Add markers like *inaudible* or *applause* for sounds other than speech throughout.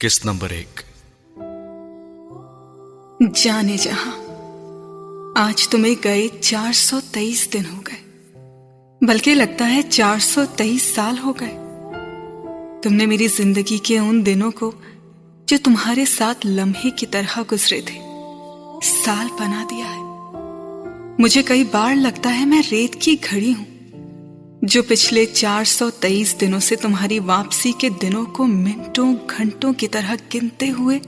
قسط نمبر ایک؟ جانے جہاں، آج تمہیں گئے چار سو تیئیس دن ہو گئے، بلکہ لگتا ہے چار سو تیئیس سال ہو گئے۔ تم نے میری زندگی کے ان دنوں کو جو تمہارے ساتھ لمحے کی طرح گزرے تھے، سال بنا دیا ہے۔ مجھے کئی بار لگتا ہے میں ریت کی گھڑی ہوں۔ جو پچھلے چار سو تیئیس دنوں سے تمہاری واپسی کے دنوں کو منٹوں گھنٹوں کی طرح گنتے ہوئے،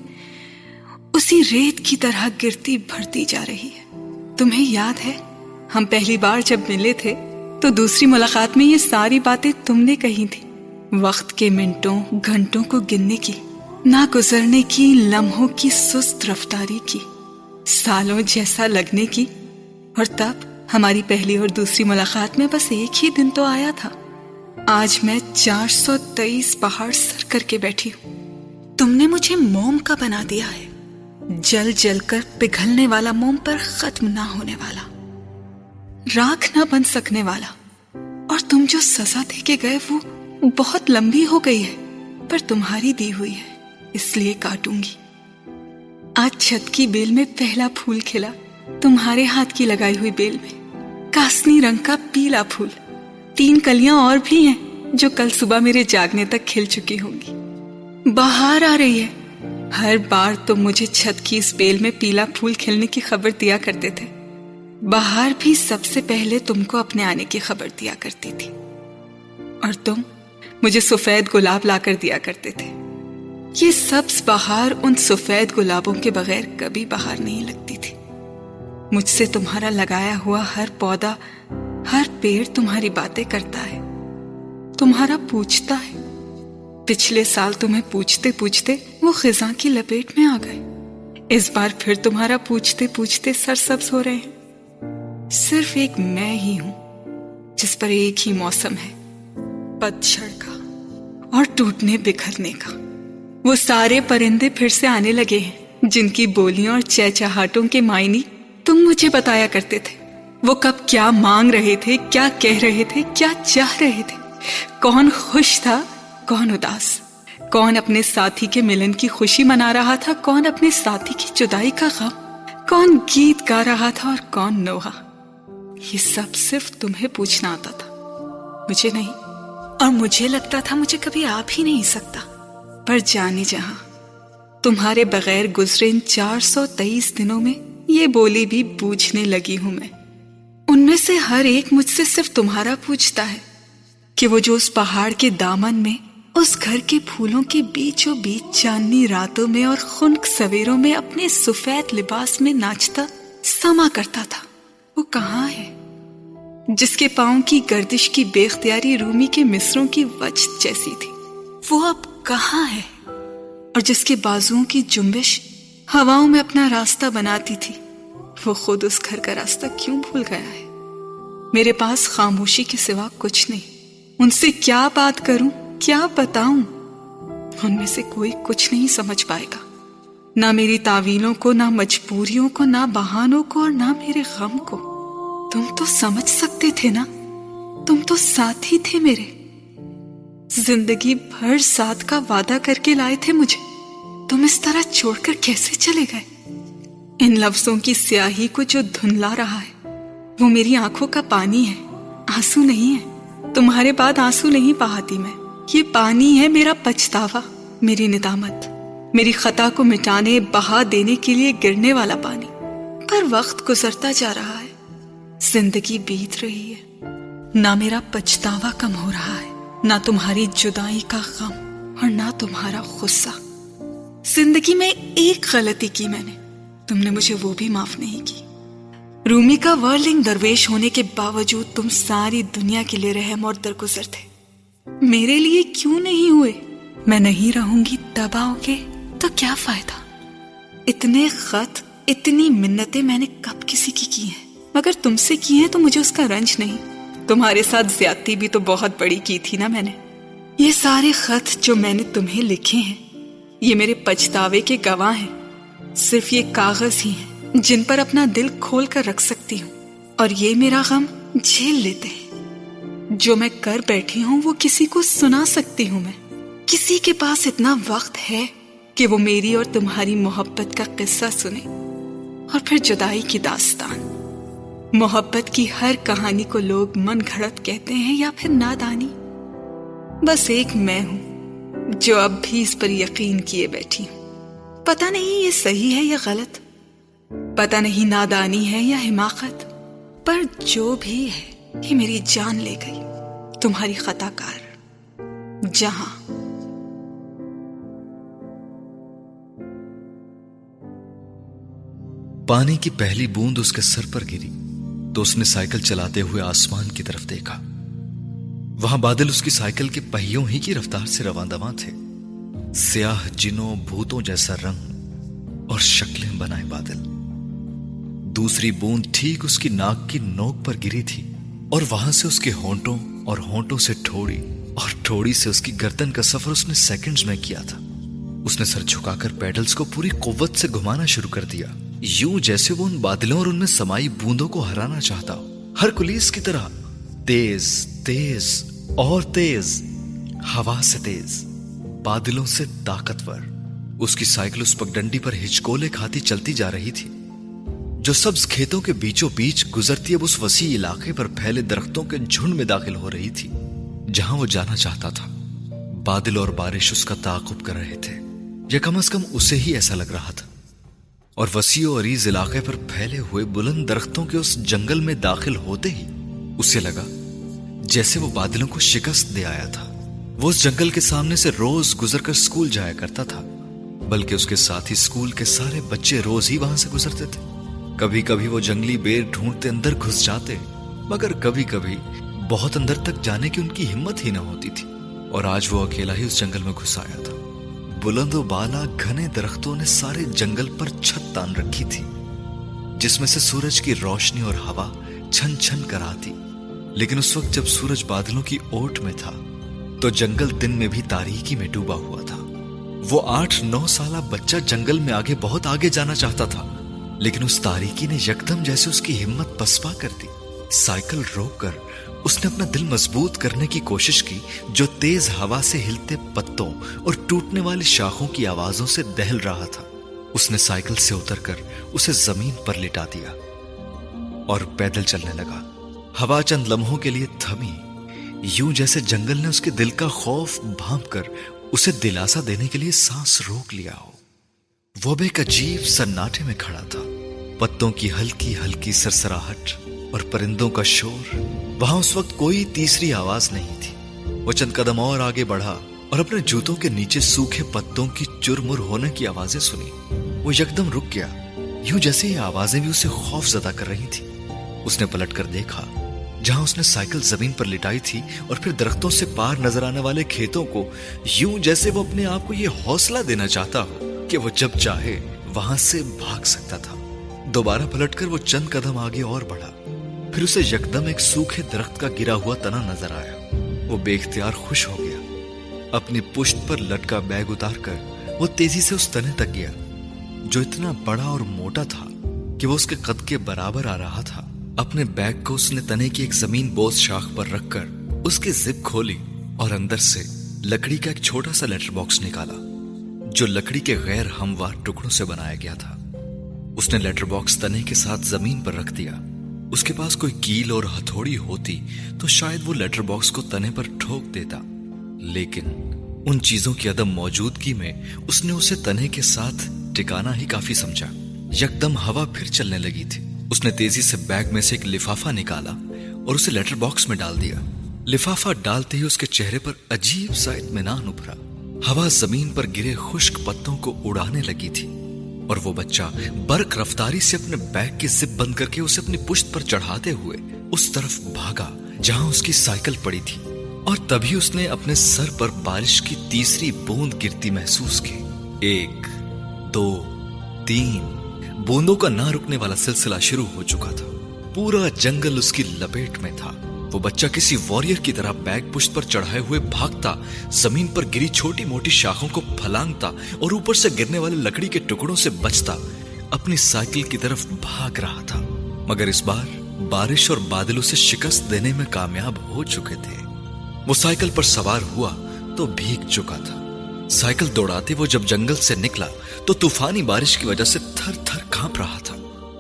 اسی ریت کی طرح گرتی بھرتی جا رہی ہے۔ تمہیں یاد ہے، ہم پہلی بار جب ملے تھے، تو دوسری ملاقات میں یہ ساری باتیں تم نے کہی تھی وقت کے منٹوں گھنٹوں کو گننے کی نہ گزرنے کی، لمحوں کی سست رفتاری کی، سالوں جیسا لگنے کی، اور تب ہماری پہلی اور دوسری ملاقات میں بس ایک ہی دن تو آیا تھا۔ آج میں چار سو تیئیس پہاڑ سر کر کے بیٹھی ہوں۔ تم نے مجھے موم کا بنا دیا ہے۔ جل جل کر پگھلنے والا موم پر ختم نہ ہونے والا۔ راکھ نہ بن سکنے والا۔ اور تم جو سزا دے کے گئے وہ بہت لمبی ہو گئی ہے، پر تمہاری دی ہوئی ہے، اس لیے کاٹوں گی۔ آج چھت کی بیل میں پہلا پھول کھلا، تمہارے ہاتھ کی لگائی ہوئی بیل میں۔ کاسنی رنگ کا پیلا پھول۔ تین کلیاں اور بھی ہیں جو کل صبح میرے جاگنے تک کھل چکی ہوں گی۔ باہر آ رہی ہے۔ ہر بار تم مجھے چھت کی اس بیل میں پیلا پھول کھلنے کی خبر دیا کرتے تھے۔ باہر بھی سب سے پہلے تم کو اپنے آنے کی خبر دیا کرتی تھی۔ اور تم مجھے سفید گلاب لا کر دیا کرتے تھے۔ یہ سبز بہار ان سفید گلابوں کے بغیر کبھی باہر نہیں لگتی تھی۔ مجھ سے تمہارا لگایا ہوا ہر پودا، ہر پیڑ تمہاری باتیں کرتا ہے، تمہارا پوچھتا ہے۔ پچھلے سال تمہیں پوچھتے پوچھتے وہ خزاں کی لپیٹ میں آ گئے۔ اس بار پھر تمہارا پوچھتے پوچھتے سر سبز ہو رہے ہیں۔ صرف ایک میں ہی ہوں، جس پر ایک ہی موسم ہے پتچھڑ کا اور ٹوٹنے بکھرنے کا۔ وہ سارے پرندے پھر سے آنے لگے ہیں، جن کی بولیاں اور چہچہاٹوں کے معنی تم مجھے بتایا کرتے تھے۔ وہ کب کیا مانگ رہے تھے، کیا کہہ رہے تھے، کیا چاہ رہے تھے۔ کون خوش تھا، کون اداس۔ کون اپنے ساتھی کے ملن کی خوشی منا رہا تھا، کون اپنے ساتھی کی جدائی کا غم۔ کون گیت گا رہا تھا اور کون نوحا یہ سب صرف تمہیں پوچھنا آتا تھا۔ مجھے نہیں، اور مجھے لگتا تھا مجھے کبھی آپ ہی نہیں سکتا۔ پر جانے جہاں، تمہارے بغیر گزرے ان چار سو تیئیس دنوں میں یہ بولی بھی پوچھنے لگی ہوں میں۔ ان میں سے ہر ایک مجھ سے صرف تمہارا پوچھتا ہے کہ وہ جو اس پہاڑ کے دامن میں، اس گھر کے پھولوں کے بیچوں بیچ چاندنی راتوں میں اور خنک سویروں میں اپنے سفید لباس میں ناچتا، سما کرتا تھا۔ وہ کہاں ہے؟ جس کے پاؤں کی گردش کی بے اختیاری رومی کے مصروں کی وجہ جیسی تھی۔ وہ اب کہاں ہے؟ اور جس کے بازوؤں کی جنبش ہواؤں میں اپنا راستہ بناتی تھی۔ وہ خود اس گھر کا راستہ کیوں بھول گیا ہے؟ میرے پاس خاموشی کے سوا کچھ نہیں۔ ان سے کیا بات کروں؟ کیا بتاؤں؟ ان میں سے کوئی کچھ نہیں سمجھ پائے گا۔ نہ میری تعویلوں کو، نہ مجبوریوں کو، نہ بہانوں کو اور نہ میرے غم کو۔ تم تو سمجھ سکتے تھے نا؟ تم تو ساتھ ہی تھے میرے۔ زندگی بھر ساتھ کا وعدہ کر کے لائے تھے مجھے۔ تم اس طرح چھوڑ کر کیسے چلے گئے؟ ان لفظوں کی سیاہی کو جو دھنلا رہا ہے، وہ میری آنکھوں کا پانی ہے، آنسو نہیں ہے۔ تمہارے بعد آنسو نہیں پہاتی میں۔ یہ پانی ہے میرا پچھتاوا، میری ندامت۔ میری خطا کو مٹانے، بہا دینے کے لیے گرنے والا پانی۔ پر وقت گزرتا جا رہا ہے۔ زندگی بیت رہی ہے۔ نہ میرا پچھتاوا کم ہو رہا ہے، نہ تمہاری جدائی کا غم اور نہ تمہارا غصہ۔ زندگی میں ایک غلطی کی میں نے۔ تم نے مجھے وہ بھی معاف نہیں کی۔ رومی کا ورلنگ درویش ہونے کے باوجود تم ساری دنیا کے لیے رحم اور درگزر تھے۔ میرے لیے کیوں نہیں ہوئے؟ میں نہیں رہوں گی تب آؤ گے تو کیا فائدہ؟ اتنے خط، اتنی منتیں میں نے کب کسی کی کی ہیں؟ مگر تم سے کی ہیں تو مجھے اس کا رنج نہیں۔ تمہارے ساتھ زیادتی بھی تو بہت بڑی کی تھی نا میں نے۔ یہ سارے خط جو میں نے تمہیں لکھے ہیں یہ میرے پچھتاوے کے گواہ ہیں۔ صرف یہ کاغذ ہی ہیں جن پر اپنا دل کھول کر رکھ سکتی ہوں۔ اور یہ میرا غم جھیل لیتے ہیں۔ جو میں کر بیٹھی ہوں وہ کسی کو سنا سکتی ہوں میں۔ کسی کے پاس اتنا وقت ہے کہ وہ میری اور تمہاری محبت کا قصہ سنے۔ اور پھر جدائی کی داستان۔ محبت کی ہر کہانی کو لوگ من گھڑت کہتے ہیں یا پھر نادانی۔ بس ایک میں ہوں۔ جو اب بھی اس پر یقین کیے بیٹھی۔ ہوں پتہ نہیں یہ صحیح ہے یا غلط۔ پتہ نہیں نادانی ہے یا حماقت۔ پر جو بھی ہے، یہ میری جان لے گئی۔ تمہاری خطا کار۔ جہاں۔ پانی کی پہلی بوند اس کے سر پر گری۔ تو اس نے سائیکل چلاتے ہوئے آسمان کی طرف دیکھا۔ وہاں بادل اس کی سائیکل کے پہیوں ہی کی رفتار سے رواں دواں تھے۔ سیاہ جنوں، بھوتوں جیسا رنگ اور شکلیں بنائے بادل۔ دوسری بوند ٹھیک اس کی ناک کی نوک پر گری تھی اور وہاں سے اس کے ہونٹوں اور ہونٹوں سے ٹھوڑی اور ٹھوڑی سے اس کی گردن کا سفر اس نے سیکنڈز میں کیا تھا۔ اس نے سر جھکا کر پیڈلز کو پوری قوت سے گھمانا شروع کر دیا۔ یوں جیسے وہ ان بادلوں اور ان میں سمائی بوندوں کو ہرانا چاہتا ہو۔ ہر کلیس کی طرح تیز تیز اور تیز، ہوا سے تیز، بادلوں سے طاقتور۔ اس کی سائیکل اس پگڈنڈی پر ہچکولے کھاتی چلتی جا رہی تھی۔ جو سبز کھیتوں کے بیچوں بیچ گزرتی اب اس وسیع علاقے پر پھیلے درختوں کے جھنڈ میں داخل ہو رہی تھی، جہاں وہ جانا چاہتا تھا۔ بادل اور بارش اس کا تعاقب کر رہے تھے، یا کم از کم اسے ہی ایسا لگ رہا تھا۔ اور وسیع و عریض علاقے پر پھیلے ہوئے بلند درختوں کے اس جنگل میں داخل ہوتے ہی، اسے لگا جیسے وہ بادلوں کو شکست دے آیا تھا۔ وہ اس جنگل کے سامنے سے روز گزر کر سکول جایا کرتا تھا، بلکہ اس کے ساتھ ہی سکول کے سارے بچے روز ہی وہاں سے گزرتے تھے۔ کبھی کبھی وہ جنگلی بیر ڈھونڈتے اندر گھس جاتے، مگر کبھی کبھی بہت اندر تک جانے کی ان کی ہمت ہی نہ ہوتی تھی۔ اور آج وہ اکیلا ہی اس جنگل میں گھس آیا تھا۔ بلند و بالا گھنے درختوں نے سارے جنگل پر چھت تان رکھی تھی، جس میں سے سورج کی روشنی اور ہوا چھن چھن کر آتی۔ لیکن اس وقت جب سورج بادلوں کی اوٹ میں تھا، تو جنگل دن میں بھی تاریخی میں ڈوبا ہوا تھا۔ وہ آٹھ نو سالہ بچہ جنگل میں آگے بہت آگے جانا چاہتا تھا، لیکن اس تاریخی نے یکدم جیسے اس کی ہمت پسپا کر دی۔ سائیکل روک کر اس نے اپنا دل مضبوط کرنے کی کوشش کی، جو تیز ہوا سے ہلتے پتوں اور ٹوٹنے والی شاخوں کی آوازوں سے دہل رہا تھا۔ اس نے سائیکل سے اتر کر اسے زمین پر لٹا دیا اور پیدل چلنے لگا۔ ہوا چند لمحوں کے لیے تھمی۔ یوں جیسے جنگل نے اس کے دل کا خوف بھانپ کر اسے دلاسا دینے کے لیے سانس روک لیا ہو۔ وہ بے ایک عجیب سناٹے میں کھڑا تھا۔ پتوں کی ہلکی ہلکی سرسراہٹ اور پرندوں کا شور۔ وہاں اس وقت کوئی تیسری آواز نہیں تھی۔ وہ چند قدم اور آگے بڑھا اور اپنے جوتوں کے نیچے سوکھے پتوں کی چرمر ہونے کی آوازیں سنی۔ وہ یکدم رک گیا۔ یوں جیسے یہ آوازیں بھی اسے خوف زدہ کر رہی تھی اس نے پلٹ کر دیکھا۔ جہاں اس نے سائیکل زمین پر لٹائی تھی اور پھر درختوں سے پار نظر آنے والے کھیتوں کو یوں جیسے وہ اپنے آپ کو یہ حوصلہ دینا چاہتا ہو کہ وہ جب چاہے وہاں سے بھاگ سکتا تھا۔ دوبارہ پلٹ کر وہ چند قدم آگے اور بڑھا۔ پھر اسے یکدم ایک سوکھے درخت کا گرا ہوا تنا نظر آیا۔ وہ بے اختیار خوش ہو گیا۔ اپنی پشت پر لٹکا بیگ اتار کر وہ تیزی سے اس تنے تک گیا۔ جو اتنا بڑا اور موٹا تھا کہ وہ اس کے قد کے برابر آ رہا تھا۔ اپنے بیگ کو اس نے تنے کی ایک زمین بوز شاخ پر رکھ کر اس کی زپ کھولی اور اندر سے لکڑی کا ایک چھوٹا سا لیٹر باکس نکالا، جو لکڑی کے غیر ہموار ٹکڑوں سے بنایا گیا تھا۔ اس نے لیٹر باکس تنے کے ساتھ زمین پر رکھ دیا۔ اس کے پاس کوئی کیل اور ہتھوڑی ہوتی تو شاید وہ لیٹر باکس کو تنے پر ٹھوک دیتا۔ لیکن ان چیزوں کی عدم موجودگی میں اس نے اسے تنے کے ساتھ ٹکانا ہی کافی سمجھا۔ یکدم ہوا پھر چلنے لگی تھی۔ اس نے تیزی سے بیگ میں سے ایک لفافہ نکالا اور اسے لیٹر باکس میں ڈال دیا۔ لفافہ ڈالتے ہی اس کے چہرے پر عجیب سا اطمینان ابھرا۔ ہوا زمین پر گرے خشک پتوں کو اڑانے لگی تھی اور وہ بچہ برق رفتاری سے اپنے بیگ کی زپ بند کر کے اسے اپنی پشت پر چڑھاتے ہوئے اس طرف بھاگا جہاں اس کی سائیکل پڑی تھی اور تبھی اس نے اپنے سر پر بارش کی تیسری بوند گرتی محسوس کی۔ ایک، دو، تین۔ بوندوں کا نہ رکنے والا سلسلہ شروع ہو چکا تھا۔ پورا جنگل اس کی لپیٹ میں تھا۔ وہ بچہ کسی واریر کی طرح بیگ پشت پر چڑھائے ہوئے بھاگتا، زمین پر گری چھوٹی موٹی شاخوں کو پھلانگتا اور اوپر سے گرنے والے لکڑی کے ٹکڑوں سے بچتا، اپنی سائیکل کی طرف بھاگ رہا تھا۔ مگر اس بار بارش اور بادلوں سے شکست دینے میں کامیاب ہو چکے تھے۔ وہ سائیکل پر سوار ہوا تو بھیگ چکا تھا۔ سائیکل دوڑاتے وہ جب جنگل سے نکلا تو طوفانی بارش کی وجہ سے تھر تھر کھانپ رہا تھا۔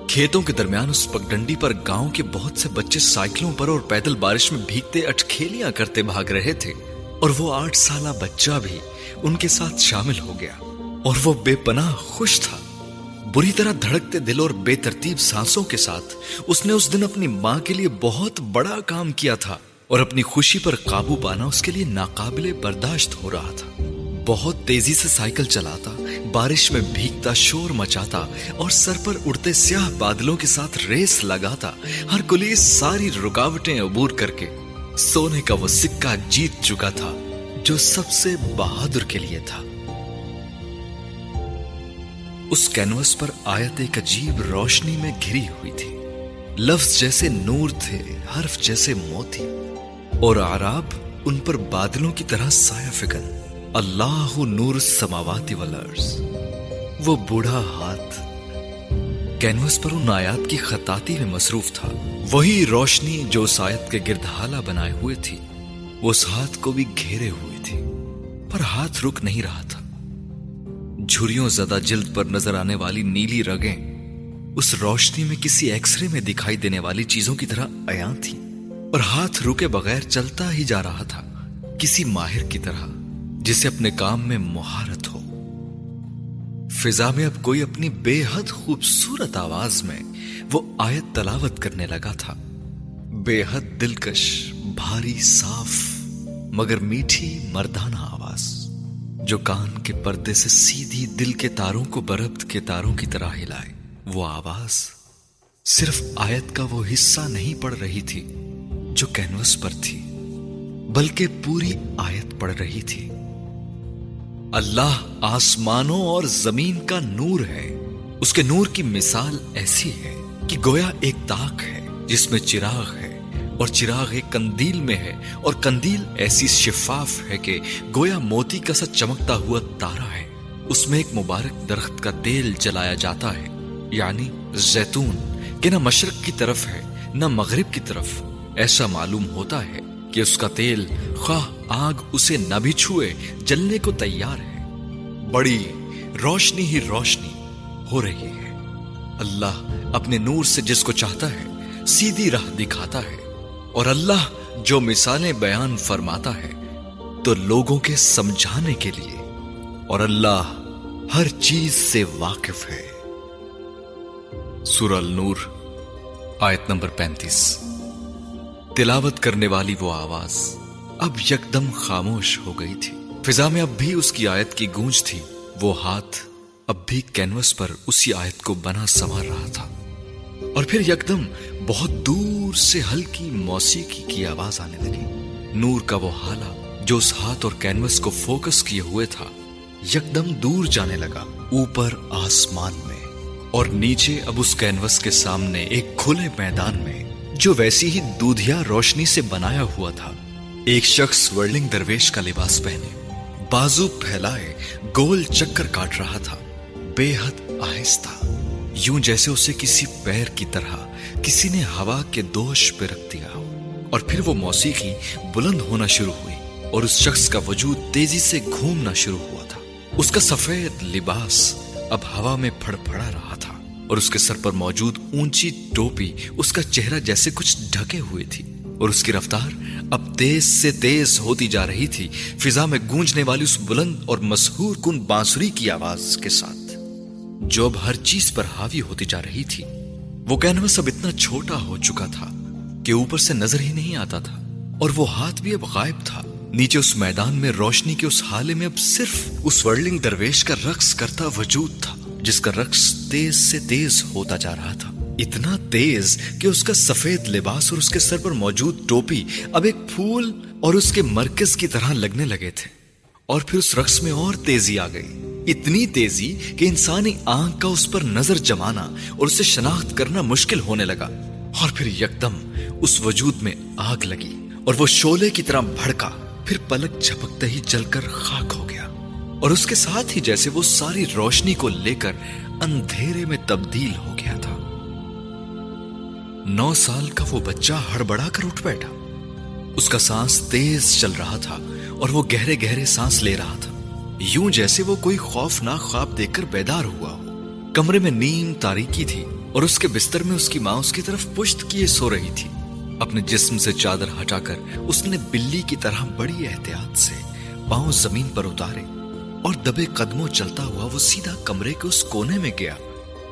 کھیتوں کے درمیان اس پگڈنڈی پر گاؤں کے بہت سے بچے سائیکلوں پر اور پیدل بارش میں بھیگتے اٹکھیلیاں کرتے بھاگ رہے تھے۔ اور وہ آٹھ سالہ بچہ بھی ان کے ساتھ شامل ہو گیا۔ اور وہ بے پناہ خوش تھا۔ بری طرح دھڑکتے دل اور بے ترتیب سانسوں کے ساتھ اس نے اس دن اپنی ماں کے لیے بہت بڑا کام کیا تھا اور اپنی خوشی پر قابو پانا اس کے لیے ناقابل برداشت ہو رہا تھا۔ بہت تیزی سے سائیکل چلاتا، بارش میں بھیگتا، شور مچاتا اور سر پر اڑتے سیاہ بادلوں کے ساتھ ریس لگاتا، ہر کلی ساری رکاوٹیں عبور کر کے سونے کا وہ سکہ جیت چکا تھا جو سب سے بہادر کے لیے تھا۔ اس کینوس پر آیت ایک عجیب روشنی میں گھری ہوئی تھی۔ لفظ جیسے نور تھے، حرف جیسے موتی، اور آراب ان پر بادلوں کی طرح سایہ فکن۔ اللہ نور السماوات والارض۔ وہ بوڑھا ہاتھ کینوس پر ان آیات کی خطاطی میں مصروف تھا۔ وہی روشنی جو اس آیت کے گرد بنائے ہوئے تھی، وہ اس ہاتھ کو بھی گھیرے ہوئے تھی۔ پر ہاتھ رک نہیں رہا تھا۔ جھریوں زدہ جلد پر نظر آنے والی نیلی رگیں اس روشنی میں کسی ایکس رے میں دکھائی دینے والی چیزوں کی طرح ایاں تھی اور ہاتھ رکے بغیر چلتا ہی جا رہا تھا، کسی ماہر کی طرح۔ جسے اپنے کام میں مہارت ہو۔ فضا میں اب کوئی اپنی بے حد خوبصورت آواز میں وہ آیت تلاوت کرنے لگا تھا۔ بے حد دلکش، بھاری صاف، مگر میٹھی مردانہ آواز، جو کان کے پردے سے سیدھی دل کے تاروں کو بربد کے تاروں کی طرح ہلائے۔ وہ آواز صرف آیت کا وہ حصہ نہیں پڑ رہی تھی جو کینوس پر تھی، بلکہ پوری آیت پڑ رہی تھی۔ اللہ آسمانوں اور زمین کا نور ہے۔ اس کے نور کی مثال ایسی ہے کہ گویا ایک تاک ہے جس میں چراغ ہے اور چراغ ایک کندیل میں ہے اور کندیل ایسی شفاف ہے کہ گویا موتی کا سا چمکتا ہوا تارا ہے۔ اس میں ایک مبارک درخت کا تیل جلایا جاتا ہے یعنی زیتون، کہ نہ مشرق کی طرف ہے، نہ مغرب کی طرف۔ ایسا معلوم ہوتا ہے کہ اس کا تیل خواہ آگ اسے نہ بھی چھوئے، جلنے کو تیار ہے۔ بڑی روشنی ہی روشنی ہو رہی ہے۔ اللہ اپنے نور سے جس کو چاہتا ہے، سیدھی راہ دکھاتا ہے۔ اور اللہ جو مثالیں بیان فرماتا ہے، تو لوگوں کے سمجھانے کے لیے۔ اور اللہ ہر چیز سے واقف ہے۔ سورہ النور، آیت نمبر پینتیس۔ تلاوت کرنے والی وہ آواز۔ اب یکدم خاموش ہو گئی تھی۔ فضا میں اب بھی اس کی آیت کی گونج تھی۔ وہ ہاتھ اب بھی کینوس پر اسی آیت کو بنا سنوار رہا تھا۔ اور پھر یکدم بہت دور سے ہلکی موسیقی کی آواز آنے لگی۔ نور کا وہ حالہ جو اس ہاتھ اور کینوس کو فوکس کیے ہوئے تھا، یکدم دور جانے لگا۔ اوپر آسمان میں اور نیچے اب اس کینوس کے سامنے ایک کھلے میدان میں جو ویسی ہی دودھیا روشنی سے بنایا ہوا تھا۔ ایک شخص ورلنگ درویش کا لباس پہنے، بازو پھیلائے، گول چکر کاٹ رہا تھا۔ بے حد آہستہ، یوں جیسے اسے کسی پیر کی طرح، کسی نے ہوا کے دوش پہ رکھ دیا ہو۔ اور پھر وہ موسیقی بلند ہونا شروع ہوئی اور اس شخص کا وجود تیزی سے گھومنا شروع ہوا تھا۔ اس کا سفید لباس اب ہوا میں پھڑ پھڑا رہا تھا اور اس کے سر پر موجود اونچی ٹوپی، اس کا چہرہ جیسے کچھ ڈھکے ہوئے تھی۔ اور اس کی رفتار اب تیز سے تیز ہوتی جا رہی تھی۔ فضا میں گونجنے والی اس بلند اور مسحور کن بانسری کی آواز کے ساتھ۔ جو اب ہر چیز پر حاوی ہوتی جا رہی تھی۔ وہ کینوس اب اتنا چھوٹا ہو چکا تھا کہ اوپر سے نظر ہی نہیں آتا تھا۔ اور وہ ہاتھ بھی اب غائب تھا۔ نیچے اس میدان میں روشنی کے اس حالے میں اب صرف اس ورلنگ درویش کا رقص کرتا وجود تھا، جس کا رقص تیز سے تیز ہوتا جا رہا تھا۔ اتنا تیز کہ اس کا سفید لباس اور اس کے سر پر موجود ٹوپی اب ایک پھول اور اس کے مرکز کی طرح لگنے لگے تھے۔ اور پھر اس رقص میں اور تیزی آ گئی۔ اتنی تیزی کہ انسانی آنکھ کا اس پر نظر جمانا اور اسے شناخت کرنا مشکل ہونے لگا۔ اور پھر یکدم اس وجود میں آگ لگی اور وہ شولے کی طرح بھڑکا۔ پھر پلک جھپکتے ہی جل کر خاک ہو گیا۔ اور اس کے ساتھ ہی جیسے وہ ساری روشنی کو لے کر اندھیرے میں تبدیل ہو گیا تھا۔ نو سال کا وہ بچہ ہڑبڑا کر اٹھ بیٹھا۔ اس کا سانس تیز چل رہا تھا اور وہ گہرے گہرے سانس لے رہا تھا۔ یوں جیسے وہ کوئی خوفناک خواب دیکھ کر بیدار ہوا ہو۔ کمرے میں نیم تاریکی تھی اور اس کے بستر میں اس کی ماں اس کی طرف پشت کیے سو رہی تھی۔ اپنے جسم سے چادر ہٹا کر اس نے بلی کی طرح بڑی احتیاط سے پاؤں زمین پر اتارے اور دبے قدموں چلتا ہوا وہ سیدھا کمرے کے اس کونے میں گیا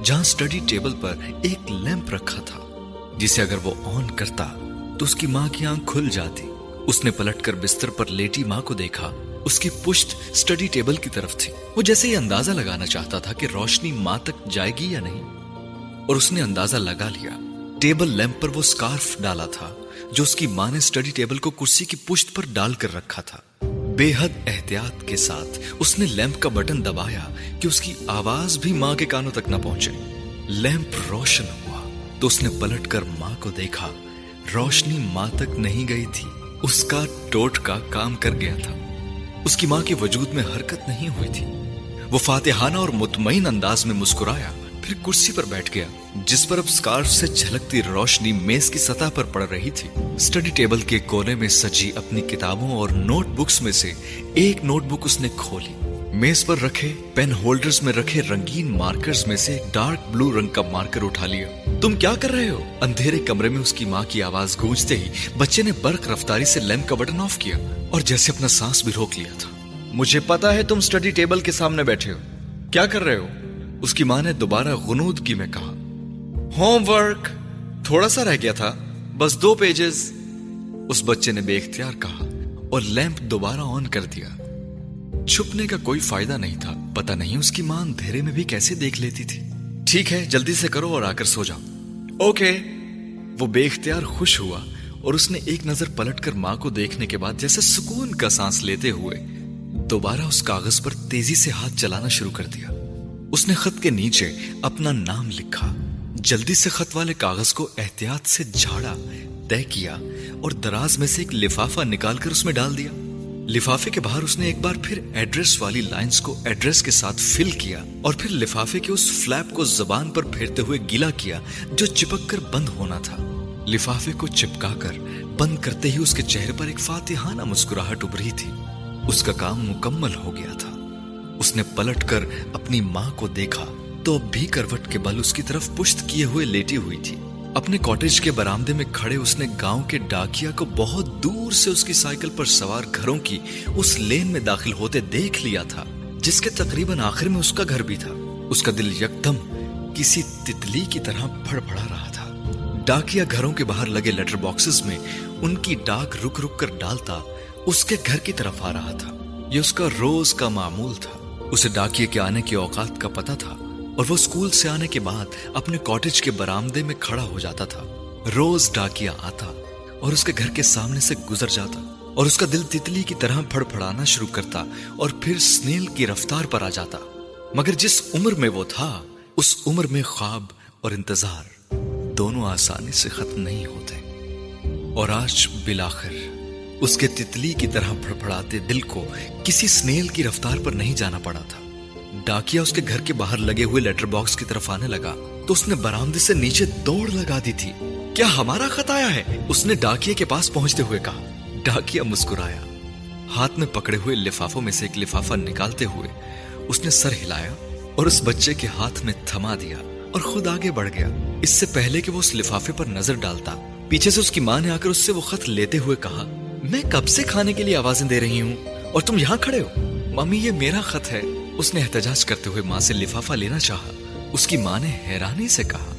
جہاں سٹڈی ٹیبل پر ایک لیمپ رکھا تھا۔ جسے اگر وہ آن کرتا تو اس کی ماں کی آنکھ کھل جاتی۔ اس نے پلٹ کر بستر پر لیٹی ماں کو دیکھا۔ اس کی پشت سٹڈی ٹیبل کی طرف تھی۔ وہ جیسے یہ اندازہ لگانا چاہتا تھا کہ روشنی ماں تک جائے گی یا نہیں، اور اس نے اندازہ لگا لیا۔ ٹیبل لیمپ پر وہ سکارف ڈالا تھا، جو اس کی ماں نے سٹڈی ٹیبل کو کرسی کی پشت پر ڈال کر رکھا تھا۔ بے حد احتیاط کے ساتھ اس نے لیمپ کا بٹن دبایا کہ اس کی آواز بھی ماں کے کانوں تک نہ پہنچے۔ لیمپ روشن ہوا تو اس نے پلٹ کر ماں کو دیکھا۔ روشنی ماں تک نہیں گئی تھی۔ اس کا ٹوٹ کا کام کر گیا تھا۔ اس کی ماں کے وجود میں حرکت نہیں ہوئی تھی۔ وہ فاتحانہ اور مطمئن انداز میں مسکرایا، پھر کرسی پر بیٹھ گیا، جس پر اب سکارف سے جھلکتی روشنی میز کی سطح پر پڑ رہی تھی۔ سٹڈی ٹیبل کے کونے میں سجی اپنی کتابوں اور نوٹ بکس میں سے ایک نوٹ بک اس نے کھولی میز پر رکھے پین ہولڈرز میں رکھے رنگین مارکرز میں سے ڈارک بلو رنگ کا مارکر اٹھا لیا۔ تم کیا کر رہے ہو؟ اندھیرے کمرے میں اس کی ماں کی آواز گونجتے ہی بچے نے برق رفتاری سے لیمپ کا بٹن آف کیا اور جیسے اپنا سانس بھی روک لیا تھا۔ مجھے پتا ہے تم سٹڈی ٹیبل کے سامنے بیٹھے ہو۔ کیا کر رہے ہو؟ اس کی ماں نے دوبارہ غنود کی میں کہا۔ ہوم ورک تھوڑا سا رہ گیا تھا، بس دو پیجز اس بچے نے بے اختیار کہا اور لیمپ دوبارہ آن کر دیا۔ چھپنے کا کوئی فائدہ نہیں تھا۔ پتہ نہیں اس کی ماں اندھیرے میں بھی کیسے دیکھ لیتی تھی۔ ٹھیک ہے، جلدی سے کرو اور آ کر سو جاؤ۔ اوکے۔ وہ بے اختیار خوش ہوا اور اس نے ایک نظر پلٹ کر ماں کو دیکھنے کے بعد جیسے سکون کا سانس لیتے ہوئے دوبارہ اس کاغذ پر تیزی سے ہاتھ چلانا شروع کر دیا۔ اس نے خط کے نیچے اپنا نام لکھا، جلدی سے خط والے کاغذ کو احتیاط سے جھاڑا، طے کیا اور دراز میں سے ایک لفافہ نکال کر اس میں ڈال دیا۔ لفافے کے باہر اس نے ایک بار پھر ایڈریس والی لائنز کو ایڈریس کے ساتھ فل کیا اور پھر لفافے کے اس فلیپ کو زبان پر پھیرتے ہوئے گیلا کیا جو چپک کر بند ہونا تھا۔ لفافے کو چپکا کر بند کرتے ہی اس کے چہرے پر ایک فاتحانہ مسکراہٹ ابری تھی۔ اس کا کام مکمل ہو گیا تھا۔ اس نے پلٹ کر اپنی ماں کو دیکھا تو اب بھی کروٹ کے بل اس کی طرف پشت کیے ہوئے لیٹی ہوئی تھی۔ اپنے کاٹیج کے برامدے میں کھڑے اس نے گاؤں کے ڈاکیا کو بہت دور سے اس کی سائیکل پر سوار گھروں کی اس لین میں داخل ہوتے دیکھ لیا تھا، جس کے تقریباً آخر میں اس کا گھر بھی تھا۔ اس کا دل یکدم کسی تتلی کی طرح پھڑ پڑا رہا تھا۔ ڈاکیا گھروں کے باہر لگے لیٹر باکسز میں ان کی ڈاک رک رک کر ڈالتا اس کے گھر کی طرف آ رہا تھا۔ یہ اس کا روز کا معمول تھا۔ اسے ڈاکیے کے آنے کے اوقات کا پتا تھا۔ اور وہ اسکول سے آنے کے بعد اپنے کاٹیج کے برامدے میں کھڑا ہو جاتا تھا۔ روز ڈاکیا آتا اور اس کے گھر کے سامنے سے گزر جاتا اور اس کا دل تتلی کی طرح پھڑ پھڑانا شروع کرتا اور پھر سنیل کی رفتار پر آ جاتا۔ مگر جس عمر میں وہ تھا، اس عمر میں خواب اور انتظار دونوں آسانی سے ختم نہیں ہوتے۔ اور آج بلاخر اس کے تتلی کی طرح پھڑپڑاتے دل کو کسی سنیل کی رفتار پر نہیں جانا پڑا تھا۔ ڈاکیا اس کے گھر کے باہر لگے ہوئے لیٹر باکس کی طرف آنے لگا تو اس نے برامدے سے نیچے دوڑ لگا دی تھی۔ کیا ہمارا خط آیا ہے؟ اس نے ڈاکیا کے پاس پہنچتے ہوئے کہا۔ ڈاکیا مسکرایا۔ ہاتھ میں پکڑے ہوئے لفافوں میں سے ایک لفافہ نکالتے ہوئے اس نے سر ہلایا اور اس بچے کے ہاتھ میں تھما دیا اور خود آگے بڑھ گیا۔ اس سے پہلے کہ وہ اس لفافے پر نظر ڈالتا، پیچھے سے اس کی ماں نے آ کر اس سے وہ خط لیتے ہوئے کہا، میں کب سے کھانے کے لیے آوازیں دے رہی ہوں؟ اور تم یہاں کھڑے ہو؟ ممی یہ میرا خط ہے۔ اس نے احتجاج کرتے ہوئے ماں سے لفافہ لینا چاہا۔ اس کی ماں نے حیرانی سے کہا،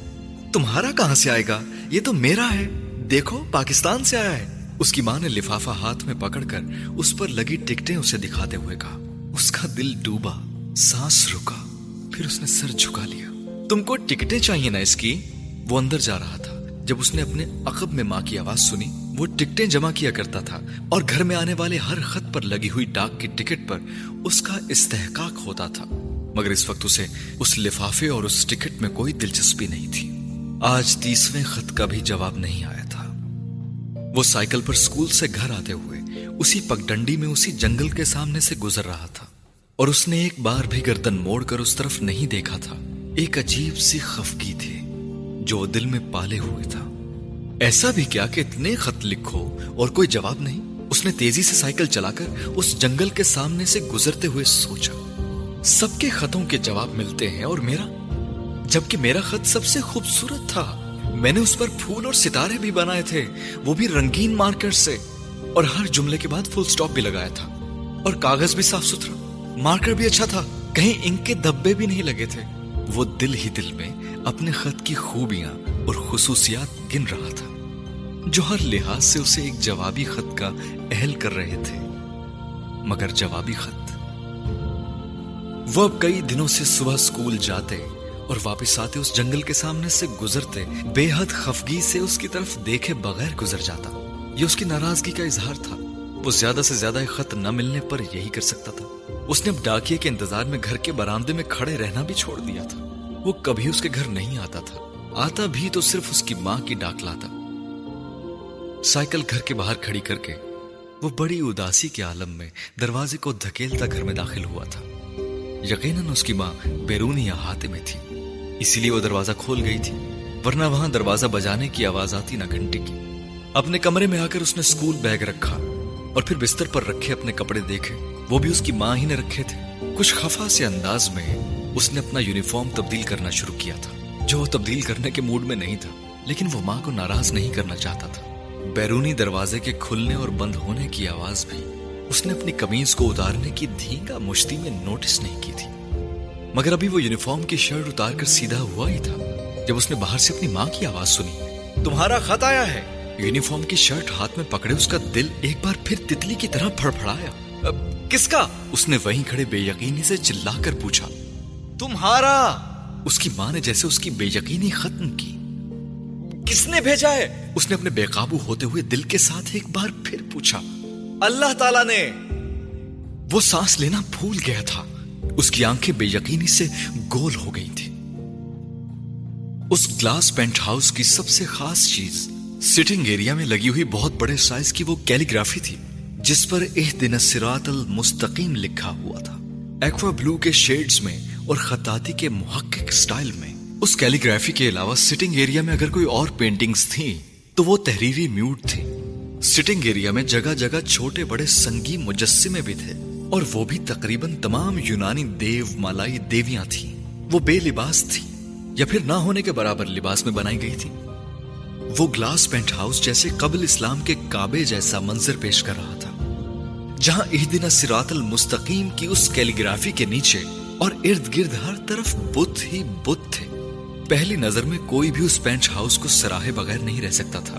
تمہارا کہاں سے آئے گا؟ یہ تو میرا ہے۔ دیکھو، پاکستان سے آیا ہے۔ اس کی ماں نے لفافہ ہاتھ میں پکڑ کر اس پر لگی ٹکٹیں اسے دکھاتے ہوئے کہا۔ اس کا دل ڈوبا، سانس رکا۔ پھر اس نے سر جھکا لیا۔ تم کو ٹکٹیں چاہیے نا اس کی؟ وہ اندر جا رہا تھا۔ جب اس نے اپنے عقب میں ماں کی آواز سنی وہ ٹکٹیں جمع کیا کرتا تھا اور گھر میں آنے والے ہر خط پر لگی ہوئی ڈاک کی ٹکٹ پر اس کا استحقاق ہوتا تھا۔ مگر اس وقت اسے اس لفافے اور اس ٹکٹ میں کوئی دلچسپی نہیں تھی۔ آج تیسویں خط کا بھی جواب نہیں آیا تھا۔ وہ سائیکل پر سکول سے گھر آتے ہوئے اسی پگڈنڈی میں اسی جنگل کے سامنے سے گزر رہا تھا اور اس نے ایک بار بھی گردن موڑ کر اس طرف نہیں دیکھا تھا۔ ایک عجیب سی خفگی تھی جو دل میں پالے ہوئے تھا۔ ایسا بھی کیا کہ اتنے خط لکھو اور کوئی جواب نہیں؟ اس نے تیزی سے سائیکل چلا کر اس جنگل کے سامنے سے گزرتے ہوئے سوچا، سب کے خطوں کے جواب ملتے ہیں اور میرا؟ جبکہ میرا خط سب سے خوبصورت تھا۔ میں نے اس پر پھول اور ستارے بھی بنائے تھے، وہ بھی رنگین مارکر سے۔ اور ہر جملے کے بعد فل سٹاپ بھی لگایا تھا۔ اور کاغذ بھی صاف ستھرا۔ مارکر بھی اچھا تھا۔ کہیں انک کے دبے بھی نہیں لگے تھے۔ وہ دل ہی دل میں اپنے خط کی خوبیاں اور خصوصیات گن رہا تھا، جو ہر لحاظ سے اسے ایک جوابی خط کا اہل کر رہے تھے۔ مگر جوابی خط، وہ اب کئی دنوں سے صبح سکول جاتے اور واپس آتے اس جنگل کے سامنے سے گزرتے، بے حد خفگی سے اس کی طرف دیکھے بغیر گزر جاتا۔ یہ اس کی ناراضگی کا اظہار تھا۔ وہ زیادہ سے زیادہ ایک خط نہ ملنے پر یہی کر سکتا تھا۔ اس نے اب ڈاکیے کے انتظار میں گھر کے برامدے میں کھڑے رہنا بھی چھوڑ دیا تھا۔ وہ کبھی اس کے گھر نہیں آتا تھا۔ آتا بھی تو صرف اس کی ماں کی ڈاک لاتا۔ سائیکل گھر کے باہر کھڑی کر کے وہ بڑی اداسی کے عالم میں دروازے کو دھکیلتا گھر میں داخل ہوا تھا۔ یقیناً اس کی ماں بیرونی احاطے میں تھی۔ اسی لیے وہ دروازہ کھول گئی تھی، ورنہ وہاں دروازہ بجانے کی آواز آتی نہ گھنٹے کی۔ اپنے کمرے میں آ کر اس نے اسکول بیگ رکھا اور پھر بستر پر رکھے اپنے کپڑے دیکھے۔ وہ بھی اس کی ماں ہی نے رکھے تھے۔ کچھ خفا سے انداز میں اس نے اپنا یونیفارم تبدیل کرنا شروع کیا تھا۔ جو تبدیل کرنے کے موڈ میں نہیں تھا، لیکن وہ ماں کو ناراض نہیں کرنا چاہتا تھا۔ بیرونی دروازے کے کھلنے اور بند ہونے کی آواز بھی اس نے اپنی کمیز کو اتارنے کی دھینگا مشتی میں نوٹس نہیں کی تھی۔ مگر ابھی وہ یونیفارم کی شرٹ اتار کر سیدھا ہوا ہی تھا۔ جب اس نے باہر سے اپنی ماں کی آواز سنی، تمہارا خط آیا ہے! یونیفارم کی شرٹ ہاتھ میں پکڑے، اس کا دل ایک بار پھر تتلی کی طرح پھڑ پھڑایا کس کا؟ اس نے وہیں کھڑے بے یقینی سے چلا کر پوچھا۔ تمہارا! اس کی ماں نے جیسے اس کی بے یقینی ختم کی۔ کس نے بھیجا ہے؟ اس نے اپنے بے قابو ہوتے ہوئے دل کے ساتھ ایک بار پھر پوچھا۔ اللہ تعالی نے۔ وہ سانس لینا بھول گیا تھا۔ اس کی آنکھیں بے یقینی سے گول ہو گئی تھی اس گلاس پینٹ ہاؤس کی سب سے خاص چیز سٹنگ ایریا میں لگی ہوئی بہت بڑے سائز کی وہ کیلیگرافی تھی، جس پر اح دن سرات المستقیم لکھا ہوا تھا۔ ایکوا بلو کے شیڈز میں اور خطاطی کے محقق سٹائل میں۔ اس کیلیگرافی کے علاوہ سٹنگ ایریا میں اگر کوئی اور پینٹنگز تھیں، تو وہ تحریری میوٹ تھی سٹنگ ایریا میں جگہ جگہ چھوٹے بڑے سنگی مجسمے بھی تھے اور وہ بھی تقریباً تمام یونانی دیو مالائی دیویاں تھیں۔ وہ بے لباس تھی یا پھر نہ ہونے کے برابر لباس میں بنائی گئی تھی وہ گلاس پینٹ ہاؤس جیسے قبل اسلام کے کعبے جیسا منظر پیش کر رہا تھا، جہاں اہدنا سرات المستقیم کی اس کیلیگرافی کے نیچے اور ارد گرد ہر طرف بت ہی بت تھے۔ پہلی نظر میں کوئی بھی اس پینٹ ہاؤس کو سراہے بغیر نہیں رہ سکتا تھا۔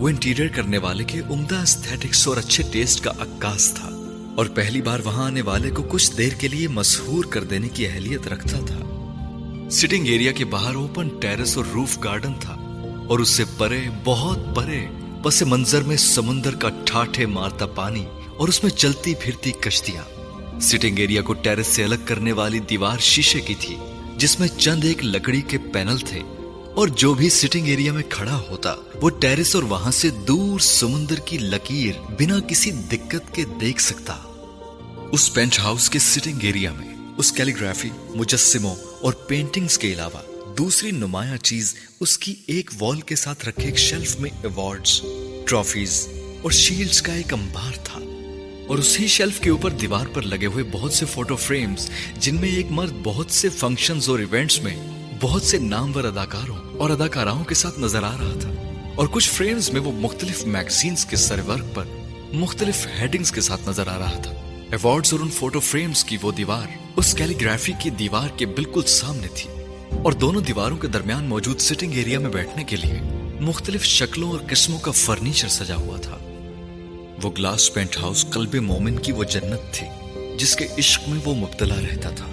وہ انٹیریئر کرنے والے کے عمدہ استھیٹکس اور اچھے ٹیسٹ کا عکاس تھا۔ اور پہلی بار وہاں آنے والے کو کچھ دیر کے لیے مسحور کر دینے کی اہلیت رکھتا تھا۔ سٹنگ ایریا کے باہر اوپن ٹیرس اور روف گارڈن تھا۔ اور اس سے پرے، بہت پرے، پس منظر میں سمندر کا ٹھاٹھے مارتا پانی اور اس میں چلتی پھرتی کشتیاں۔ سٹنگ ایریا کو ٹیرس سے الگ کرنے والی دیوار شیشے کی تھی، جس میں چند ایک لکڑی کے پینل تھے۔ اور جو بھی سٹنگ ایریا میں کھڑا ہوتا، وہ ٹیرس اور وہاں سے دور سمندر کی لکیر بنا کسی دقت کے دیکھ سکتا۔ اس پینٹ ہاؤس کے سٹنگ ایریا میں، اس کیلیگرافی، مجسموں اور پینٹنگز کے علاوہ، دوسری نمایاں چیز اس کی ایک وال کے ساتھ رکھے ایک شیلف میں ایوارڈز، ٹرافیز اور شیلڈز کا ایک امبار تھا۔ اور اسی شیلف کے اوپر دیوار پر لگے ہوئے بہت سے فوٹو فریمز جن میں ایک مرد بہت سے فنکشنز اور ایونٹس میں بہت سے نامور اداکاروں اور اداکاراؤں کے ساتھ نظر آ رہا تھا۔ اور کچھ فریمز میں وہ مختلف میگزینز کے سر ورک پر مختلف ہیڈنگز کے ساتھ نظر آ رہا تھا۔ ایوارڈز اور ان فوٹو فریمز کی وہ دیوار اس کیلیگرافی کی دیوار کے بالکل سامنے تھی۔ اور دونوں دیواروں کے درمیان موجود سٹنگ ایریا میں بیٹھنے کے لیے مختلف شکلوں اور قسموں کا فرنیچر سجا ہوا تھا۔ وہ گلاس پینٹ ہاؤس قلب مومن کی وہ جنت تھی، جس کے عشق میں وہ مبتلا رہتا تھا۔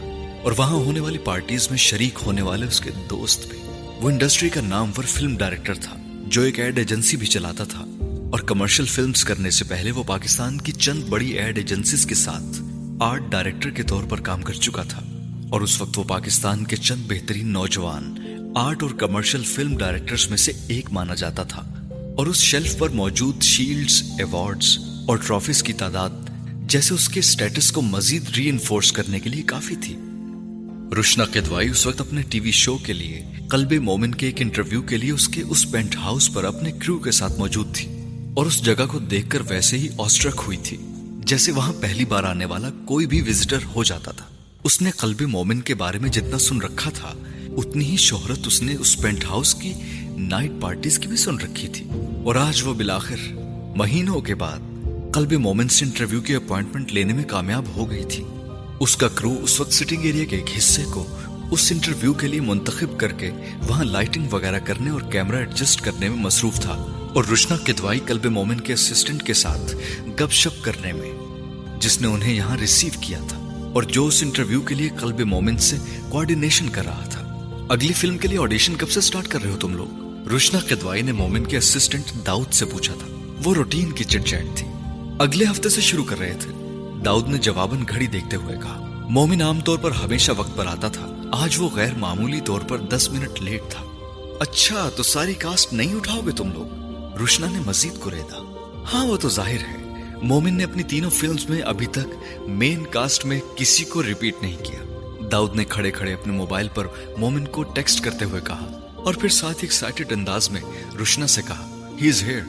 اور وہاں ہونے والی پارٹیز میں شریک ہونے والے اس کے دوست بھی۔ وہ انڈسٹری کا نامور فلم ڈائریکٹر تھا، جو ایک ایڈ ایجنسی بھی چلاتا تھا۔ اور کمرشل فلمز کرنے سے پہلے وہ پاکستان کی چند بڑی ایڈ ایجنسیز کے ساتھ آرٹ ڈائریکٹر کے طور پر کام کر چکا تھا۔ اور اس وقت وہ پاکستان کے چند بہترین نوجوان آرٹ اور کمرشل فلم ڈائریکٹرز میں سے ایک مانا جاتا تھا۔ اور اس شیلف پر موجود شیلڈز، ایوارڈز اور ٹرافیز کی تعداد جیسے اس کے سٹیٹس کو مزید ری انفورس کرنے کے لیے کافی تھی۔ رشنا قدوائی اس وقت اپنے ٹی وی شو کے لیے، قلب مومن کے ایک انٹرویو کے لیے اس کے اس پینٹ ہاؤس پر اپنے کرو کے ساتھ موجود تھی اور اس جگہ کو دیکھ کر ویسے ہی آسٹرک ہوئی تھی، جیسے وہاں پہلی بار آنے والا کوئی بھی وزٹر ہو جاتا تھا۔ اس نے قلب مومن کے بارے میں جتنا سن رکھا تھا، اتنی ہی شہرت اس نے اس پینٹ ہاؤس کی نائٹ پارٹیز کی بھی سن رکھی تھی۔ اور آج وہ بلاخر مہینوں کے بعد قلب مومن سے انٹرویو کی اپوائنٹمنٹ لینے میں کامیاب ہو گئی تھی۔ اس کا کرو اس وقت سٹنگ ایریا کے ایک حصے کو اس انٹرویو کے لیے منتخب کر کے وہاں لائٹنگ وغیرہ کرنے اور کیمرہ ایڈجسٹ کرنے میں مصروف تھا۔ اور رشنا کدوائی قلب مومن کے اسسٹنٹ کے ساتھ گپ شپ کرنے میں، جس نے انہیں یہاں ریسیو کیا تھا۔ اور جو اس انٹرویو کے لیے قلب مومن سے کوارڈینیشن کر رہا تھا۔ اگلی فلم کے لیے آڈیشن کب سے سٹارٹ کر رہے ہو تم لوگ؟ رشنا کدوائی نے مومن کے اسسٹنٹ داؤد سے پوچھا تھا۔ وہ روٹین کی چٹ چیٹ تھی۔ اگلے ہفتے سے شروع کر رہے تھے۔ داؤد نے جواباً گھڑی دیکھتے ہوئے کہا، مومن عام طور پر ہمیشہ وقت پر آتا تھا۔ آج وہ غیر معمولی طور پر دس منٹ لیٹ تھا۔ اچھا تو ساری کاسٹ نہیں اٹھاؤ گے تم لوگ؟ روشنا نے مزید کو ریدا ہاں وہ تو ظاہر ہے۔ مومن نے اپنی تینوں فلمز میں ابھی تک مین کاسٹ میں کسی کو ریپیٹ نہیں کیا۔ داؤد نے کھڑے کھڑے اپنے موبائل پر مومن کو ٹیکسٹ کرتے ہوئے کہا اور پھر ساتھ ایکسائٹڈ انداز میں روشنا سے کہا ہی از ہیئر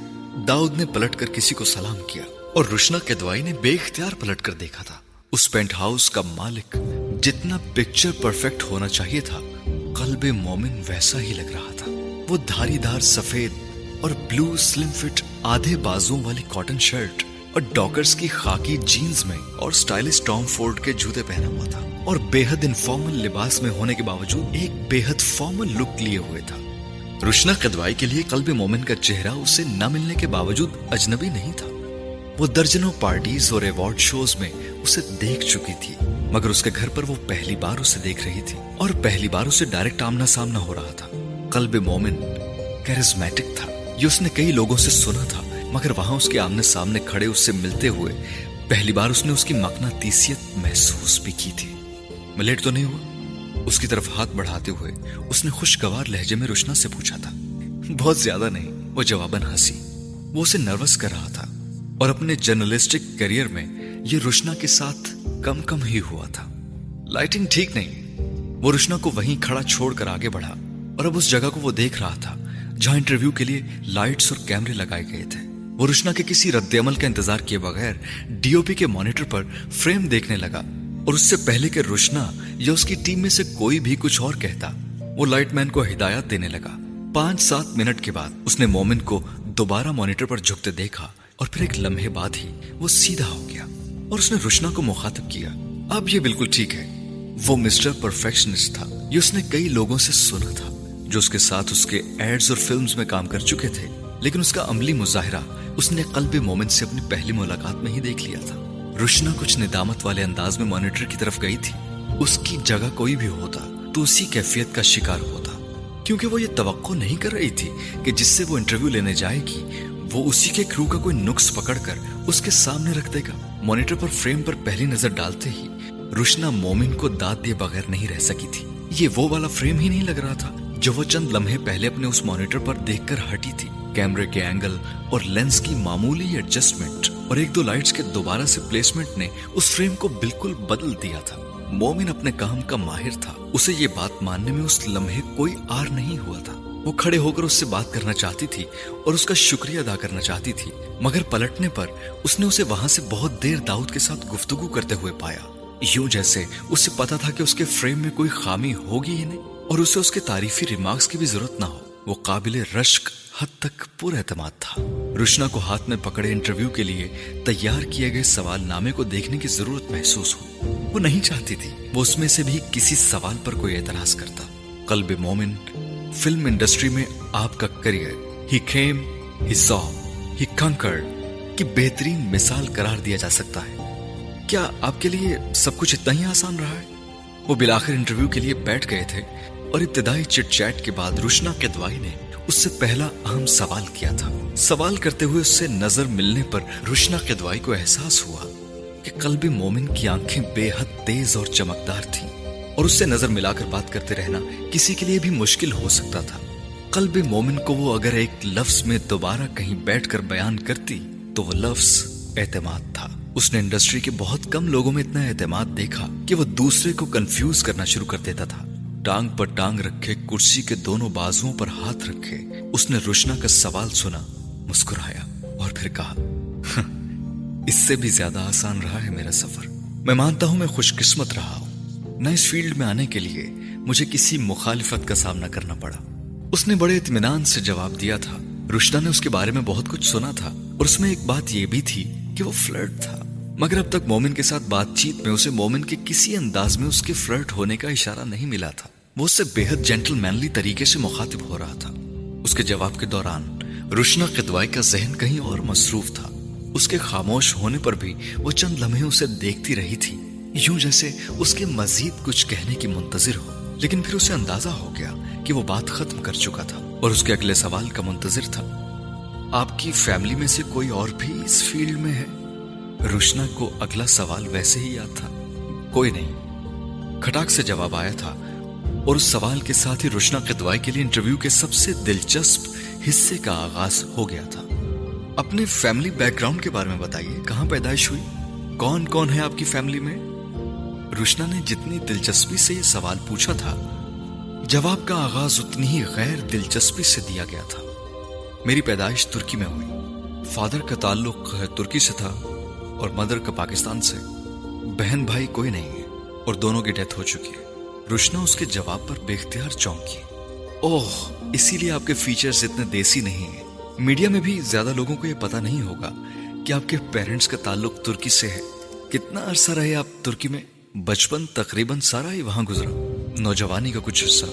داؤد نے پلٹ کر کسی کو سلام کیا اور روشنا کے دوائی نے بے اختیار پلٹ کر دیکھا تھا۔ اس پینٹ ہاؤس کا مالک جتنا پکچر پرفیکٹ ہونا چاہیے تھا، قلب مومن ویسا ہی لگ رہا تھا۔ وہ دھاری دھار سفید اور بلو سلم فٹ آدھے بازوں والی کاٹن شرٹ اور ڈاکرز کی خاکی جینز میں اور سٹائلش ٹام فورڈ کے جوتے پہنا ہوا تھا۔ اور بے حد انفارمل لباس میں ہونے کے باوجود ایک بے حد فارمل لک لیے ہوئے تھا۔ رشنا قدوائی کے لیے قلب مومن کا چہرہ اسے نہ ملنے کے باوجود اجنبی نہیں تھا۔ وہ درجنوں پارٹیز اور ایوارڈ شوز میں اسے دیکھ چکی تھی، مگر اس کے گھر پر وہ پہلی بار اسے دیکھ رہی تھی اور پہلی بار اسے ڈائریکٹ آمنا سامنا ہو رہا تھا۔ قلب مومن کیرزمیٹک تھا۔ یہ اس نے کئی لوگوں سے سنا تھا، مگر وہاں اس کے آمنے سامنے کھڑے اس سے ملتے ہوئے پہلی بار اس نے اس کی مقنا تیسیت محسوس بھی کی تھی۔ میں لیٹ تو نہیں ہوا۔ اس کی طرف ہاتھ بڑھاتے ہوئے اس نے خوشگوار لہجے میں روشنا سے پوچھا تھا۔ بہت زیادہ نہیں، وہ جواباً ہنسی۔ وہ اسے نروس کر رہا تھا اور اپنے جرنلسٹک کیریئر میں یہ روشنا کے ساتھ کم کم ہی ہوا تھا۔ لائٹنگ ٹھیک نہیں۔ وہ روشنا کو وہیں کھڑا چھوڑ کر آگے بڑھا اور اب اس جگہ کو وہ دیکھ رہا تھا جہاں انٹرویو کے لیے لائٹس اور کیمرے لگائے گئے تھے۔ وہ روشنا کے کسی رد عمل کا انتظار کیے بغیر ڈی او پی کے مانیٹر پر فریم دیکھنے لگا۔ اور اس سے پہلے کہ روشنا یا اس کی ٹیم میں سے کوئی بھی کچھ اور کہتا، وہ لائٹ مین کو ہدایات دینے لگا۔ پانچ سات منٹ کے بعد اس نے مومن کو دوبارہ مانیٹر پر جھکتے دیکھا اور پھر ایک لمحے بعد ہی وہ سیدھا ہو گیا اور اس نے روشنا کو مخاطب کیا۔ اب یہ بالکل ٹھیک ہے۔ وہ مسٹر پرفیکشنسٹ تھا، یہ اس نے کئی لوگوں سے سنا تھا جو اس کے ساتھ اس کے ایڈز اور فلمز میں کام کر چکے تھے، لیکن اس کا عملی مظاہرہ اس نے قلب مومن سے اپنی پہلی ملاقات میں ہی دیکھ لیا تھا۔ روشنا کچھ ندامت والے انداز میں مانیٹر کی طرف گئی تھی۔ اس کی جگہ کوئی بھی ہوتا تو اسی کیفیت کا شکار ہوتا۔ کیونکہ وہ یہ توقع نہیں کر رہی تھی کہ جس سے وہ انٹرویو لینے جائے گی، وہ اسی کے کرو کا کوئی نقص پکڑ کر اس کے سامنے رکھ دے گا۔ مانیٹر پر فریم پر پہلی نظر ڈالتے ہی روشنا مومن کو داد دیے بغیر نہیں رہ سکی تھی۔ یہ وہ والا فریم ہی نہیں لگ رہا تھا جو وہ چند لمحے پہلے اپنے اس مانیٹر پر دیکھ کر ہٹی تھی۔ کیمرے کے اینگل اور لینس کی معمولی ایڈجسٹمنٹ اور ایک دو لائٹس کے دوبارہ سے پلیسمنٹ نے اس فریم کو بالکل بدل دیا تھا۔ مومن اپنے کام کا ماہر تھا۔ اسے یہ بات ماننے میں اس لمحے کوئی آر نہیں ہوا تھا۔ وہ کھڑے ہو کر اس سے بات کرنا چاہتی تھی اور اس کا شکریہ ادا کرنا چاہتی تھی، مگر پلٹنے پر اس نے اسے وہاں سے بہت دیر داؤد کے ساتھ گفتگو کرتے ہوئے پایا۔ یوں جیسے اسے پتا تھا کہ اس کے فریم میں کوئی خامی ہوگی ہی نہیں اور اسے اس کے تعریفی ریمارکس کی بھی ضرورت نہ ہو۔ وہ قابل رشک حد تک پر اعتماد تھا۔ روشنا کو ہاتھ میں پکڑے انٹرویو کے لیے تیار کیے گئے سوال نامے کو دیکھنے کی ضرورت محسوس ہو وہ نہیں چاہتی تھی۔ وہ اس میں سے بھی کسی سوال پر کوئی اعتراض کرتا۔ قلب مومن، فلم انڈسٹری میں آپ کا کریئر۔ ہی کھیم ہی سو ہی کنکر کی بہترین مثال قرار دیا جا سکتا ہے۔ کیا آپ کے لیے سب کچھ اتنا ہی آسان رہا ہے؟ وہ بلاخر انٹرویو کے لیے بیٹھ گئے تھے اور ابتدائی چٹ چیٹ کے بعد روشنا کے دوائی نے اس سے پہلا اہم سوال کیا تھا۔ سوال کرتے ہوئے اس سے نظر ملنے پر روشنا کے کو احساس ہوا کہ قلب مومن کی آنکھیں بے حد تیز اور چمکدار تھیں اور اس سے نظر ملا کر بات کرتے رہنا کسی کے لیے بھی مشکل ہو سکتا تھا۔ قلب مومن کو وہ اگر ایک لفظ میں دوبارہ کہیں بیٹھ کر بیان کرتی تو وہ لفظ اعتماد تھا۔ اس نے انڈسٹری کے بہت کم لوگوں میں اتنا اعتماد دیکھا کہ وہ دوسرے کو کنفیوز کرنا شروع کر دیتا تھا۔ ٹانگ پر ٹانگ رکھے، کرسی کے دونوں بازوؤں پر ہاتھ رکھے، اس نے روشنا کا سوال سنا، مسکرایا اور پھر کہا ہاں، اس سے بھی زیادہ آسان رہا ہے میرا سفر۔ میں مانتا ہوں میں خوش قسمت رہا ہوں۔ نہ اس فیلڈ میں آنے کے لیے مجھے کسی مخالفت کا سامنا کرنا پڑا۔ اس نے بڑے اطمینان سے جواب دیا تھا۔ رشنا نے اس کے بارے میں بہت کچھ سنا تھا اور اس میں ایک بات یہ بھی تھی کہ وہ فلرٹ تھا۔ مگر اب تک مومن کے ساتھ بات چیت میں اسے مومن کے کسی انداز میں اس کے فلرٹ ہونے کا اشارہ نہیں ملا تھا۔ وہ اس سے بےحد جینٹل مینلی طریقے سے مخاطب ہو رہا تھا۔ اس کے جواب کے دوران رشنا قدوائی کا ذہن کہیں اور مصروف تھا۔ اس کے خاموش ہونے پر بھی وہ چند لمحے اسے دیکھتی رہی تھی۔ یوں جیسے اس کے مزید کچھ کہنے کی منتظر ہو۔ لیکن پھر اسے اندازہ ہو گیا کہ وہ بات ختم کر چکا تھا۔ اور اس کے اگلے سوال کا منتظر تھا۔ آپ کی فیملی میں سے کوئی اور بھی اس فیلڈ میں ہے؟ روشنا کو اگلا سوال ویسے ہی یاد تھا۔ کوئی نہیں۔ کھٹاک سے جواب آیا تھا اور اس سوال کے ساتھ ہی روشنا قدوائی کے لیے انٹرویو کے سب سے دلچسپ حصے کا آغاز ہو گیا تھا۔ اپنے فیملی بیک گراؤنڈ کے بارے میں بتائیے، کہاں پیدائش ہوئی؟ کون کون ہے آپ کی فیملی میں؟ روشنا نے جتنی دلچسپی سے یہ سوال پوچھا تھا، جواب کا آغاز اتنی ہی غیر دلچسپی سے دیا گیا تھا۔ میری پیدائش ترکی میں ہوئی۔ فادر کا تعلق ترکی سے تھا اور مدر کا پاکستان سے۔ بہن بھائی کوئی نہیں ہے اور دونوں کی ڈیتھ ہو چکی ہے۔ روشنا اس کے جواب پر بے اختیار چونکی اوہ، اسی لیے آپ کے فیچرز اتنے دیسی نہیں ہیں۔ میڈیا میں بھی زیادہ لوگوں کو یہ پتا نہیں ہوگا کہ آپ کے پیرنٹس کا تعلق ترکی سے ہے۔ کتنا عرصہ رہے آپ ترکی میں؟ بچپن تقریباً سارا ہی وہاں گزرا۔ نوجوانی کا کچھ حصہ۔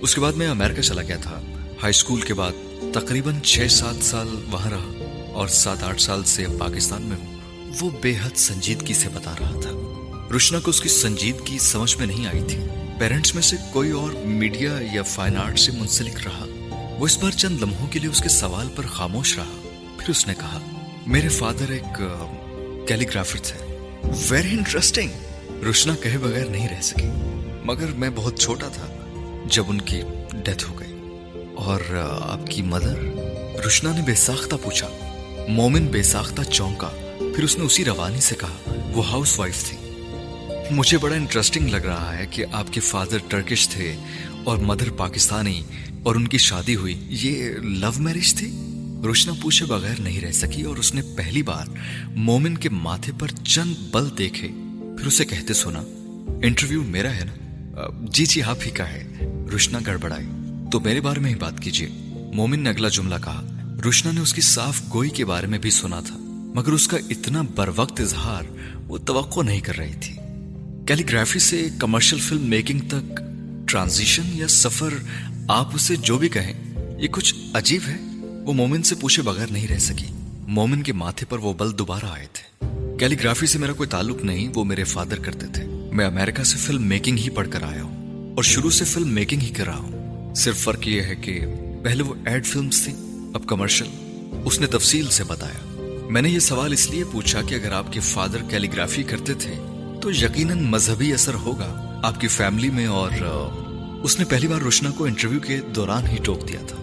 اس کے بعد میں امریکہ چلا گیا تھا۔ ہائی اسکول کے بعد تقریباً چھ سات سال وہاں رہا اور سات آٹھ سال سے پاکستان میں ہوں۔ وہ بے حد سنجیدگی سے بتا رہا تھا۔ روشنا کو اس کی سنجیدگی سمجھ میں نہیں آئی تھی۔ پیرنٹس میں سے کوئی اور میڈیا یا فائن آرٹ سے منسلک رہا۔ وہ اس بار چند لمحوں کے لیے اس کے سوال پر خاموش رہا۔ پھر اس نے کہا، میرے فادر ایک کیلیگرافر تھے۔ ویری انٹرسٹنگ روشنا کہے بغیر نہیں رہ سکی مگر میں بہت چھوٹا تھا جب ان کی ڈیتھ ہو گئی۔ اور آپ کی مدر؟ روشنا نے بے ساختہ پوچھا۔ مومن بے ساختہ چونکا۔ پھر اس نے اسی روانی سے کہا، وہ ہاؤس وائف تھی۔ مجھے بڑا انٹرسٹنگ لگ رہا ہے کہ آپ کے فادر ٹرکش تھے اور مدر پاکستانی اور ان کی شادی ہوئی۔ یہ لو میرج تھی؟ روشنا پوچھے بغیر نہیں رہ سکی اور اس نے پہلی بار مومن کے ماتھے پر چند بل دیکھے۔ پھر اسے کہتے سنا انٹرویو میرا ہے نا؟ جی جی آپ ہی کا ہے۔ روشنا گڑبڑائی۔ تو میرے بارے میں ہی بات کیجیے۔ مومن نے اگلا جملہ کہا، روشنا نے اس کی صاف گوئی کے بارے میں بھی سنا تھا، مگر اس کا اتنا بر وقت اظہار وہ توقع نہیں کر رہی تھی۔ کیلیگرافی سے کمرشل فلم میکنگ تک ٹرانزیشن یا سفر آپ اسے جو بھی کہیں، یہ کچھ عجیب ہے۔ وہ مومن سے پوچھے بغیر نہیں رہ سکی۔ مومن کے ماتھے پر وہ بل دوبارہ آئے تھے۔ کیلیگرافی سے میرا کوئی تعلق نہیں، وہ میرے فادر کرتے تھے۔ میں امریکہ سے فلم میکنگ ہی پڑھ کر آیا ہوں اور شروع سے فلم میکنگ ہی کر رہا ہوں۔ صرف فرق یہ ہے کہ پہلے وہ ایڈ فلمز تھی اب کمرشل۔ اس نے تفصیل سے بتایا۔ میں نے یہ سوال اس لیے پوچھا کہ اگر آپ کے فادر کیلیگرافی کرتے تھے تو یقیناً مذہبی اثر ہوگا آپ کی فیملی میں اور اس نے پہلی بار روشنا کو انٹرویو کے دوران ہی ٹوک دیا تھا۔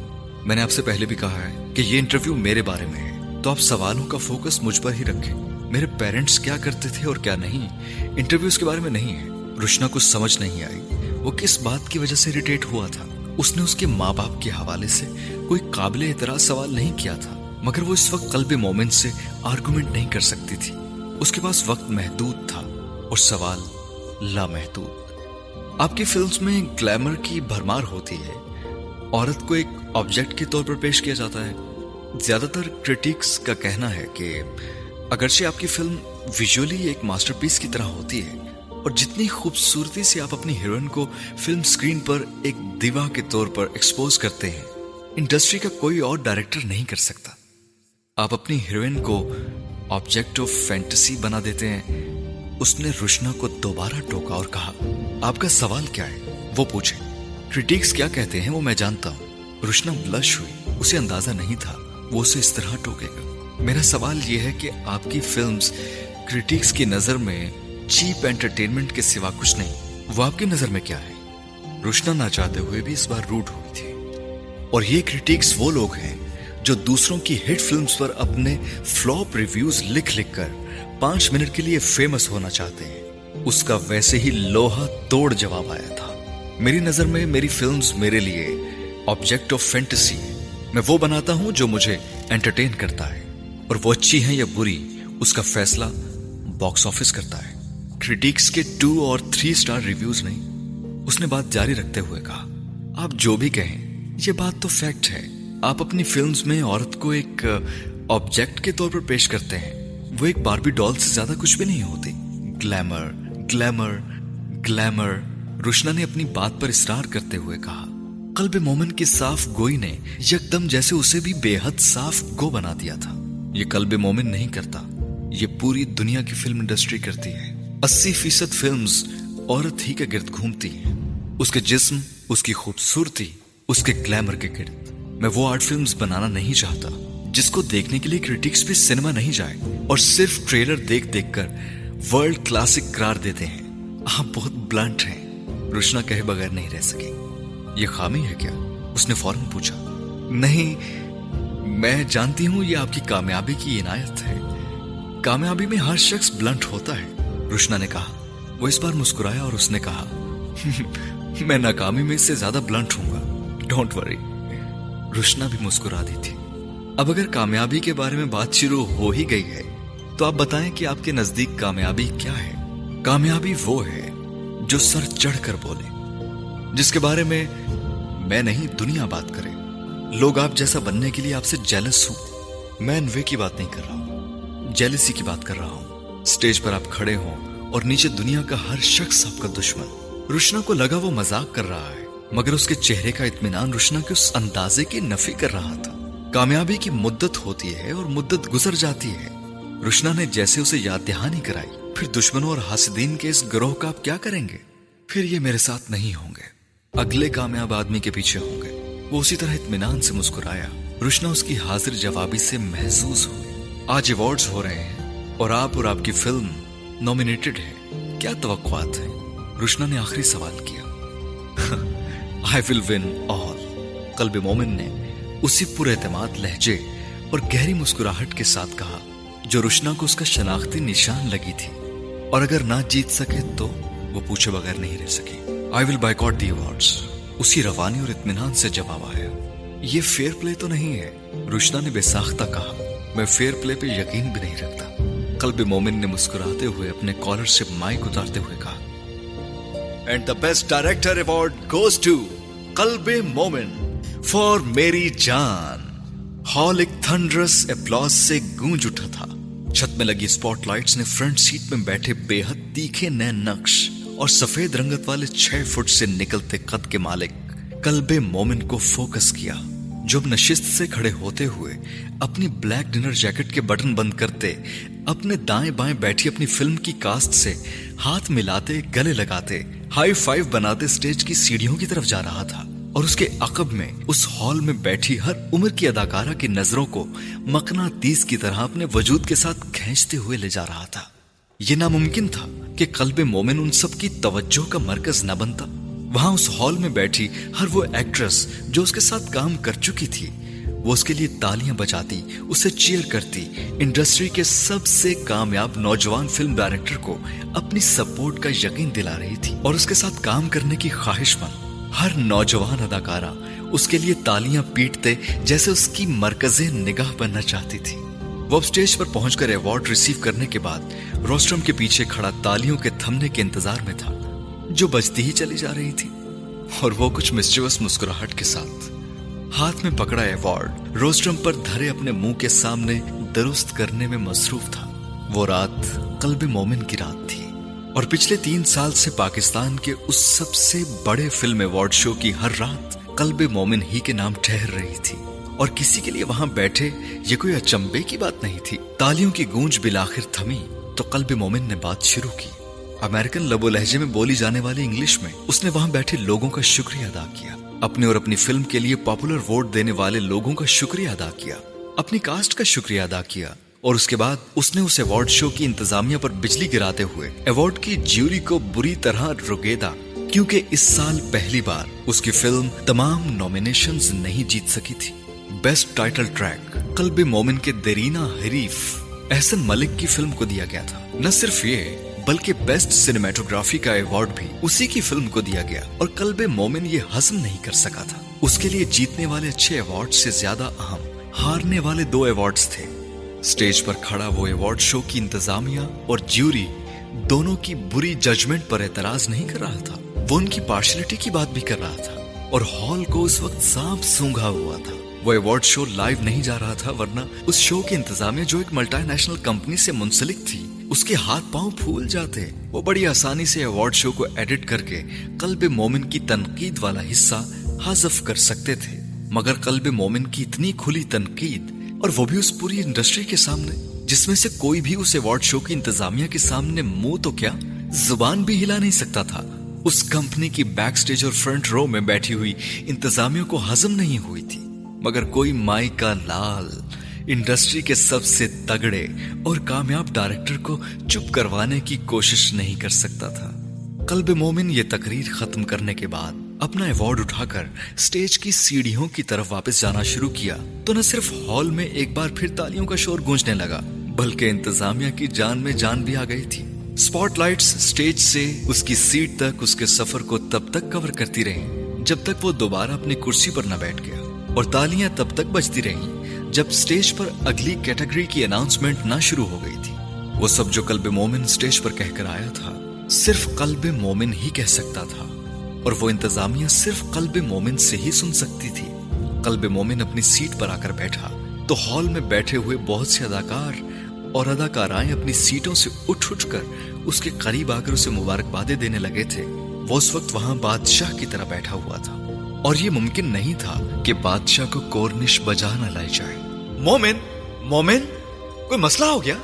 میں نے آپ سے پہلے بھی کہا ہے کہ یہ انٹرویو میرے بارے میں ہے۔ تو آپ سوالوں کا فوکس مجھ پر ہی رکھیں۔ میرے پیرنٹس کیا کرتے تھے اور کیا نہیں؟ انٹرویوز کے بارے میں نہیں ہے۔ روشنا کو سمجھ نہیں آئی۔ وہ کس بات کی وجہ سے ریٹیٹ ہوا تھا؟ اس نے اس کے ماں باپ کے حوالے سے کوئی قابل اعتراض سوال نہیں کیا تھا، مگر وہ اس وقت قلب مومن سے آرگومنٹ نہیں کر سکتی تھی۔ اس کے پاس وقت محدود تھا۔ اور سوال لامحدود۔ آپ کی فلمز میں گلیمر کی بھرمار ہوتی ہے۔ عورت کو ایک آبجیکٹ کے طور پر پیش کیا جاتا ہے۔ زیادہ تر کرٹکس کا کہنا ہے کہ اگرچہ آپ کی فلم ویژولی ایک ماسٹر پیس کی طرح ہوتی ہے، اور جتنی خوبصورتی سے آپ اپنی ہیروئن کو فلم سکرین پر ایک دیوا کے طور پر ایکسپوز کرتے ہیں، انڈسٹری کا کوئی اور ڈائریکٹر نہیں کر سکتا۔ آپ اپنی ہیروئن کو آبجیکٹ آف فینٹسی بنا دیتے ہیں۔ اس نے روشنا کو دوبارہ ٹوکا اور کہا، آپ کا سوال کیا ہے؟ وہ پوچھے کرٹیکس کیا کہتے ہیں وہ میں جانتا ہوں۔ روشنا بلش ہوئی۔ اسے اندازہ نہیں تھا۔ وہ اسے اس طرح ٹوکے گا۔ میرا سوال یہ ہے کہ آپ کی فلمز کرٹکس کی نظر میں چیپ انٹرٹینمنٹ کے سوا کچھ نہیں۔ وہ آپ کی نظر میں کیا ہے؟ روشنا نہ چاہتے ہوئے بھی اس بار روٹ ہوئی تھی۔ اور یہ کرٹکس وہ لوگ ہیں جو دوسروں کی ہٹ فلمز پر اپنے فلوپ ریویوز لکھ لکھ کر پانچ منٹ کے لیے فیمس ہونا چاہتے ہیں۔ اس کا ویسے ہی لوہا توڑ جواب آیا تھا۔ میری نظر میں میری فلمز میرے لیے آبجیکٹ آف فینٹسی میں وہ بناتا ہوں جو مجھے انٹرٹین کرتا ہے۔ اور وہ اچھی ہے یا بری، اس کا فیصلہ باکس آفس کرتا ہے۔ کریٹکس کے ٹو اور تھری سٹار ریویوز نہیں۔ اس نے بات جاری رکھتے ہوئے کہا، آپ جو بھی کہیں، یہ بات تو فیکٹ ہے۔ آپ اپنی فلمز میں عورت کو ایک آبجیکٹ کے طور پر پیش کرتے ہیں۔ وہ ایک باربی ڈال سے زیادہ کچھ بھی نہیں ہوتی گلیمر گلیمر گلیمر روشنا نے اپنی بات پر اصرار کرتے ہوئے کہا، قلب مومن کی صاف گوئی نے یکدم جیسے اسے بھی بے حد صاف گو بنا دیا تھا۔ یہ قلب مومن نہیں کرتا، یہ پوری دنیا کی فلم انڈسٹری کرتی ہے۔ اسی فیصد فلمز عورت ہی کے گرد گھومتی ہیں۔ اس کے جسم، اس کی خوبصورتی، اس کے گلیمر کے گرد۔ میں وہ آرٹ فلمز بنانا نہیں چاہتا۔ جس کو دیکھنے کے لیے کریٹکس بھی سینما نہیں جائے، اور صرف ٹریلر دیکھ دیکھ کر ورلڈ کلاسک قرار دیتے ہیں۔ آپ بہت بلنٹ ہیں۔ روشنا کہے بغیر نہیں رہ سکی یہ خامی ہے کیا؟ اس نے فوراً پوچھا۔ نہیں، میں جانتی ہوں یہ آپ کی کامیابی کی عنایت ہے۔ کامیابی میں ہر شخص بلنٹ ہوتا ہے۔ روشنا نے کہا۔ وہ اس بار مسکرایا اور اس نے کہا۔ *laughs* میں ناکامی میں اس سے زیادہ بلنٹ ہوں گا۔ ڈونٹ وری روشنا بھی مسکرا دی تھی۔ اب اگر کامیابی کے بارے میں بات شروع ہو ہی گئی ہے، تو آپ بتائیں کہ آپ کے نزدیک کامیابی کیا ہے؟ کامیابی وہ ہے جو سر چڑھ کر بولے، جس کے بارے میں میں نہیں دنیا بات کرے۔ لوگ آپ جیسا بننے کے لیے آپ سے جیلس ہوں۔ میں انوے کی بات نہیں کر رہا ہوں جیلسی کی بات کر رہا ہوں۔ سٹیج پر آپ کھڑے ہوں اور نیچے دنیا کا ہر شخص آپ کا دشمن۔ روشنا کو لگا وہ مذاق کر رہا ہے، مگر اس کے چہرے کا اطمینان روشنا کے اس اندازے کی نفی کر رہا تھا۔ کامیابی کی مدت ہوتی ہے اور مدت گزر جاتی ہے۔ روشنا نے جیسے اسے یاد دہانی کرائی، پھر دشمنوں اور حاسدین کے اس گروہ کا آپ کیا کریں گے؟ پھر یہ میرے ساتھ نہیں ہوں گے۔ اگلے کامیاب آدمی کے پیچھے ہوں گے۔ وہ اسی طرح اطمینان سے مسکرایا۔ روشنا اس کی حاضر جوابی سے محسوس ہوئی آج ایوارڈز ہو رہے ہیں اور آپ اور آپ کی فلم نومینیٹڈ ہے۔ کیا توقعات ہیں؟ روشنا نے آخری سوال کیا۔ آئی ول ون آل قلب مومن نے اسی پر اعتماد لہجے اور گہری مسکراہٹ کے ساتھ کہا جو روشنا کو اس کا شناختی نشان لگی تھی۔ اور اگر نہ جیت سکے تو وہ پوچھے بغیر نہیں رہ سکی۔ آئی will buy caught the awards اسی روانی اور اطمینان سے جواب آیا۔ یہ فیئر پلے تو نہیں ہے۔ روشنا نے بے ساختہ کہا، میں فیئر پلے پہ یقین بھی نہیں رکھتا۔ قلب مومن نے مسکراتے ہوئے اپنے کالر سے مائک اتارتے ہوئے کہا۔ And the best director award goes to Qalb Momin. For میری جان۔ ہال ایک تھنڈرس اپلاس سے گونج اٹھا تھا۔ چھت میں لگی سپوٹ لائٹس نے فرنٹ سیٹ میں بیٹھے بے حد تیکھے نئے نقش اور سفید رنگت والے چھ فٹ سے نکلتے قد کے مالک کلب مومن کو فوکس کیا۔ جو اب نشست سے کھڑے ہوتے ہوئے اپنی بلیک ڈنر جیکٹ کے بٹن بند کرتے، اپنے دائیں بائیں بیٹھی اپنی فلم کی کاسٹ سے ہاتھ ملاتے، گلے لگاتے، ہائی فائیو بناتے سٹیج کی سیڑھیوں کی طرف جا رہا تھا۔ اور اس کے عقب میں، اس ہال میں بیٹھی ہر عمر کی اداکارہ کی نظروں کو مکنا تیز کی طرح اپنے وجود کے ساتھ کھینچتے ہوئے لے جا رہا تھا۔ یہ ناممکن تھا کہ قلب مومن ان سب کی توجہ کا مرکز نہ بنتا۔ وہاں اس ہال میں بیٹھی ہر وہ ایکٹریس جو اس کے ساتھ کام کر چکی تھی، وہ اس کے لیے تالیاں بجاتی، اسے چیئر کرتی۔ انڈسٹری کے سب سے کامیاب نوجوان فلم ڈائریکٹر کو اپنی سپورٹ کا یقین دلا رہی تھی اور اس کے ساتھ کام کرنے کی خواہش مند ہر نوجوان اداکارہ اس کے لیے تالیاں پیٹتے جیسے اس کی مرکز نگاہ بننا چاہتی تھی۔ وہ اب سٹیج پر پہنچ کر ایوارڈ ریسیو کرنے کے بعد روسٹرم کے پیچھے کھڑا تالیوں کے تھمنے کے انتظار میں تھا، جو بجتی ہی چلی جا رہی تھی۔ اور وہ کچھ مسچیوس مسکراہٹ کے ساتھ ہاتھ میں پکڑا ایوارڈ روسٹرم پر دھرے اپنے منہ کے سامنے درست کرنے میں مصروف تھا۔ وہ رات قلب مومن کی رات تھی۔ اور پچھلے تین سال سے پاکستان کے اس سب سے بڑے فلم ایوارڈ شو کی ہر رات قلب مومن ہی کے نام ٹھہر رہی تھی۔ اور کسی کے لیے وہاں بیٹھے یہ کوئی اچمبے کی بات نہیں تھی۔ تالیوں کی گونج بلاخر تھمی تو قلب مومن نے بات شروع کی۔ امریکن لبو لہجے میں بولی جانے والی انگلش میں اس نے وہاں بیٹھے لوگوں کا شکریہ ادا کیا۔ اپنے اور اپنی فلم کے لیے پاپولر ووٹ دینے والے لوگوں کا شکریہ ادا کیا۔ اپنی کاسٹ کا شکریہ ادا کیا۔ اور اس کے بعد اس نے اس ایوارڈ شو کی انتظامیہ پر بجلی گراتے ہوئے ایوارڈ کی جیوری کو بری طرح رگیدا، کیونکہ اس سال پہلی بار اس کی فلم تمام نومینیشنز نہیں جیت سکی تھی۔ بیسٹ ٹائٹل ٹریک قلب مومن کے دیرینا حریف۔ احسن ملک کی فلم کو دیا گیا تھا۔ نہ صرف یہ، بلکہ بیسٹ سینیمیٹوگرافی کا ایوارڈ بھی اسی کی فلم کو دیا گیا۔ اور قلب مومن یہ ہضم نہیں کر سکا تھا۔ اس کے لیے جیتنے والے اچھے ایوارڈ سے زیادہ اہم، ہارنے والے دو ایوارڈز تھے۔ سٹیج پر کھڑا وہ ایوارڈ شو کی انتظامیہ اور جیوری دونوں کی بری ججمنٹ پر اعتراض نہیں کر رہا تھا۔ وہ ان کی پارشلٹی کی بات بھی کر رہا تھا اور ہال کو اس وقت سانپ سونگا ہوا تھا۔ وہ ایوارڈ شو لائیو نہیں جا رہا تھا ورنہ اس شو کی انتظامیہ جو ایک ملٹا نیشنل کمپنی سے منسلک تھی، اس کے ہاتھ پاؤں پھول جاتے۔ وہ بڑی آسانی سے ایوارڈ شو کو ایڈٹ کر کے قلب مومن کی تنقید والا حصہ حذف کر سکتے تھے۔ مگر قلب مومن کی اتنی کھلی تنقید اور وہ بھی اس پوری انڈسٹری کے سامنے، جس میں سے کوئی بھی اس ایوارڈ شو کی انتظامیہ کے سامنے منہ تو کیا، زبان بھی ہلا نہیں سکتا تھا۔ اس کمپنی کی بیک سٹیج اور فرنٹ رو میں بیٹھی ہوئی انتظامیہ کو ہضم نہیں ہوئی تھی۔ مگر کوئی مائی کا لال انڈسٹری کے سب سے تگڑے اور کامیاب ڈائریکٹر کو چپ کروانے کی کوشش نہیں کر سکتا تھا۔ قلب مومن یہ تقریر ختم کرنے کے بعد اپنا ایوارڈ اٹھا کر سٹیج کی سیڑھیوں کی طرف واپس جانا شروع کیا تو نہ صرف ہال میں ایک بار پھر تالیوں کا شور گونجنے لگا، بلکہ انتظامیہ کی جان میں جان بھی آ گئی تھی۔ سپاٹ لائٹس سٹیج سے اس کی سیٹ تک اس کے سفر کو تب تک کور کرتی رہی جب تک وہ دوبارہ اپنی کرسی پر نہ بیٹھ گیا۔ اور تالیاں تب تک بجتی رہی جب سٹیج پر اگلی کیٹیگری کی اناؤنسمنٹ نہ شروع ہو گئی تھی۔ وہ سب جو قلب مومن سٹیج پر کہہ کر آیا تھا، صرف قلب مومن ہی کہہ سکتا تھا۔ اور وہ انتظامیہ صرف قلب مومن سے ہی سن سکتی تھی۔ قلب مومن اپنی سیٹ پر آ کر بیٹھا تو ہال میں بیٹھے ہوئے بہت سے اداکار اور اداکارائیں اپنی سیٹوں سے اٹھ اٹھ کر اس کے قریب آ کر اسے مبارکبادیں دینے لگے تھے۔ وہ اس وقت وہاں بادشاہ کی طرح بیٹھا ہوا تھا۔ اور یہ ممکن نہیں تھا کہ بادشاہ کو کورنش بجا نہ لائی جائے۔ مومن مومن، کوئی مسئلہ ہو گیا؟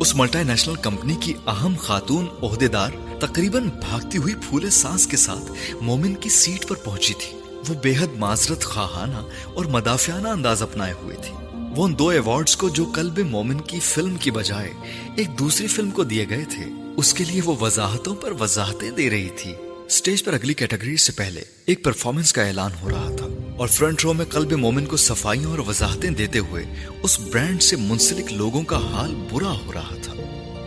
اس ملٹا نیشنل کمپنی کی اہم خاتون عہدے دار تقریباً بھاگتی ہوئی پھولے سانس کے ساتھ مومن کی سیٹ پر پہنچی تھی۔ وہ بے حد معذرت خواہانہ اور مدافعانہ انداز اپنائے ہوئے تھی وہ ان دو ایوارڈز کو جو قلب مومن کی فلم کی بجائے ایک دوسری فلم کو دیے گئے تھے، اس کے لیے وہ وضاحتوں پر وضاحتیں دے رہی تھی۔ سٹیج پر اگلی کیٹیگری سے پہلے ایک پرفارمنس کا اعلان ہو رہا تھا۔ اور فرنٹ رو میں قلب مومن کو صفائیوں اور وضاحتیں دیتے ہوئے اس برانڈ سے منسلک لوگوں کا حال برا ہو رہا تھا۔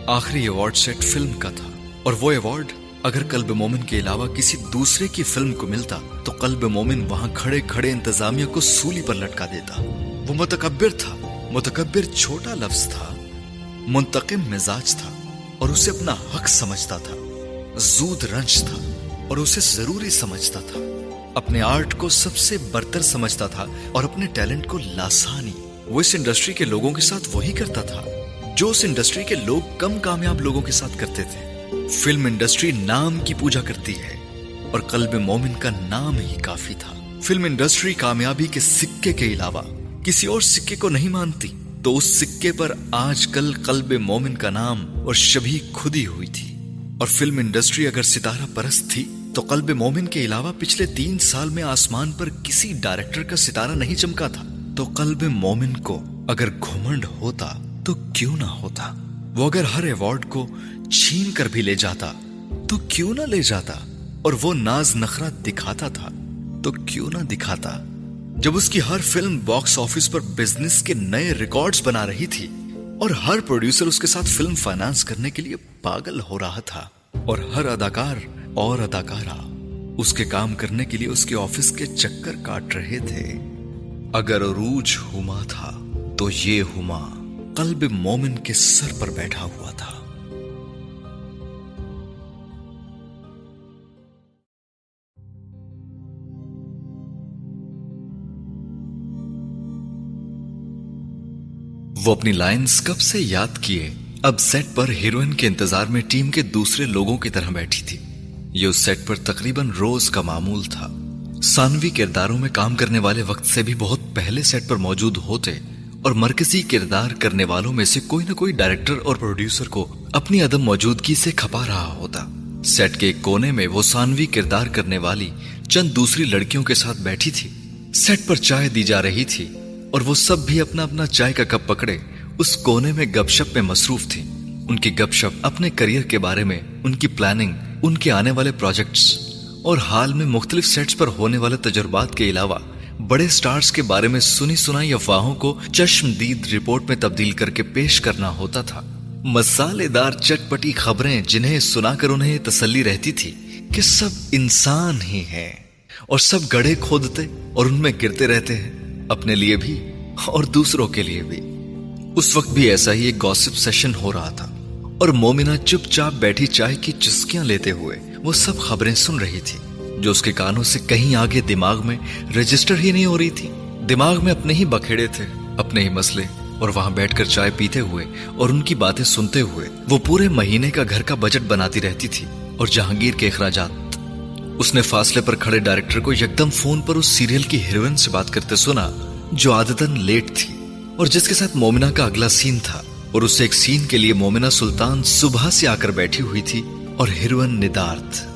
آخری ایوارڈ سیٹ فلم کا تھا۔ اور وہ ایوارڈ اگر قلب مومن کے علاوہ کسی دوسرے کی فلم کو ملتا تو قلب مومن وہاں کھڑے کھڑے انتظامیہ کو سولی پر لٹکا دیتا۔ وہ متکبر تھا۔ متکبر چھوٹا لفظ تھا۔ منتقم مزاج تھا۔ اور اسے اپنا حق سمجھتا تھا۔ زود رنج تھا۔ اور اسے ضروری سمجھتا تھا۔ اپنے آرٹ کو سب سے برتر سمجھتا تھا اور اپنے ٹیلنٹ کو لاسانی۔ وہ اس انڈسٹری کے لوگوں کے ساتھ وہی کرتا تھا جو اس انڈسٹری کے لوگ کم کامیاب لوگوں کے ساتھ کرتے تھے۔ فلم انڈسٹری نام کی پوجا کرتی ہے اور قلب مومن کا نام ہی کافی تھا۔ فلم انڈسٹری کامیابی کے سکے کے علاوہ کسی اور سکے کو نہیں مانتی۔ تو اس سکے پر آج کل قلب مومن کا نام اور شبھی خودی ہوئی تھی۔ اور فلم انڈسٹری اگر ستارہ پرست تھی تو قلب مومن کے علاوہ پچھلے تین سال میں آسمان پر کسی ڈائریکٹر کا ستارہ نہیں چمکا تھا۔ تو قلب مومن کو اگر گھمنڈ ہوتا تو کیوں نہ ہوتا؟ وہ اگر ہر ایوارڈ کو چھین کر بھی لے جاتا تو کیوں نہ لے جاتا؟ اور وہ ناز نخرا دکھاتا تھا تو کیوں نہ دکھاتا؟ جب اس کی ہر فلم باکس آفس پر بزنس کے نئے ریکارڈز بنا رہی تھی اور ہر پروڈیوسر اس کے ساتھ فلم فائنانس کرنے کے لیے پاگل ہو رہا تھا اور ہر اداکار اور اداکارہ اس کے کام کرنے کے لیے اس کے آفس کے چکر کاٹ رہے تھے۔ اگر عروج ہما تھا تو یہ ہما قلب مومن کے سر پر بیٹھا ہوا تھا۔ وہ اپنی لائنز کب سے یاد کیے؟ اب سیٹ پر ہیروئن کے انتظار میں ٹیم کے دوسرے لوگوں کی طرح بیٹھی تھی۔ یہ اس سیٹ پر تقریباً روز کا معمول تھا۔ سانوی کرداروں میں کام کرنے والے وقت سے بھی بہت پہلے سیٹ پر موجود ہوتے اور مرکزی کردار کرنے والوں میں سے کوئی نہ کوئی ڈائریکٹر اور پروڈیوسر کو اپنی عدم موجودگی سے کھپا رہا ہوتا۔ سیٹ کے ایک کونے میں وہ سانوی کردار کرنے والی چند دوسری لڑکیوں کے ساتھ بیٹھی تھی۔ سیٹ پر چائے دی جا رہی تھی اور وہ سب بھی اپنا اپنا چائے کا کپ پکڑے اس کونے میں گپ شپ میں مصروف تھی ان کی گپ شپ اپنے کریئر کے بارے میں، ان کی پلاننگ ان کے آنے والے پروجیکٹس اور حال میں مختلف سیٹس پر ہونے والے تجربات کے علاوہ بڑے سٹارز کے بارے میں سنی سنائی افواہوں کو چشم دید رپورٹ میں تبدیل کر کے پیش کرنا ہوتا تھا۔ مسالے دار چٹ پٹی خبریں جنہیں سنا کر انہیں تسلی رہتی تھی کہ سب انسان ہی ہیں اور سب گڑھے کھودتے اور ان میں گرتے رہتے ہیں، اپنے لیے بھی اور دوسروں کے لیے بھی۔ اس وقت بھی ایسا ہی ایک گوسپ سیشن ہو رہا تھا۔ اور مومنہ چپ چاپ بیٹھی چائے کی چسکیاں لیتے ہوئے وہ سب خبریں سن رہی تھی، جو اس کے کانوں سے کہیں آگے دماغ میں رجسٹر ہی نہیں ہو رہی تھی۔ دماغ میں اپنے ہی بکھیڑے تھے، اپنے ہی مسئلے، اور وہاں بیٹھ کر چائے پیتے ہوئے اور ان کی باتیں سنتے ہوئے وہ پورے مہینے کا گھر کا بجٹ بناتی رہتی تھی۔ اور جہانگیر کے اخراجات۔ اس نے فاصلے پر کھڑے ڈائریکٹر کو یکدم فون پر اس سیریل کی ہیروئن سے بات کرتے سنا، جو عادتاً لیٹ تھی اور جس کے ساتھ مومنہ کا اگلا سین تھا۔ اور اس ایک سین کے لیے مومنہ سلطان صبح سے آ کر بیٹھی ہوئی تھی اور ہیروئن ندارت۔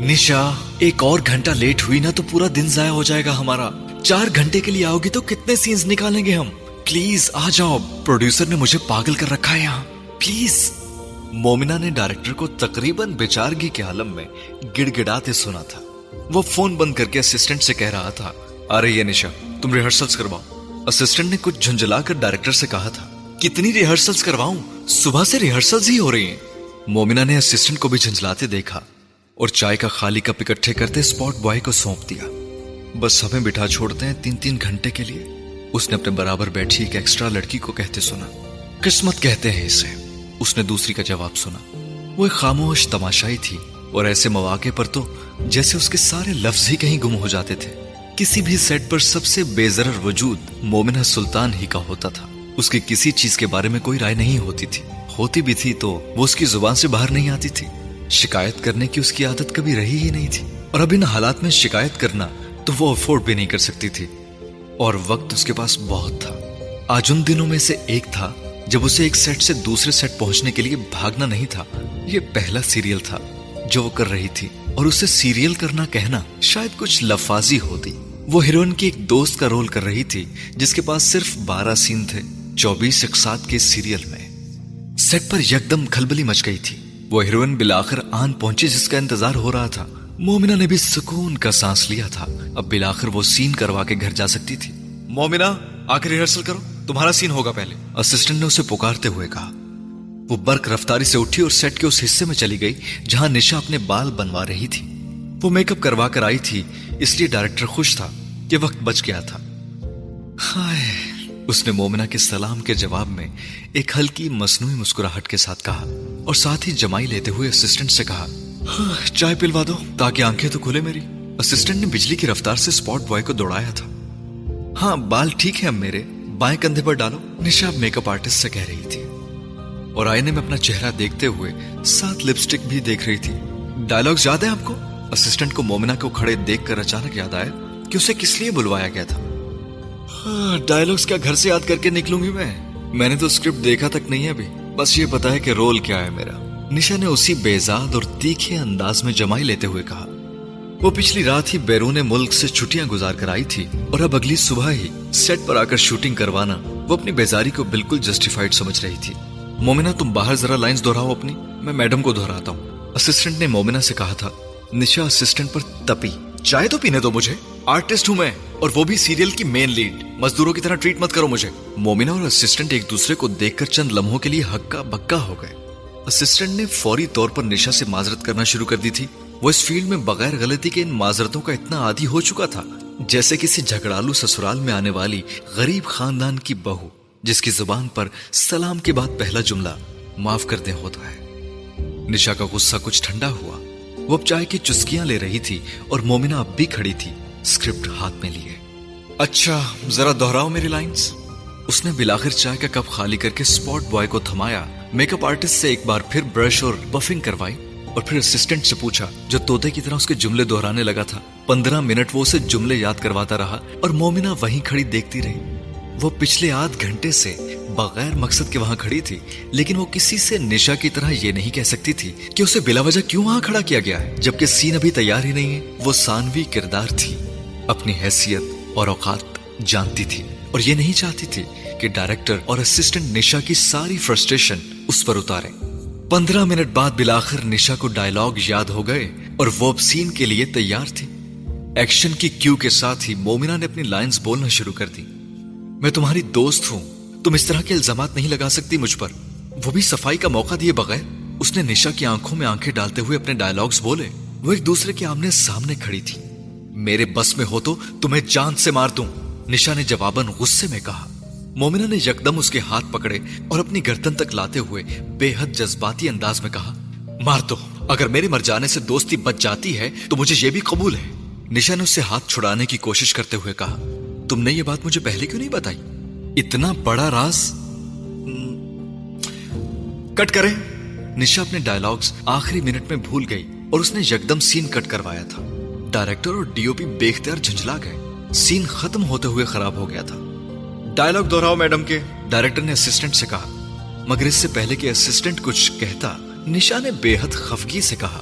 نشا، ایک اور گھنٹہ لیٹ ہوئی نا تو پورا دن ضائع ہو جائے گا ہمارا۔ چار گھنٹے کے لیے آؤ گی تو کتنے سینز نکالیں گے ہم؟ پلیز، آ جاؤ۔ پروڈیوسر نے مجھے پاگل کر رکھا ہے یہاں۔ پلیز۔ مومنہ نے ڈائریکٹر کو تقریباً بیچارگی کے عالم میں گڑ گڑاتے سنا تھا۔ وہ فون بند کر کے اسسٹنٹ سے کہہ رہا تھا۔ آ رہی ہے نشا، تم ریہرسلز کرواؤ۔ اسسٹنٹ نے کچھ جھنجلا کر ڈائریکٹر سے کہا تھا۔ کتنی ریہرسلز کرواؤں؟ صبح سے ریہرسلز ہی ہو رہی ہیں۔ مومنہ نے اسسٹنٹ کو بھی جھنجلاتے دیکھا اور چائے کا خالی کپ اکٹھے کرتے اسپاٹ بوائے کو سونپ دیا۔ بس ہمیں بٹھا چھوڑتے ہیں تین تین گھنٹے کے لیے۔ اس نے اپنے برابر بیٹھی ایک ایکسٹرا لڑکی کو کہتے سنا۔ قسمت کہتے ہیں اسے۔ اس نے دوسری کا جواب سنا۔ وہ ایک خاموش تماشائی تھی اور ایسے مواقع پر تو جیسے اس کے سارے لفظ ہی کہیں گم ہو جاتے تھے۔ کسی بھی سیٹ پر سب سے بے ضرر وجود مومنہ سلطان ہی کا ہوتا تھا۔ اس کی کسی چیز کے بارے میں کوئی رائے نہیں ہوتی تھی۔ ہوتی بھی تھی تو وہ اس کی زبان سے باہر نہیں آتی تھی۔ شکایت کرنے کی اس کی عادت کبھی رہی ہی نہیں تھی۔ اور اب ان حالات میں شکایت کرنا تو وہ افورڈ بھی نہیں کر سکتی تھی۔ اور وقت اس کے پاس بہت تھا۔ آج ان دنوں میں سے ایک تھا جب اسے ایک سیٹ سے دوسرے سیٹ پہنچنے کے لیے بھاگنا نہیں تھا۔ یہ پہلا سیریل تھا جو وہ کر رہی تھی۔ اور اسے سیریل کرنا کہنا شاید کچھ لفاظی ہوتی۔ وہ ہیروئن کی ایک دوست کا رول کر رہی تھی جس کے پاس صرف بارہ سین تھے۔ چوبیس اقساط کے سیریل میں سیٹ پر یکدم کھلبلی مچ گئی تھی۔ وہ ہیروئن بلاخر آن پہنچی جس کا انتظار ہو رہا تھا۔ مومنہ نے بھی سکون کا سانس لیا تھا۔ اب بلاخر وہ سین کروا کے گھر جا سکتی تھی۔ مومنہ آ کے ریہرسل کرو۔ تمہارا سین ہوگا پہلے۔ اسسٹنٹ نے اسے پکارتے ہوئے کہا۔ وہ برق رفتاری سے اٹھی اور سیٹ کے اس حصے میں چلی گئی جہاں نشا اپنے بال بنوا رہی تھی۔ وہ میک اپ کروا کر آئی تھی، اس لیے ڈائریکٹر خوش تھا کہ وقت بچ گیا تھا۔ ہائے۔ اس نے مومنہ کے سلام کے جواب میں ایک ہلکی مصنوعی مسکراہٹ کے ساتھ کہا اور ساتھ ہی جمائی لیتے ہوئے اسسٹنٹ سے کہا ہاں، چائے پلوا دو تاکہ آنکھیں تو کھلے میری. اسسٹنٹ نے بجلی کی رفتار سے سپورٹ بوائے کو دوڑایا تھا۔ ہاں بال ٹھیک ہے اب میرے، بائیں کندھے پر ڈالو. نشا میک اپ آرٹسٹ سے کہہ رہی تھی۔ اور آئینے میں اپنا چہرہ دیکھتے ہوئے ساتھ لپسٹک بھی دیکھ رہی تھی۔ ڈائلوگ یاد ہے آپ کو؟ اسسٹنٹ کو مومنہ کو کھڑے دیکھ کر اچانک یاد آیا کہ اسے کس لیے بلوایا گیا تھا۔ ہاں، ڈائلگس کیا گھر سے یاد کر کے نکلوں گی میں؟ میں نے تو اسکرپٹ دیکھا تک نہیں ہے ابھی۔ بس یہ پتا ہے کہ رول کیا ہے میرا۔ نشا نے اسی بیزاد اور تیکھے انداز میں جمائی لیتے ہوئے کہا، وہ پچھلی رات ہی بیرون ملک سے چھٹیاں گزار کر آئی تھی اور اب اگلی صبح ہی سیٹ پر آ کر شوٹنگ کروانا وہ اپنی بیزاری کو بالکل جسٹیفائڈ سمجھ رہی تھی۔ مومنہ، تم باہر ذرا لائنز دہراؤ اپنی۔ میں میڈم کو دہراتا ہوں۔ اسسٹنٹ نے مومنہ سے کہا تھا، نشا اسسٹنٹ پر تپی۔ چائے تو پینے دو مجھے۔ آرٹسٹ ہوں میں۔ اور وہ بھی سیریل کی مین لیڈ مزدوروں کی طرح ٹریٹ مت کرو مجھے. مومنہ اور اسسٹنٹ ایک دوسرے کو دیکھ کر چند لمحوں کے لیے ہکا بکا ہو گئے. اسسٹنٹ نے فوری طور پر نشا سے معذرت کرنا شروع کر دی تھی. وہ اس فیلڈ میں بغیر غلطی کے ان معذرتوں کا اتنا عادی ہو چکا تھا، جیسے کسی جھگڑالو سسرال میں آنے والی غریب خاندان کی بہو، جس کی زبان پر سلام کے بعد پہلا جملہ، معاف کر دیں ہوتا ہے۔ نشا کا غصہ کچھ ٹھنڈا ہوا۔ وہ اب چائے کی چسکیاں لے رہی تھی اور مومنہ اب بھی کھڑی تھی۔ اسکرپٹ ہاتھ میں لیے۔ اچھا ذرا دہراؤ میری لائنز۔ اس نے بلاخر چائے کا کپ خالی کر کے سپورٹ بوائے کو تھمایا۔ میک اپ آرٹسٹ سے ایک بار پھر برش اور بفنگ کروائی اور پھر اسسٹنٹ سے پوچھا، جو توتے کی طرح اس کے جملے دہرانے لگا تھا۔ پندرہ منٹ وہ اسے جملے یاد کرواتا رہا اور مومنہ وہیں کھڑی دیکھتی رہی۔ وہ پچھلے آدھ گھنٹے سے بغیر مقصد کے وہاں کھڑی تھی، لیکن وہ کسی سے نشا کی طرح یہ نہیں کہہ سکتی تھی کہ اسے بلا وجہ کیوں وہاں کھڑا کیا گیا ہے، جبکہ سین ابھی تیار ہی نہیں ہے۔ وہ سانوی کردار تھی۔ اپنی حیثیت اور اوقات جانتی تھی اور یہ نہیں چاہتی تھی کہ ڈائریکٹر اور اسسٹنٹ نشا کی ساری فرسٹریشن اس پر اتارے۔ پندرہ منٹ بعد بلاخر نشا کو ڈائلوگ یاد ہو گئے اور وہ اب سین کے لیے تیار تھی۔ ایکشن کی کیو کے ساتھ ہی مومنہ نے اپنی لائنز بولنا شروع کر دی۔ میں تمہاری دوست ہوں، تم اس طرح کے الزامات نہیں لگا سکتی مجھ پر۔ وہ بھی صفائی کا موقع دیے بغیر اس نے نشا کی آنکھوں میں آنکھیں ڈالتے ہوئے اپنے ڈائلوگز بولے۔ وہ ایک دوسرے کے آمنے سامنے کھڑی تھی۔ میرے بس میں ہو تو تمہیں جان سے مار دوں۔ نشا نے جواباً غصے میں کہا۔ مومنا نے یکدم اس کے ہاتھ پکڑے اور اپنی گردن تک لاتے ہوئے بے حد جذباتی انداز میں کہا، مار دو۔ اگر میرے مر جانے سے دوستی بچ جاتی ہے تو مجھے یہ بھی قبول ہے۔ نشا نے اس سے ہاتھ چھڑانے کی کوشش کرتے ہوئے کہا، تم نے یہ بات مجھے پہلے کیوں نہیں بتائی؟ اتنا بڑا راز؟ کٹ کریں۔ نشا اپنے ڈائلگز آخری منٹ میں بھول گئی اور اس نے یکدم سین کٹ کروایا تھا۔ ڈائریکٹر اور ڈی او پی بے اختیار جھنجلا گئے۔ سین ختم ہوتے ہوئے خراب ہو گیا تھا۔ ڈائلگ دہراؤ میڈم کے۔ ڈائریکٹر نے اسسٹنٹ سے کہا۔ مگر اس سے پہلے کہ اسسٹنٹ کچھ کہتا، نشا نے بے حد خفگی سے کہا۔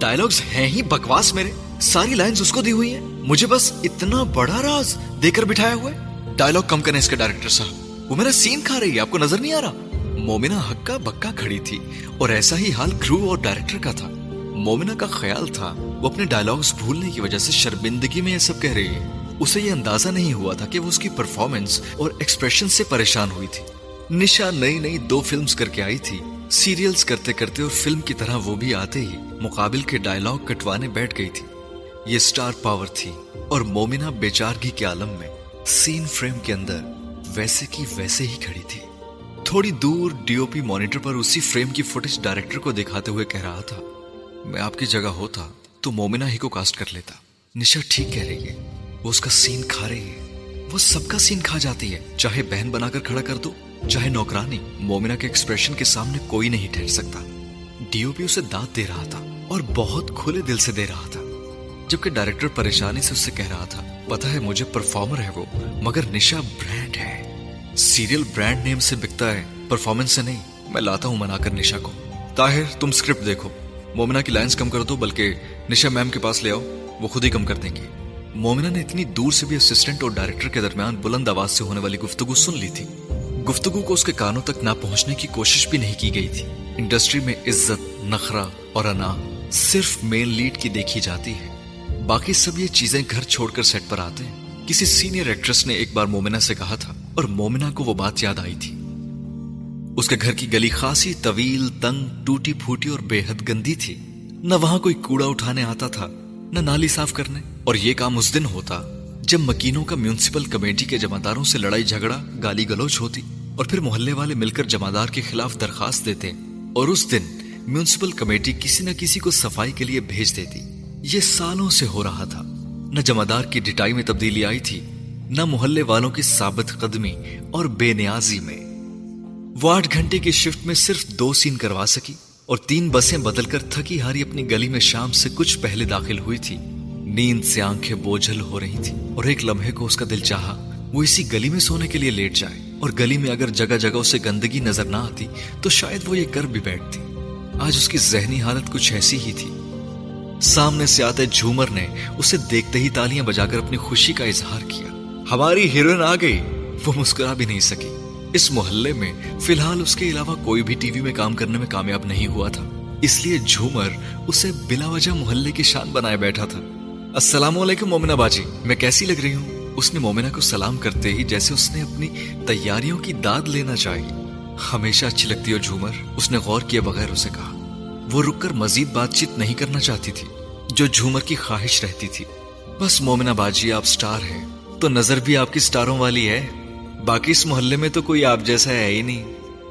ڈائلگز ہیں ہی بکواس میرے۔ ساری لائنز اس کو دی ہوئی ہیں۔ مجھے بس اتنا بڑا راز دے کر بٹھایا ہوا ہے۔ ڈائلگ کم کریں اس کے ڈائریکٹر صاحب۔ وہ میرا سین کھا رہی ہے، آپ کو نظر نہیں آ رہا؟ مومنا ہکا بکا کھڑی تھی اور ایسا ہی حال کرو اور ڈائریکٹر کا تھا۔ مومنا کا خیال تھا وہ اپنے ڈائلگز بھولنے کی وجہ سے شرمندگی میں یہ سب کہہ رہی ہے اسے یہ اندازہ نہیں ہوا تھا کہ وہ اس کی پرفارمنس اور ایکسپریشن سے پریشان ہوئی تھی۔ نشا نئی نئی دو فلمز کر کے آئی تھی۔ سیریلز کرتے کرتے اور فلم کی طرح وہ بھی آتے ہی مقابل کے ڈائلگ کٹوانے بیٹھ گئی تھی۔ یہ سٹار پاور تھی اور مومنا بیچارگی کے عالم میں سین فریم کے اندر ویسے کی ویسے ہی کھڑی تھی۔ تھوڑی دور ڈی او پی مانیٹر پر اسی فریم کی فوٹیج ڈائریکٹر کو دکھاتے ہوئے کہہ رہا تھا، میں آپ کی جگہ ہوتا۔ تو مومنا ہی کو کاسٹ کر لیتا۔ نشا ٹھیک کہہ رہی ہے، وہ اس کا سین کھا رہی ہے۔ وہ سب کا سین کھا جاتی ہے، چاہے بہن بنا کر کھڑا کر دو، چاہے نوکرانی۔ مومنا کے ایکسپریشن کے سامنے کوئی نہیں ٹھہر سکتا۔ ڈیو بھی اسے دانت دے رہا تھا اور بہت کھلے دل سے دے رہا تھا۔ جبکہ ڈائریکٹر پریشانی سے اس سے کہہ رہا تھا پتا ہے مجھے پرفارمر ہے وہ، مگر نشا برانڈ ہے۔ سیریل برانڈ نیم سے بکتا ہے پرفارمنس سے نہیں۔ میں لاتا ہوں منا کر نشا کو۔ طاہر، تم سکرپٹ دیکھو۔ مومنا کی لائنز کم کر دو بلکہ نشا میم کے پاس لے آؤ، وہ خود ہی کم کر دیں گے مومنا نے اتنی دور سے بھی اسسٹنٹ اور ڈائریکٹر کے درمیان بلند آواز سے ہونے والی گفتگو سن لی تھی۔ گفتگو کو اس کے کانوں تک نہ پہنچنے کی کوشش بھی نہیں کی گئی تھی۔ انڈسٹری میں عزت نخرا اور انا صرف مین لیڈ کی دیکھی جاتی ہے۔ باقی سب یہ چیزیں گھر چھوڑ کر سیٹ پر آتے ہیں۔ کسی سینئر ایکٹریس نے ایک بار مومنا سے کہا تھا اور مومنا کو وہ بات یاد آئی تھی۔ اس کے گھر کی گلی خاصی طویل، تنگ، ٹوٹی پھوٹی اور بے حد گندی تھی۔ نہ وہاں کوئی کوڑا اٹھانے آتا تھا، نہ نالی صاف کرنے۔ اور یہ کام اس دن ہوتا جب مکینوں کا میونسپل کمیٹی کے جمعداروں سے لڑائی جھگڑا، گالی گلوچ ہوتی اور پھر محلے والے مل کر جمعدار کے خلاف درخواست دیتے۔ اور اس دن میونسپل کمیٹی کسی نہ کسی کو صفائی کے لیے بھیج دیتی۔ یہ سالوں سے ہو رہا تھا۔ نہ جمعدار کی ڈٹائی میں تبدیلی آئی تھی، نہ محلے والوں کی ثابت قدمی اور بے نیازی میں۔ وہ آٹھ گھنٹے کی شفٹ میں صرف دو سین کروا سکی اور تین بسیں بدل کر تھکی ہاری اپنی گلی میں شام سے کچھ پہلے داخل ہوئی تھی۔ نیند سے آنکھیں بوجھل ہو رہی تھی اور ایک لمحے کو اس کا دل چاہا۔ وہ اسی گلی میں سونے کے لیے لیٹ جائے اور گلی میں اگر جگہ جگہ اسے گندگی نظر نہ آتی تو شاید وہ یہ کر بھی بیٹھتی۔ آج اس کی ذہنی حالت کچھ ایسی ہی تھی۔ سامنے سے آتے جھومر نے اسے دیکھتے ہی تالیاں بجا کر اپنی خوشی کا اظہار کیا۔ ہماری ہیروئن آ گئی۔ وہ مسکرا بھی نہیں سکی۔ اس محلے میں فی الحال اس کے علاوہ کوئی بھی ٹی وی میں کام کرنے میں کامیاب نہیں ہوا تھا۔ اس لیے جھومر اسے بلا وجہ محلے کی شان بنائے بیٹھا تھا۔ السلام علیکم مومنا باجی، میں کیسی لگ رہی ہوں؟ اس نے مومنا کو سلام کرتے ہی جیسے اس نے اپنی تیاریوں کی داد لینا چاہی۔ ہمیشہ اچھی لگتی ہو جھومر، اس نے غور کیے بغیر اسے کہا۔ وہ رک کر مزید بات چیت نہیں کرنا چاہتی تھی، جو جھومر کی خواہش رہتی تھی۔ بس مومنا باجی، آپ سٹار ہیں، تو نظر بھی آپ کی سٹاروں والی ہے۔ باقی اس محلے میں تو کوئی آپ جیسا ہے ہی نہیں۔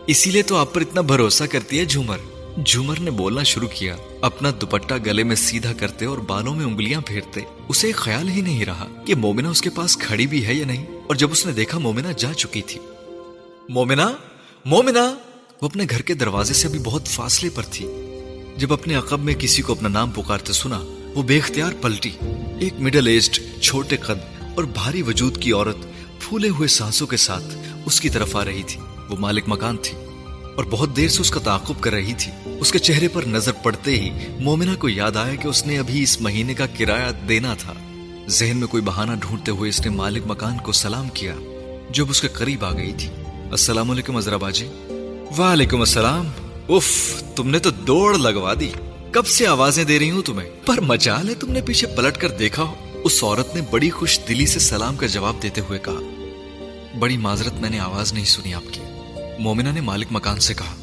اسی لیے تو آپ پر اتنا بھروسہ کرتی ہے جھومر۔ جھومر نے بولنا شروع کیا۔ اپنا دوپٹہ گلے میں سیدھا کرتے اور بالوں میں انگلیاں پھیرتے۔ اسے خیال ہی نہیں رہا کہ مومنا اس کے پاس کھڑی بھی ہے یا نہیں۔ اور جب اس نے دیکھا مومنا جا چکی تھی۔ مومنا مومنا وہ اپنے گھر کے دروازے سے ابھی بہت فاصلے پر تھی۔ جب اپنے عقب میں کسی کو اپنا نام پکارتے سنا، وہ بے اختیار پلٹی۔ ایک مڈل ایجڈ چھوٹے قد اور بھاری وجود کی عورت پھولے ہوئے سانسوں کے ساتھ اس کی طرف آ رہی تھی۔ وہ مالک مکان تھی اور بہت دیر سے اس کا تعاقب کر رہی تھی۔ اس کے چہرے پر نظر پڑتے ہی مومنا کو یاد آیا کہ اس نے ابھی اس مہینے کا کرایہ دینا تھا۔ ذہن میں کوئی بہانہ ڈھونڈتے ہوئے اس نے مالک مکان کو سلام کیا جب اس کے قریب آ گئی تھی۔ السلام علیکم ازرا باجی وعلیکم السلام۔ اف تم نے تو دوڑ لگوا دی۔ کب سے آوازیں دے رہی ہوں تمہیں؟ پر مجال ہے تم نے پیچھے پلٹ کر دیکھا ہو۔ اس عورت نے بڑی خوش دلی سے سلام کا جواب دیتے ہوئے کہا، بڑی معذرت، میں نے آواز نہیں سنی آپ کی۔ مومنا نے مالک مکان سے کہا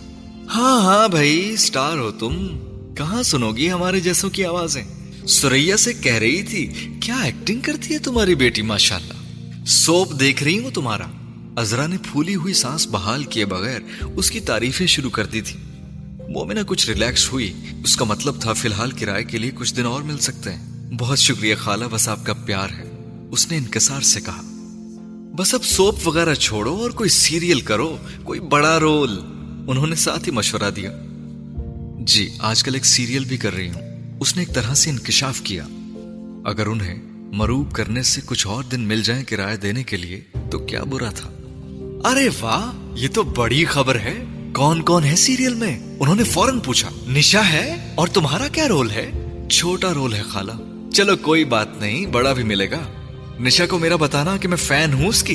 ہاں ہاں بھائی، سٹار ہو تم۔ کہاں سنو گی ہمارے جیسوں کی آوازیں؟ سوریا سے کہہ رہی تھی، کیا ایکٹنگ کرتی ہے تمہاری بیٹی، ماشاءاللہ سوپ دیکھ رہی ہوں تمہارا۔ ازرا نے پھولی ہوئی سانس بحال کیے بغیر اس کی تعریفیں شروع کر دی تھی۔ مومنہ کچھ ریلیکس ہوئی۔ اس کا مطلب تھا، فی الحال کرائے کے لیے کچھ دن اور مل سکتے ہیں۔ بہت شکریہ خالہ، بس آپ کا پیار ہے۔ اس نے انکسار سے کہا، بس اب سوپ وغیرہ چھوڑو اور کوئی سیریل کرو، کوئی بڑا رول۔ انہوں نے ساتھ ہی مشورہ دیا۔ جی آج کل ایک سیریل بھی کر رہی ہوں۔ اس نے ایک طرح سے انکشاف کیا۔ اگر انہیں مروب کرنے سے کچھ اور دن مل جائیں کرایہ دینے کے لیے، تو کیا برا تھا۔ ارے واہ، یہ تو بڑی خبر ہے۔ کون کون ہے سیریل میں؟ انہوں نے فوراً پوچھا نشا ہے اور تمہارا کیا رول ہے؟ چھوٹا رول ہے خالہ۔ چلو کوئی بات نہیں، بڑا بھی ملے گا۔ نشا کو میرا بتانا کہ میں فین ہوں اس کی۔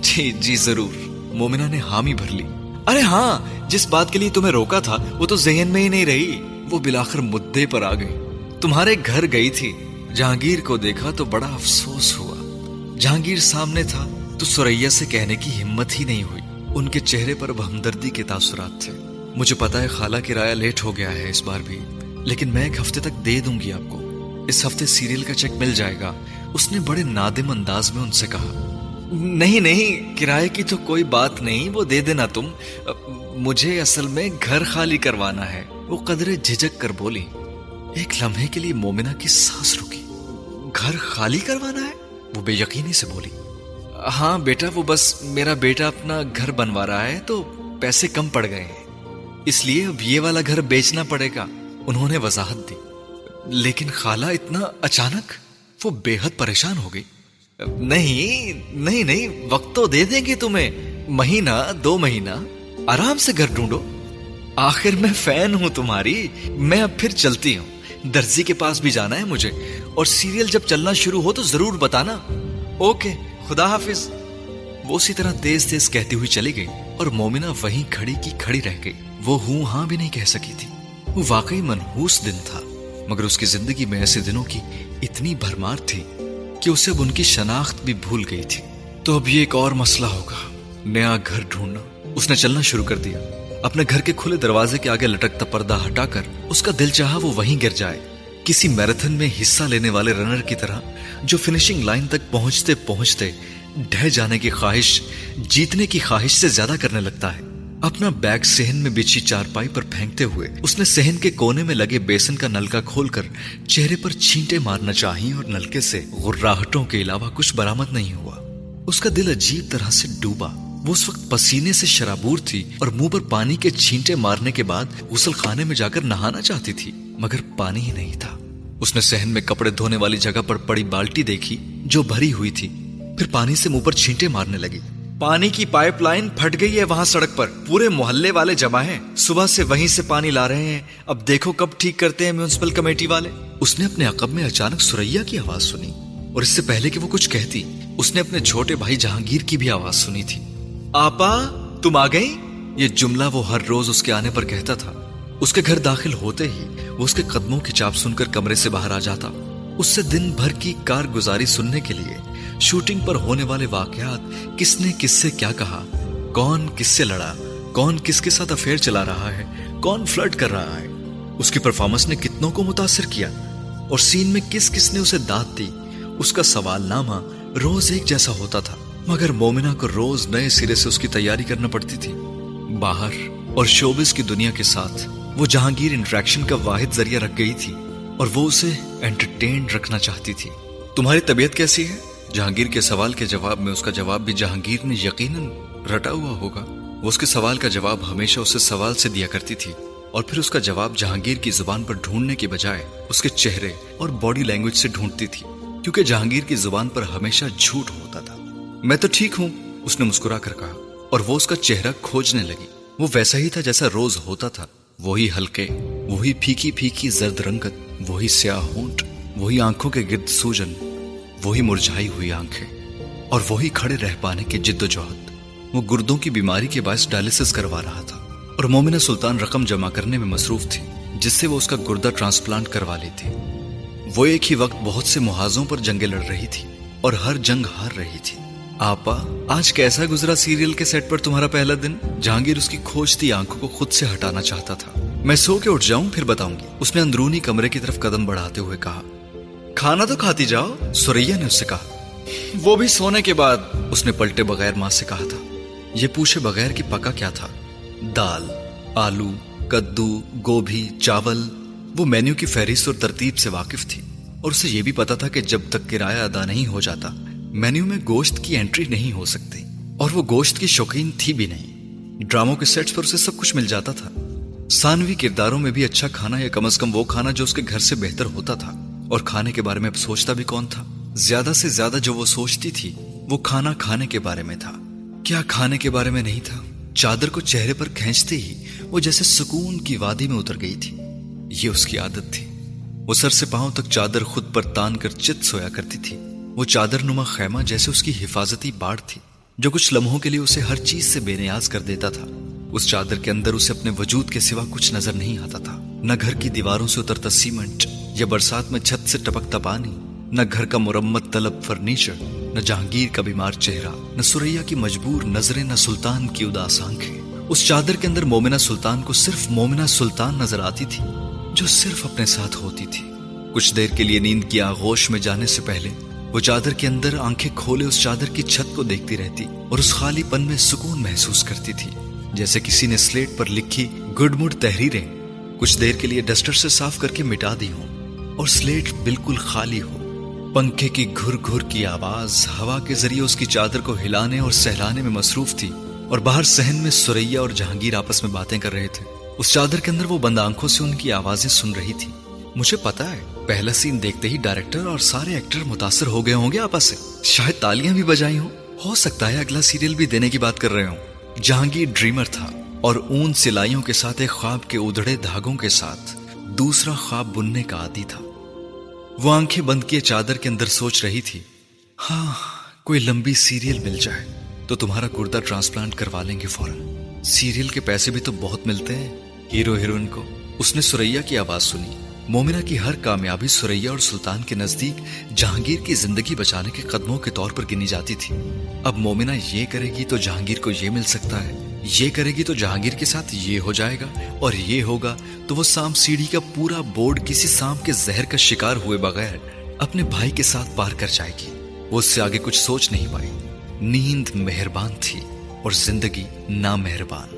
جی جی ضرور۔ مومنا نے حامی بھر لی۔ ارے ہاں جس بات کے لیے تمہیں روکا تھا، وہ تو ذہن میں ہی نہیں رہی۔ وہ بلاخر مدے پر آ گئی۔ تمہارے گھر گئی تھی۔ جہانگیر کو دیکھا تو بڑا افسوس ہوا۔ جہانگیر سامنے تھا تو سوریا سے کہنے کی ہمت ہی نہیں ہوئی۔ ان کے چہرے پر ہمدردی کے تاثرات تھے۔ مجھے پتا ہے خالہ کرایہ لیٹ ہو گیا ہے اس بار بھی۔ لیکن میں ایک ہفتے تک دے دوں گی آپ کو۔ اس ہفتے سیریل کا چیک مل جائے گا۔ اس نے بڑے نادم انداز میں ان سے کہا، نہیں نہیں، کرائے کی تو کوئی بات نہیں، وہ دے دینا تم۔ مجھے اصل میں گھر خالی کروانا ہے وہ قدرے جھجک کر بولی، ایک لمحے کے لیے مومنہ کی سانس رکی۔ گھر خالی کروانا ہے وہ بے یقینی سے بولی ہاں بیٹا، وہ بس میرا بیٹا اپنا گھر بنوا رہا ہے تو پیسے کم پڑ گئے ہیں۔ اس لیے اب یہ والا گھر بیچنا پڑے گا۔ انہوں نے وضاحت دی۔ لیکن خالہ اتنا اچانک وہ بے حد پریشان ہو گئی۔ نہیں نہیں نہیں، وقت تو دے دیں گے تمہیں۔ مہینہ، دو مہینہ۔ آرام سے گھر ڈھونڈو۔ آخر میں فین ہوں تمہاری۔ میں اب پھر چلتی ہوں۔ درزی کے پاس بھی جانا ہے مجھے۔ اور سیریل جب چلنا شروع ہو تو ضرور بتانا۔ اوکے، خدا حافظ۔ وہ اسی طرح تیز تیز کہتی ہوئی چلی گئی اور مومنہ وہیں کھڑی کی کھڑی رہ گئی۔ وہ ہوں ہاں بھی نہیں کہہ سکی تھی۔ وہ واقعی منحوس دن تھا۔ مگر اس کی زندگی میں ایسے دنوں کی اتنی بھرمار تھی کہ اسے اب ان کی شناخت بھی بھول گئی تھی۔ تو اب یہ ایک اور مسئلہ ہوگا۔ نیا گھر ڈھونڈنا۔ اس نے چلنا شروع کر دیا۔ اپنے گھر کے کھلے دروازے کے آگے لٹکتا پردہ ہٹا کر اس کا دل چاہا وہ وہیں گر جائے۔ کسی میرتھن میں حصہ لینے والے رنر کی طرح جو فنشنگ لائن تک پہنچتے پہنچتے ڈہ جانے کی خواہش، جیتنے کی خواہش سے زیادہ کرنے لگتا ہے۔ اپنا بیگ سہن میں بچھی چار پائی پر پھینکتے ہوئے، اس نے سہن کے کونے میں لگے بیسن کا نلکا کھول کر چہرے پر چھینٹے مارنا چاہی اور نلکے سے غراہٹوں کے علاوہ کچھ برامت نہیں ہوا۔ اس کا دل عجیب طرح سے ڈوبا۔ وہ اس وقت پسینے سے شرابور تھی اور منہ پر پانی کے چھینٹے مارنے کے بعد غسل خانے میں جا کر نہانا چاہتی تھی، مگر پانی ہی نہیں تھا۔ اس نے سہن میں کپڑے دھونے والی جگہ پر پڑی بالٹی دیکھی جو بھری ہوئی تھی۔ پھر پانی سے منہ پر چھینٹے مارنے لگی۔ پانی کی پائپ لائن پھٹ گئی ہے وہاں سڑک پر۔ پورے محلے والے جمع ہیں۔ صبح سے وہیں سے پانی لا رہے ہیں۔ اب دیکھو کب ٹھیک کرتے ہیں میونسپل کمیٹی والے۔ اس نے اپنے عقب میں اچانک سوریا کی آواز سنی۔ اور اس سے پہلے کہ وہ کچھ کہتی، اس نے اپنے چھوٹے بھائی جہانگیر کی بھی آواز سنی تھی۔ آپا، تم آ گئی یہ جملہ وہ ہر روز اس کے آنے پر کہتا تھا۔ اس کے گھر داخل ہوتے ہی وہ اس کے قدموں کی چاپ سن کر کمرے سے باہر آ جاتا۔ اس سے دن بھر کی کارگزاری سننے کے لیے شوٹنگ پر ہونے والے واقعات کس نے کس سے کیا کہا؟ کون کس سے لڑا؟ کون کس کے ساتھ افیئر چلا رہا ہے؟ کون فلرٹ کر رہا ہے؟ اس کی پرفارمنس نے کتنوں کو متاثر کیا؟ اور سین میں کس کس نے اسے داد دی؟ اس کا سوال نامہ روز ایک جیسا ہوتا تھا، مگر مومنہ کو روز نئے سرے سے اس کی تیاری کرنا پڑتی تھی۔ باہر اور شوبز کی دنیا کے ساتھ، وہ جہانگیر انٹریکشن کا واحد ذریعہ رکھ گئی تھی اور وہ اسے انٹرٹین رکھنا چاہتی تھی۔ تمہاری طبیعت کیسی ہے؟ جہانگیر کے سوال کے جواب میں اس کا جواب بھی جہانگیر نے یقیناً رٹا ہوا ہوگا۔ وہ اس کے سوال کا جواب ہمیشہ اسے سوال سے دیا کرتی تھی اور پھر اس کا جواب جہانگیر کی زبان پر ڈھونڈنے کے بجائے اس کے چہرے اور باڈی لینگویج سے ڈھونڈتی تھی، کیونکہ جہانگیر کی زبان پر ہمیشہ جھوٹ ہوتا تھا۔ میں تو ٹھیک ہوں، اس نے مسکرا کر کہا اور وہ اس کا چہرہ کھوجنے لگی۔ وہ ویسا ہی تھا جیسا روز ہوتا تھا۔ وہی ہلکے، وہی پھیکی پھیکی زرد رنگت، وہی سیاہ ہونٹ، وہی آنکھوں کے گرد سوجن وہی مرجھائی ہوئی آنکھیں اور وہی کھڑے رہ پانے کے جد و جہد۔ وہ گردوں کی بیماری کے باعث ڈائلسس کروا رہا تھا اور مومنہ سلطان رقم جمع کرنے میں مصروف تھی، جس سے وہ اس کا گردہ ٹرانسپلانٹ کروا لی تھی وہ ایک ہی وقت بہت سے محاذوں پر جنگیں لڑ رہی تھی اور ہر جنگ ہار رہی تھی۔ آپا، آج کیسا گزرا سیریل کے سیٹ پر تمہارا پہلا دن؟ جہانگیر اس کی کھوجتی آنکھوں کو خود سے ہٹانا چاہتا تھا۔ میں سو کے اٹھ جاؤں، پھر بتاؤں گی۔ اس نے اندرونی کمرے کی طرف قدم بڑھاتے ہوئے کہا کھانا تو کھاتی جاؤ سوریا نے اس سے کہا۔ وہ بھی سونے کے بعد اس نے پلٹے بغیر ماں سے کہا تھا۔ یہ پوچھے بغیر کہ پکا کیا تھا۔ دال، آلو، کدو، گوبھی، چاول، وہ مینیو کی فہرست اور ترتیب سے واقف تھی۔ اور اسے یہ بھی پتا تھا کہ جب تک کرایہ ادا نہیں ہو جاتا، مینیو میں گوشت کی انٹری نہیں ہو سکتی۔ اور وہ گوشت کی شوقین تھی بھی نہیں۔ ڈراموں کے سیٹس پر اسے سب کچھ مل جاتا تھا۔ سانوی کرداروں میں بھی اچھا کھانا یا کم از کم وہ کھانا جو اس کے گھر سے بہتر ہوتا تھا۔ اور کھانے کے بارے میں سوچتا بھی کون تھا؟ زیادہ سے زیادہ جو وہ سوچتی تھی، وہ کھانا کھانے کے بارے میں تھا۔ کیا کھانے کے بارے میں نہیں تھا؟ چادر کو چہرے پر کھینچتے ہی وہ جیسے سکون کی وادی میں اتر گئی تھی۔ یہ اس کی عادت تھی۔ وہ سر سے پاؤں تک چادر خود پر تان کر چت سویا کرتی تھی۔ وہ چادر نما خیمہ جیسے اس کی حفاظتی باڑ تھی، جو کچھ لمحوں کے لیے اسے ہر چیز سے بے نیاز کر دیتا تھا۔ اس چادر کے اندر اسے اپنے وجود کے سوا کچھ نظر نہیں آتا تھا۔ نہ گھر کی دیواروں سے اترتا سیمنٹ یا برسات میں چھت سے ٹپکتا پانی، نہ گھر کا مرمت طلب فرنیچر، نہ جہانگیر کا بیمار چہرہ، نہ سوریا کی مجبور نظریں، نہ سلطان کی اداس آنکھیں۔ اس چادر کے اندر مومنہ سلطان کو صرف مومنہ سلطان نظر آتی تھی، جو صرف اپنے ساتھ ہوتی تھی۔ کچھ دیر کے لیے نیند کی آغوش میں جانے سے پہلے، وہ چادر کے اندر آنکھیں کھولے اس چادر کی چھت کو دیکھتی رہتی اور اس خالی پن میں سکون محسوس کرتی تھی۔ جیسے کسی نے سلیٹ پر لکھی گڈ مڈ تحریریں، کچھ دیر کے لیے ڈسٹر سے صاف کر کے مٹا دی ہوں۔ اور سلیٹ بالکل خالی ہو۔ پنکھے کی گھر گھر کی آواز، ہوا کے ذریعے اس کی چادر کو ہلانے اور سہلانے میں مصروف تھی اور باہر سہن میں سوریا اور جہانگیر آپس میں باتیں کر رہے تھے۔ اس چادر کے اندر وہ بند آنکھوں سے ان کی آوازیں سن رہی تھی۔ مجھے پتا ہے، پہلا سین دیکھتے ہی ڈائریکٹر اور سارے ایکٹر متاثر ہو گئے ہوں گے آپس سے۔ شاید تالیاں بھی بجائی ہوں۔ ہو سکتا ہے اگلا سیریل بھی دینے کی بات کر رہے ہوں۔ جہانگیر ڈریمر تھا اور اون سلائیوں کے ساتھ ایک خواب کے ادڑے دھاگوں کے ساتھ۔ دوسرا خواب بننے کا عادی تھا۔ وہ آنکھیں بند کیے چادر کے اندر سوچ رہی تھی ہاں کوئی لمبی سیریل مل جائے تو تمہارا کردہ ٹرانسپلانٹ کروا لیں گے فوراً۔ سیریل کے پیسے بھی تو بہت ملتے ہیں۔ ہیرو ہیروئن کو۔ اس نے سوریا کی آواز سنی۔ مومنہ کی ہر کامیابی سوریا اور سلطان کے نزدیک جہانگیر کی زندگی بچانے کے قدموں کے طور پر گنی جاتی تھی۔ اب مومنہ یہ کرے گی تو جہانگیر کو یہ مل سکتا ہے۔ یہ کرے گی تو جہانگیر کے ساتھ یہ ہو جائے گا اور یہ ہوگا تو وہ سام سیڑھی کا پورا بورڈ کسی سام کے زہر کا شکار ہوئے بغیر اپنے بھائی کے ساتھ پار کر جائے گی۔ وہ اس سے آگے کچھ سوچ نہیں پائی۔ نیند مہربان تھی اور زندگی نامہربان۔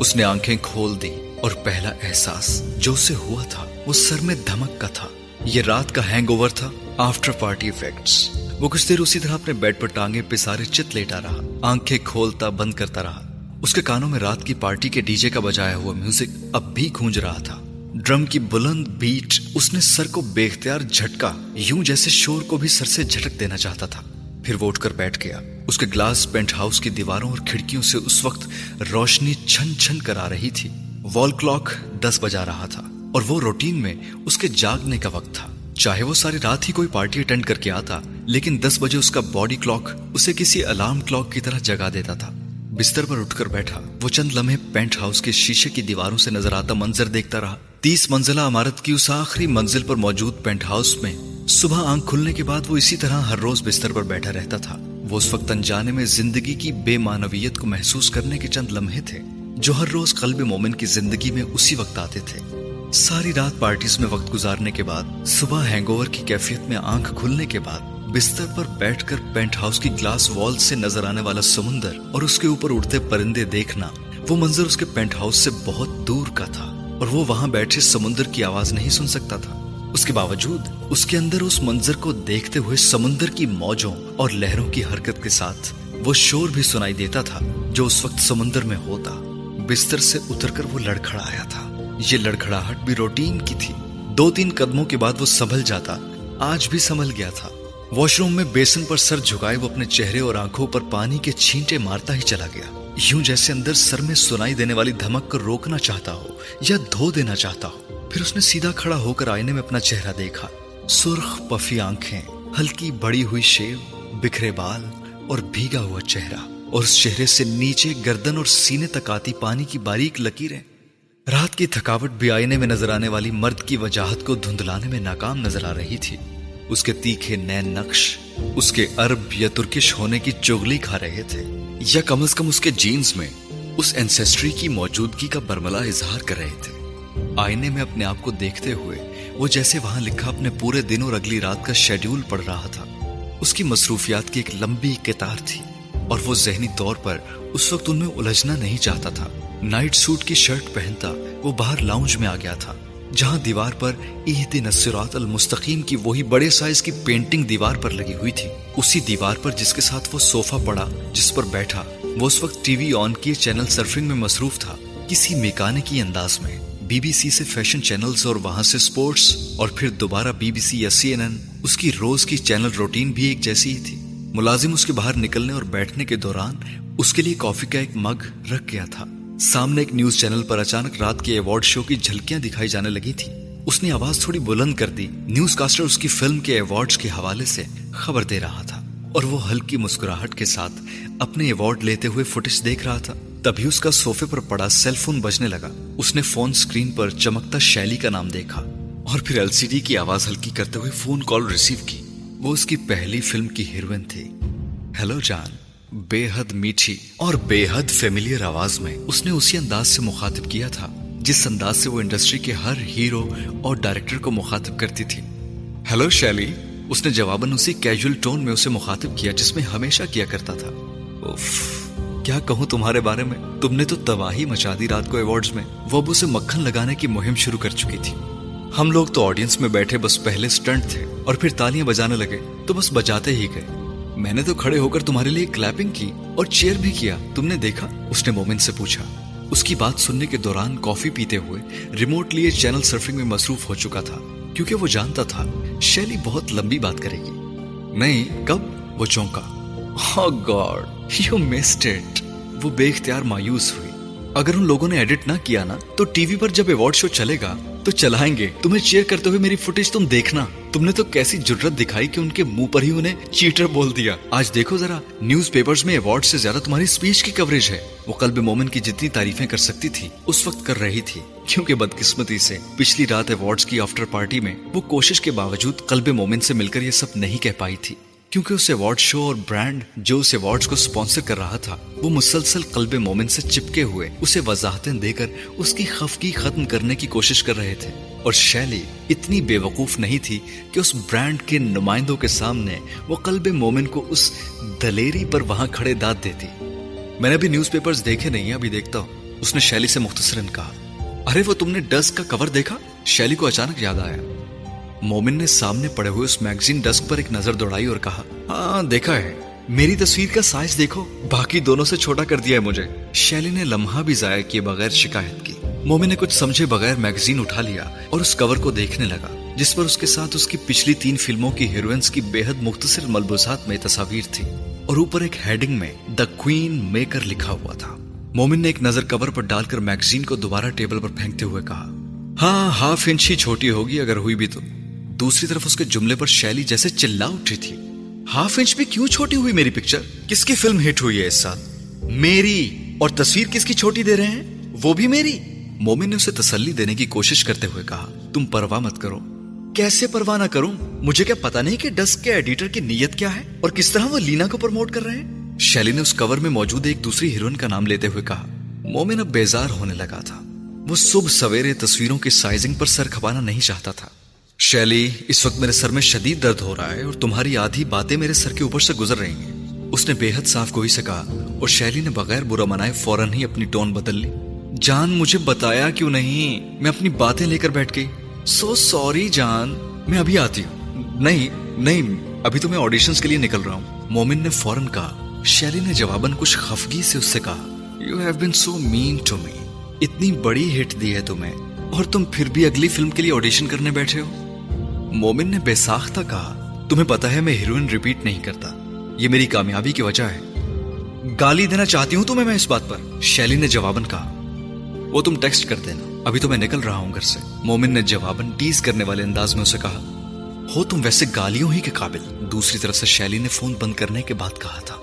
اس نے آنکھیں کھول دی اور پہلا احساس جو اسے ہوا تھا وہ سر میں دھمک کا تھا۔ یہ رات کا ہینگ اوور تھا۔ آفٹر پارٹی افیکٹس وہ کچھ دیر اسی طرح اپنے بیڈ پر ٹانگے پہ سارے چت لیٹا رہا آنکھیں کھولتا بند کرتا رہا اس کے کانوں میں رات کی پارٹی کے ڈی جے کا بجایا ہوا میوزک اب بھی گونج رہا تھا ڈرم کی بلند بیٹ اس نے سر کو بے اختیار جھٹکا یوں جیسے شور کو بھی سر سے جھٹک دینا چاہتا تھا پھر وہ اٹھ کر بیٹھ گیا اس کے گلاس پینٹ ہاؤس کی دیواروں اور کھڑکیوں سے اس وقت روشنی چھن چھن کر آ رہی تھی وال کلاک دس بجا رہا تھا اور وہ روٹین میں اس کے جاگنے کا وقت تھا چاہے وہ ساری رات ہی کوئی پارٹی اٹینڈ کر کے آتا، لیکن دس بجے اس کا باڈی کلاک اسے کسی الارم کلاک کی طرح جگا دیتا تھا۔ بستر پر اٹھ کر بیٹھا، وہ چند لمحے پینٹ ہاؤس کے شیشے کی دیواروں سے نظر آتا منظر دیکھتا رہا۔ تیس منزلہ عمارت کی اس آخری منزل پر موجود پینٹ ہاؤس میں صبح آنکھ کھلنے کے بعد وہ اسی طرح ہر روز بستر پر بیٹھا رہتا تھا۔ وہ اس وقت انجانے میں زندگی کی بے معنویت کو محسوس کرنے کے چند لمحے تھے، جو ہر روز قلب مومن کی زندگی میں اسی وقت آتے تھے۔ ساری رات پارٹیز میں وقت گزارنے کے بعد، صبح ہینگ اوور کی کیفیت میں آنکھ کھلنے کے بعد، بستر پر بیٹھ کر پینٹ ہاؤس کی گلاس وال سے نظر آنے والا سمندر اور اس کے اوپر اڑتے پرندے دیکھنا، وہ منظر اس کے پینٹ ہاؤس سے بہت دور کا تھا اور وہ وہاں بیٹھے سمندر کی آواز نہیں سن سکتا تھا۔ اس کے باوجود، اس کے اندر اس منظر کو دیکھتے ہوئے سمندر کی موجوں اور لہروں کی حرکت کے ساتھ وہ شور بھی سنائی دیتا تھا جو اس وقت سمندر میں ہوتا۔ بستر سے اتر کر وہ لڑکھڑا آیا تھا۔ یہ لڑکھڑاہٹ بھی روٹین کی تھی۔ دو تین قدموں کے بعد وہ سنبھل جاتا۔ آج بھی سنبھل گیا تھا۔ واش روم میں بیسن پر سر جھکائے وہ اپنے چہرے اور آنکھوں پر پانی کے چھینٹے مارتا ہی چلا گیا۔ یوں جیسے اندر سر میں سنائی دینے والی دھمک کو روکنا چاہتا ہو یا دھو دینا چاہتا ہو۔ پھر اس نے سیدھا کھڑا ہو کر آئینے میں اپنا چہرہ دیکھا۔ سرخ پفی آنکھیں، ہلکی بڑی ہوئی شیو، بکھرے بال اور بھیگا ہوا چہرہ۔ اور اس چہرے سے نیچے گردن اور سینے تک آتی پانی کی باریک لکیریں۔ رات کی تھکاوٹ بھی آئینے میں نظر آنے والی مرد کی وجاہت کو دھندلانے میں ناکام نظر آ رہی تھی۔ اس کے تیکھے نین نقش، اس کے عرب یا ترکش ہونے کی چگلی کھا رہے تھے۔ یا کم از کم اس کے جینز میں اس اینسیسٹری کی موجودگی کا برملا اظہار کر رہے تھے۔ آئینے میں اپنے آپ کو دیکھتے ہوئے وہ جیسے وہاں لکھا اپنے پورے دن اور اگلی رات کا شیڈیول پڑھ رہا تھا۔ اس کی مصروفیات کی ایک لمبی کتار تھی اور وہ ذہنی طور پر اس وقت ان میں الجھنا نہیں چاہتا تھا۔ نائٹ سوٹ کی شرٹ پہنتا وہ باہر لاؤنج میں آ گیا تھا، جہاں دیوار پر عہد نصرات المستقیم کی وہی بڑے سائز کی پینٹنگ دیوار پر لگی ہوئی تھی۔ اسی دیوار پر جس کے ساتھ وہ صوفہ پڑا، جس پر بیٹھا، وہ اس وقت ٹی وی آن کیے چینل سرفنگ میں مصروف تھا۔ کسی میکانے کی انداز میں، بی بی سی سے فیشن چینلز اور وہاں سے سپورٹس اور پھر دوبارہ بی بی سی یا سی این این، اس کی روز کی چینل روٹین بھی ایک جیسی ہی تھی۔ ملازم اس کے باہر نکلنے اور بیٹھنے کے دوران اس کے لیے کافی کا ایک مگ رکھ گیا تھا۔ سامنے ایک نیوز چینل پر اچانک رات کے ایوارڈ شو کی جھلکیاں دکھائی جانے لگی تھی اس نے آواز تھوڑی بلند کر دی۔ نیوز کاسٹر اس کی فلم کے ایوارڈز کے حوالے سے خبر دے رہا تھا اور وہ ہلکی مسکراہٹ کے ساتھ اپنے ایوارڈ لیتے ہوئے فوٹیج دیکھ رہا تھا۔ تبھی اس کا سوفے پر پڑا سیل فون بجنے لگا۔ اس نے فون سکرین پر چمکتا شیلی کا نام دیکھا اور پھر ایل سی ڈی کی آواز ہلکی کرتے ہوئے فون کال ریسیو کی۔ وہ اس کی پہلی فلم کی ہیروئن تھی۔ ہیلو جان۔ بے حد میٹھی اور بے حد فیملیئر آواز میں اس نے اسی انداز سے مخاطب کیا تھا، جس انداز سے وہ انڈسٹری کے ہر ہیرو اور ڈائریکٹر کو مخاطب کرتی تھی۔ ہیلو شیلی اس نے جواباً اسی کیجول ٹون میں اسے مخاطب کیا، جس میں ہمیشہ کیا کرتا تھا۔ اوف، کیا کہوں تمہارے بارے میں؟ تم نے تو تباہی مچا دی رات کو ایوارڈز میں۔ وہ اب اسے مکھن لگانے کی مہم شروع کر چکی تھی۔ ہم لوگ تو آڈینس میں بیٹھے بس پہلے سٹنٹ تھے اور پھر تالیاں بجانے لگے، تو بس بجاتے ہی گئے۔ میں نے تو کھڑے ہو کر تمہارے لیے کلیپنگ کی اور چیئر بھی کیا۔ تم نے دیکھا؟ اس نے مومن سے پوچھا۔ اس کی بات سننے کے دوران کافی پیتے ہوئے ریموٹ لیے چینل سرفنگ میں مصروف ہو چکا تھا، کیونکہ وہ جانتا تھا شیلی بہت لمبی بات کرے گی۔ نہیں، کب؟ وہ چونکا۔ گاڈ یو مسڈ اٹ وہ بے اختیار مایوس ہوئی۔ اگر ان لوگوں نے ایڈٹ نہ کیا نا، تو ٹی وی پر جب ایوارڈ شو چلے گا، تو چلائیں گے۔ تمہیں چیئر کرتے ہوئے میری فوٹیج تم دیکھنا۔ تم نے تو کیسی جرت دکھائی کہ ان کے منہ پر ہی انہیں چیٹر بول دیا۔ آج دیکھو ذرا، نیوز پیپرز میں ایوارڈ سے زیادہ تمہاری سپیچ کی کوریج ہے۔ وہ قلب مومن کی جتنی تعریفیں کر سکتی تھی، اس وقت کر رہی تھی۔ کیونکہ بدقسمتی سے پچھلی رات ایوارڈز کی آفٹر پارٹی میں وہ کوشش کے باوجود قلب مومن سے مل کر یہ سب نہیں کہہ پائی تھی۔ کیونکہ اس ایوارڈ شو اور برانڈ جو اس ایوارڈ کو سپانسر کر رہا تھا، وہ مسلسل قلب مومن سے چپکے ہوئے، اسے وضاحتیں دے کر اس کی خفگی ختم کرنے کی کوشش کر رہے تھے۔ اور شیلی اتنی بے وقوف نہیں تھی کہ اس برانڈ کے نمائندوں کے سامنے وہ قلب مومن کو اس دلیری پر وہاں کھڑے داد دیتی۔ میں نے ابھی نیوز پیپرز دیکھے نہیں ابھی دیکھتا ہوں۔ اس نے شیلی سے مختصراً کہا، ارے، وہ تم نے ڈسک کا کور دیکھا؟ شیلی کو اچانک یاد آیا۔ مومن نے سامنے پڑے ہوئے اس میگزین ڈسک پر ایک نظر دوڑائی اور کہا ہاں دیکھا ہے۔ میری تصویر کا سائز دیکھو۔ باقی دونوں سے چھوٹا کر دیا ہے مجھے۔ شیلی نے لمحہ بھی ضائع کیے بغیر شکایت کی۔ مومن نے کچھ سمجھے بغیر میگزین اٹھا لیا اور اس کور کو دیکھنے لگا، جس پر اس کے ساتھ اس کی پچھلی تین فلموں کی ہیروئنس کی بے حد مختصر ملبوسات میں تصاویر تھی اور اوپر ایک ہیڈنگ میں دا کوئین میکر لکھا ہوا تھا۔ مومن نے ایک نظر کور پر ڈال کر میگزین کو دوبارہ ٹیبل پر پھینکتے ہوئے کہا ہاں ہاف انچ ہی چھوٹی ہوگی اگر ہوئی بھی تو۔ دوسری طرف اس کے جملے پر شیلی جیسے چلا اٹھی تھی۔ ہاف انچ بھی کیوں چھوٹی ہوئی میری پکچر؟ کس کی فلم ہٹ ہوئی ہے اس سال؟ میری۔ اور تصویر کس کی چھوٹی دے رہے ہیں؟ وہ بھی میری۔ مومن نے اسے تسلی دینے کی کوشش کرتے ہوئے کہا، تم پرواہ مت کرو۔ کیسے پرواہ نہ کروں؟ مجھے کیا پتا نہیں کہ ڈسک کے ایڈیٹر کی نیت کیا ہے اور کس طرح وہ لینا کو پروموٹ کر رہے ہیں۔ شیلی نے اس کور میں موجود ایک دوسری ہیروئن کا نام لیتے ہوئے کہا، مومن اب بیزار ہونے لگا تھا۔ وہ صبح سویرے تصویروں کی سائزنگ پر سر کھپانا نہیں چاہتا تھا۔ شیلی، اس وقت میرے سر میں شدید درد ہو رہا ہے اور تمہاری آدھی باتیں میرے سر کے اوپر سے گزر رہی ہیں۔ اس نے بے حد صاف گوئی سے کہا، اور شیلی نے بغیر برا منائے فوراً ہی اپنی ٹون بدل لی۔ جان مجھے بتایا کیوں نہیں؟ میں اپنی باتیں لے کر بیٹھ گئی۔ سو سوری جان، میں ابھی آتی ہوں۔ نہیں نہیں، ابھی تو میں آڈیشنز کے لیے نکل رہا ہوں۔ مومن نے فوراً کہا۔ شیلی نے جواباً کچھ خفگی سے اس سے کہا you have been so mean to me اتنی بڑی ہٹ دی ہے تمہیں۔ اور تم پھر بھی اگلی فلم کے لیے آڈیشن کرنے بیٹھے ہو۔ مومن نے بے ساختہ کہا، تمہیں پتا ہے میں ہیروئن ریپیٹ نہیں کرتا۔ یہ میری کامیابی کی وجہ ہے۔ گالی دینا چاہتی ہوں تمہیں میں اس بات پر۔ شیلی نے جواباً کہا، وہ تم ٹیکسٹ کر دینا۔ ابھی تو میں نکل رہا ہوں گھر سے۔ مومن نے جواباً ٹیز کرنے والے انداز میں اسے کہا، ہو تم ویسے گالیوں ہی کے قابل۔ دوسری طرف سے شیلی نے فون بند کرنے کے بعد کہا تھا،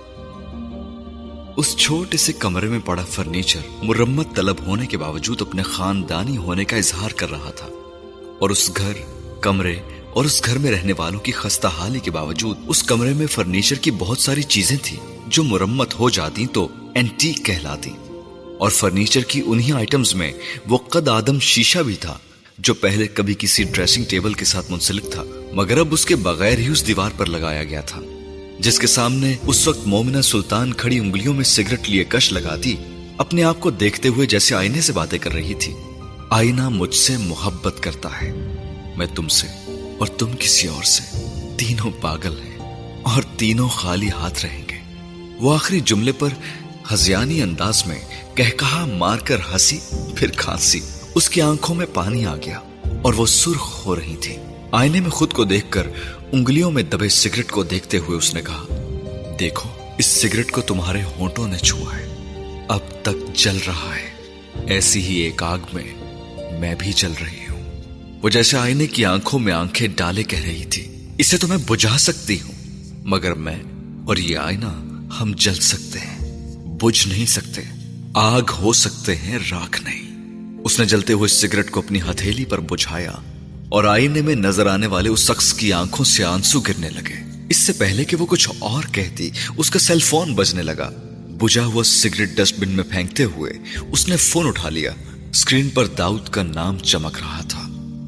اس چھوٹے سے کمرے میں پڑا فرنیچر مرمت طلب ہونے کے باوجود اپنے خاندانی ہونے کا اظہار کر رہا تھا اور اس گھر، کمرے اور اس گھر میں رہنے والوں کی خستہ حالی کے باوجود، اس کمرے میں فرنیچر کی بہت ساری چیزیں تھیں جو مرمت ہو جاتی تو اینٹیک کہلاتی۔ اور فرنیچر کی انہی آئٹمز میں وہ قد آدم شیشہ بھی تھا، جو پہلے کبھی کسی ڈریسنگ ٹیبل کے ساتھ منسلک تھا، مگر اب اس کے بغیر ہی اس دیوار پر لگایا گیا تھا۔ جس کے سامنے اس وقت مومنہ سلطان کھڑی انگلیوں میں سگریٹ لیے کش لگاتی، اپنے آپ کو دیکھتے ہوئے جیسے آئینے سے باتیں کر رہی تھی۔ آئینہ مجھ سے محبت کرتا ہے، میں تم سے اور تم کسی اور سے تینوں پاگل ہیں اور تینوں خالی ہاتھ رہیں گے۔ وہ آخری جملے پر ہزیانی انداز میں کہا مار کر ہنسی، پھر کھانسی۔ اس کی آنکھوں میں پانی آ گیا اور وہ سرخ ہو رہی تھی۔ آئینے میں خود کو دیکھ کر انگلیوں میں دبے سگریٹ کو دیکھتے ہوئے اس نے کہا، دیکھو، اس سگریٹ کو تمہارے ہونٹوں نے چھوا ہے۔ اب تک جل رہا ہے۔ ایسی ہی ایک آگ میں میں بھی جل رہی ہوں۔ وہ جیسے آئینے کی آنکھوں میں آنکھیں ڈالے کہہ رہی تھی۔ اسے تو میں بجھا سکتی ہوں، مگر میں اور یہ آئینہ ہم جل سکتے ہیں، بجھ نہیں سکتے، آگ ہو سکتے ہیں، راکھ نہیں۔ اس نے جلتے ہوئے سگریٹ کو اپنی ہتھیلی پر بجھایا اور آئینے میں نظر آنے والے اس شخص کی آنکھوں سے آنسو گرنے لگے۔ اس سے پہلے کہ وہ کچھ اور کہتی اس کا سیل فون بجنے لگا۔ بجھا ہوا سگریٹ ڈسٹ بن میں پھینکتے ہوئے اس نے فون اٹھا لیا۔ اسکرین پر داؤد کا نام چمک رہا تھا۔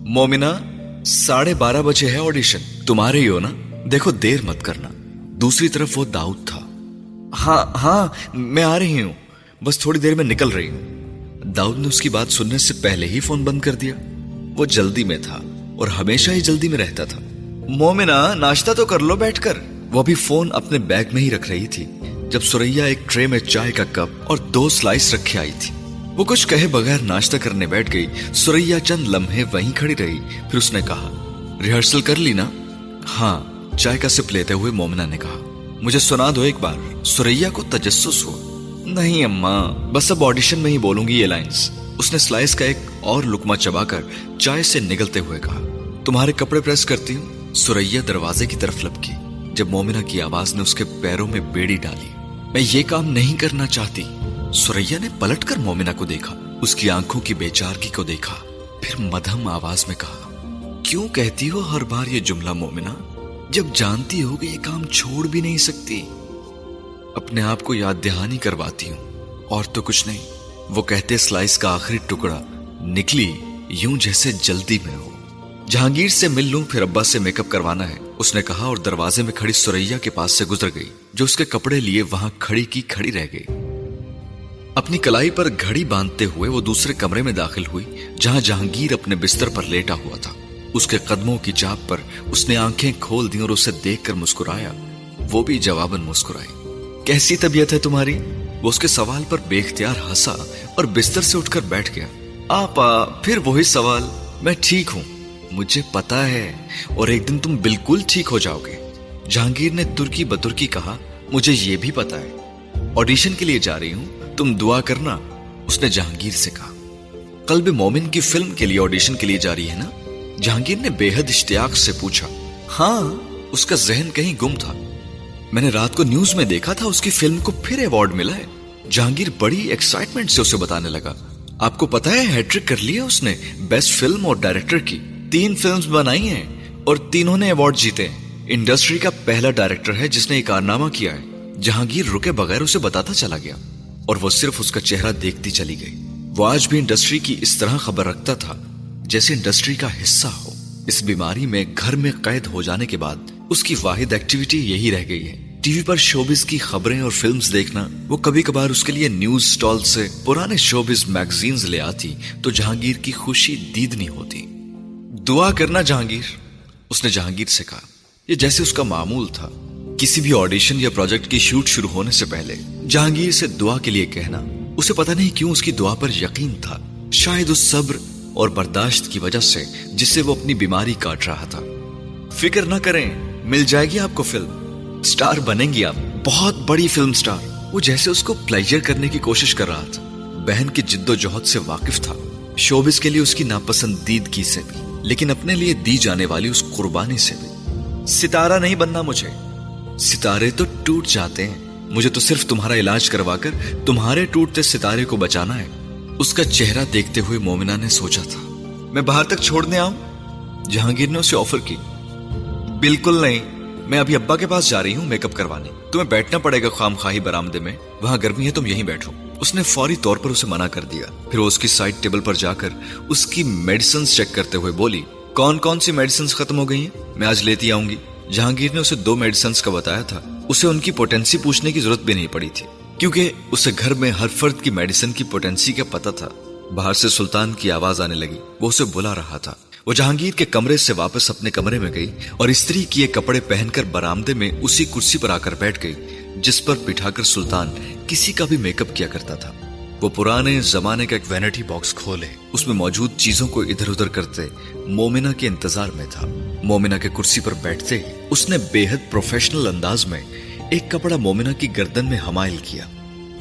مومنا ساڑھے بارہ بجے ہے آڈیشن۔ تمہارے ہی ہو نا؟ دیکھو، دیر مت کرنا۔ دوسری طرف وہ داؤد تھا۔ ہاں ہاں میں آ رہی ہوں۔ بس تھوڑی دیر میں نکل رہی ہوں۔ داؤد نے اس کی بات سننے سے پہلے ہی فون بند کر دیا۔ وہ جلدی میں تھا اور ہمیشہ ہی جلدی میں رہتا تھا۔ مومنا ناشتہ تو کر لو بیٹھ کر۔ وہ ابھی فون اپنے بیگ میں ہی رکھ رہی تھی۔ جب سوریا ایک ٹرے میں چائے کا کپ اور دو سلائس رکھے آئی تھی۔ وہ کچھ کہے بغیر ناشتہ کرنے بیٹھ گئی۔ سوریا چند لمحے وہیں کھڑی رہی۔ پھر اس نے کہا، ریہرسل کر لی نا ہاں. چائے کا سپ لیتے ہوئے مومنا نے کہا، مجھے سنا دو ایک بار۔ سوریا کو تجسس ہوا۔ نہیں اماں، بس اب آڈیشن میں ہی بولوں گی یہ لائنز۔ اس نے سلائس کا ایک اور لکما چبا کر چائے سے نگلتے ہوئے کہا، تمہارے کپڑے پریس کرتی ہوں؟ سوریا دروازے کی طرف لپکی۔ جب مومنہ کی آواز نے اس کے پیروں میں بیڑی ڈالی، میں یہ کام نہیں کرنا چاہتی۔ سوریا نے پلٹ کر مومنہ کو دیکھا، اس کی آنکھوں کی بیچارگی کو دیکھا، پھر مدھم آواز میں کہا، کیوں کہتی ہو ہر بار یہ جملہ مومنہ؟ جب جانتی ہو کہ یہ کام چھوڑ بھی نہیں سکتی۔ اپنے آپ کو یاد دہانی کرواتی ہوں، اور تو کچھ نہیں۔ وہ کہتے سلائس کا آخری ٹکڑا، نکلی یوں جیسے جلدی میں ہو۔ جہانگیر سے مل لوں، پھر ابا سے میک اپ کروانا ہے۔ اس نے کہا، اور دروازے میں کھڑی سوریا کے پاس سے گزر گئی، جو اس کے کپڑے لیے وہاں کھڑی کی کھڑی رہ گئی۔ اپنی کلائی پر گھڑی باندھتے ہوئے وہ دوسرے کمرے میں داخل ہوئی، جہاں جہانگیر اپنے بستر پر لیٹا ہوا تھا۔ اس کے قدموں کی چاپ پر اس نے آنکھیں کھول دی اور اسے دیکھ کر مسکرایا۔ وہ بھی جواباً مسکرائی۔ کیسی طبیعت ہے تمہاری؟ وہ اس کے سوال پر بے اختیار ہنسا اور بستر سے اٹھ کر بیٹھ گیا۔ آپا، پھر وہی سوال۔ میں ٹھیک ہوں۔ مجھے پتا ہے اور ایک دن تم بالکل ٹھیک ہو جاؤ گے۔ جہانگیر نے ترکی بترکی کہا، مجھے یہ بھی پتا ہے۔ آڈیشن کے لیے جا رہی ہوں۔ تم دعا کرنا اس نے جہانگیر سے کہا۔ قلب مومن کی فلم کے لیے آڈیشن کے لیے جا رہی ہے نا؟ جہانگیر نے بے حد اشتیاق سے پوچھا۔ ہاں اس کا ذہن کہیں گم تھا۔ میں نے رات کو نیوز میں دیکھا تھا، اس کی فلم کو پھر ایوارڈ ملا ہے۔ جہانگیر بڑی ایکسائٹمنٹ سے اسے بتانے لگا۔ آپ کو پتا ہے ہیٹرک کر لیا اس نے۔ بیسٹ فلم اور ڈائریکٹر کی۔ تین فلمز بنائی ہیں اور تینوں نے ایوارڈ جیتے ہیں۔ انڈسٹری کا پہلا ڈائریکٹر ہے جس نے یہ کارنامہ کیا ہے۔ جہانگیر رکے بغیر اسے بتاتا چلا گیا۔ اور وہ صرف اس کا چہرہ دیکھتی چلی گئی۔ وہ آج بھی انڈسٹری کی اس طرح خبر رکھتا تھا جیسے انڈسٹری کا حصہ ہو۔ اس بیماری میں گھر میں قید ہو جانے کے بعد اس کی واحد ایکٹیویٹی یہی رہ گئی ہے۔ ٹی وی پر شوبز کی خبریں اور فلمز دیکھنا، وہ کبھی کبھار اس کے لیے نیوز سٹال سے پرانے شوبز میگزینز لے آتی تو جہانگیر کی خوشی دیدنی ہوتی۔ دعا کرنا جہانگیر، اس نے جہانگیر سے کہا۔ یہ جیسے اس کا معمول تھا۔ کسی بھی آڈیشن یا پروجیکٹ کی شوٹ شروع ہونے سے پہلے جہانگیر سے دعا کے لیے کہنا، اسے پتہ نہیں کیوں اس کی دعا پر یقین تھا۔ شاید اس صبر اور برداشت کی وجہ سے، جس سے وہ اپنی بیماری کاٹ رہا تھا۔ فکر نہ کریں، مل جائے گی آپ کو فلم۔ سٹار بنیں گی آپ۔ بہت بڑی فلم سٹار۔ وہ جیسے اس کو پلیجر کرنے کی کوشش کر رہا تھا۔ بہن کی جد و جہد سے واقف تھا۔ شوبز کے لیے اس کی ناپسندیدگی سے بھی، لیکن اپنے لیے دی جانے والی اس قربانی سے بھی۔ ستارہ نہیں بننا مجھے۔ ستارے تو ٹوٹ جاتے ہیں۔ مجھے تو صرف تمہارا علاج کروا کر تمہارے ٹوٹتے ستارے کو بچانا ہے۔ اس کا چہرہ دیکھتے ہوئے مومنہ نے سوچا تھا۔ میں باہر تک چھوڑنے آؤں؟ جہانگیر نے اسے آفر کی۔ بالکل نہیں۔ میں ابھی ابا کے پاس جا رہی ہوں میک اپ کروانے۔ تمہیں بیٹھنا پڑے گا خام خواہی برامدے میں۔ وہاں گرمی ہے، تم یہیں بیٹھو۔ اس نے فوری طور پر اسے منع کر دیا۔ پھر وہ اس کی سائڈ ٹیبل پر جا کر اس کی میڈیسنز چیک کرتے ہوئے بولی، کون کون سی میڈیسنز ختم ہو گئی ہیں؟ میں آج لیتی آؤں گی۔ جہانگیر نے اسے دو میڈیسنز کا بتایا تھا۔ اسے ان کی پوٹینسی پوچھنے کی ضرورت بھی نہیں پڑی تھی، کیونکہ اسے گھر میں ہر فرد کی میڈیسن کی پوٹینسی کا پتا تھا۔ باہر سے سلطان کی آواز آنے لگی، وہ اسے بلا رہا تھا۔ وہ جہانگیر کے کمرے سے واپس اپنے کمرے میں گئی اور استری کیے کپڑے پہن کر برامدے میں اسی کرسی پر آ کر بیٹھ گئی، جس پر بٹھا کر سلطان کسی کا بھی میک اپ کیا کرتا تھا۔ وہ پرانے زمانے کا ایک وینٹی باکس کھولے۔ اس میں موجود چیزوں کو ادھر ادھر کرتے مومنا کے انتظار میں تھا۔ مومنا کے کرسی پر بیٹھتے ہی اس نے بے حد پروفیشنل انداز میں ایک کپڑا مومنا کی گردن میں حمائل کیا۔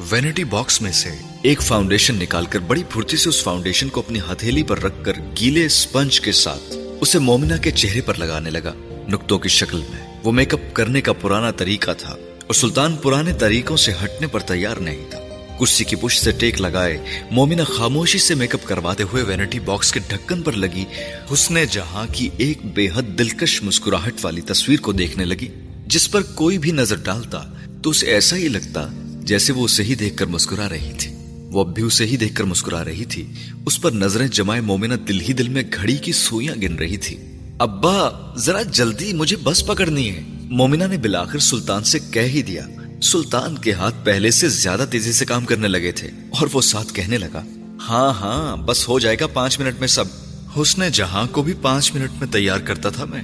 وینٹی باکس میں سے ایک فاؤنڈیشن نکال کر بڑی پھرتی سے اس فاؤنڈیشن کو اپنی ہتھیلی پر رکھ کر گیلے سپنج کے ساتھ اسے مومنا کے چہرے پر لگانے لگا۔ نکتوں کی شکل میں وہ میک اپ کرنے کا پرانا طریقہ تھا۔ اور سلطان پرانے طریقوں سے ہٹنے پر تیار نہیں تھا۔ کرسی کی پش سے ٹیک لگائے۔ مومنا خاموشی سے میک اپ کرواتے ہوئے وینٹی باکس کے ڈھکن پر لگی۔ حسن جہاں کی ایک بے حد دلکش مسکراہٹ والی تصویر کو دیکھنے لگی، جس پر کوئی بھی نظر ڈالتا تو اسے ایسا ہی لگتا جیسے وہ اسے ہی دیکھ کر مسکرا رہی تھی۔ وہ اب بھی اسے ہی دیکھ کر مسکرا رہی تھی۔ اس پر نظریں جمائے مومنہ دل ہی دل میں گھڑی کی سوئیاں گن رہی تھی۔ ابا، ذرا جلدی مجھے بس پکڑنی ہے۔ مومنہ نے بلاخر سلطان سے کہہ ہی دیا۔ سلطان کے ہاتھ پہلے سے زیادہ تیزی سے کام کرنے لگے تھے اور وہ ساتھ کہنے لگا ہاں ہاں بس ہو جائے گا پانچ منٹ میں سب۔ حسن جہاں کو بھی پانچ منٹ میں تیار کرتا تھا میں،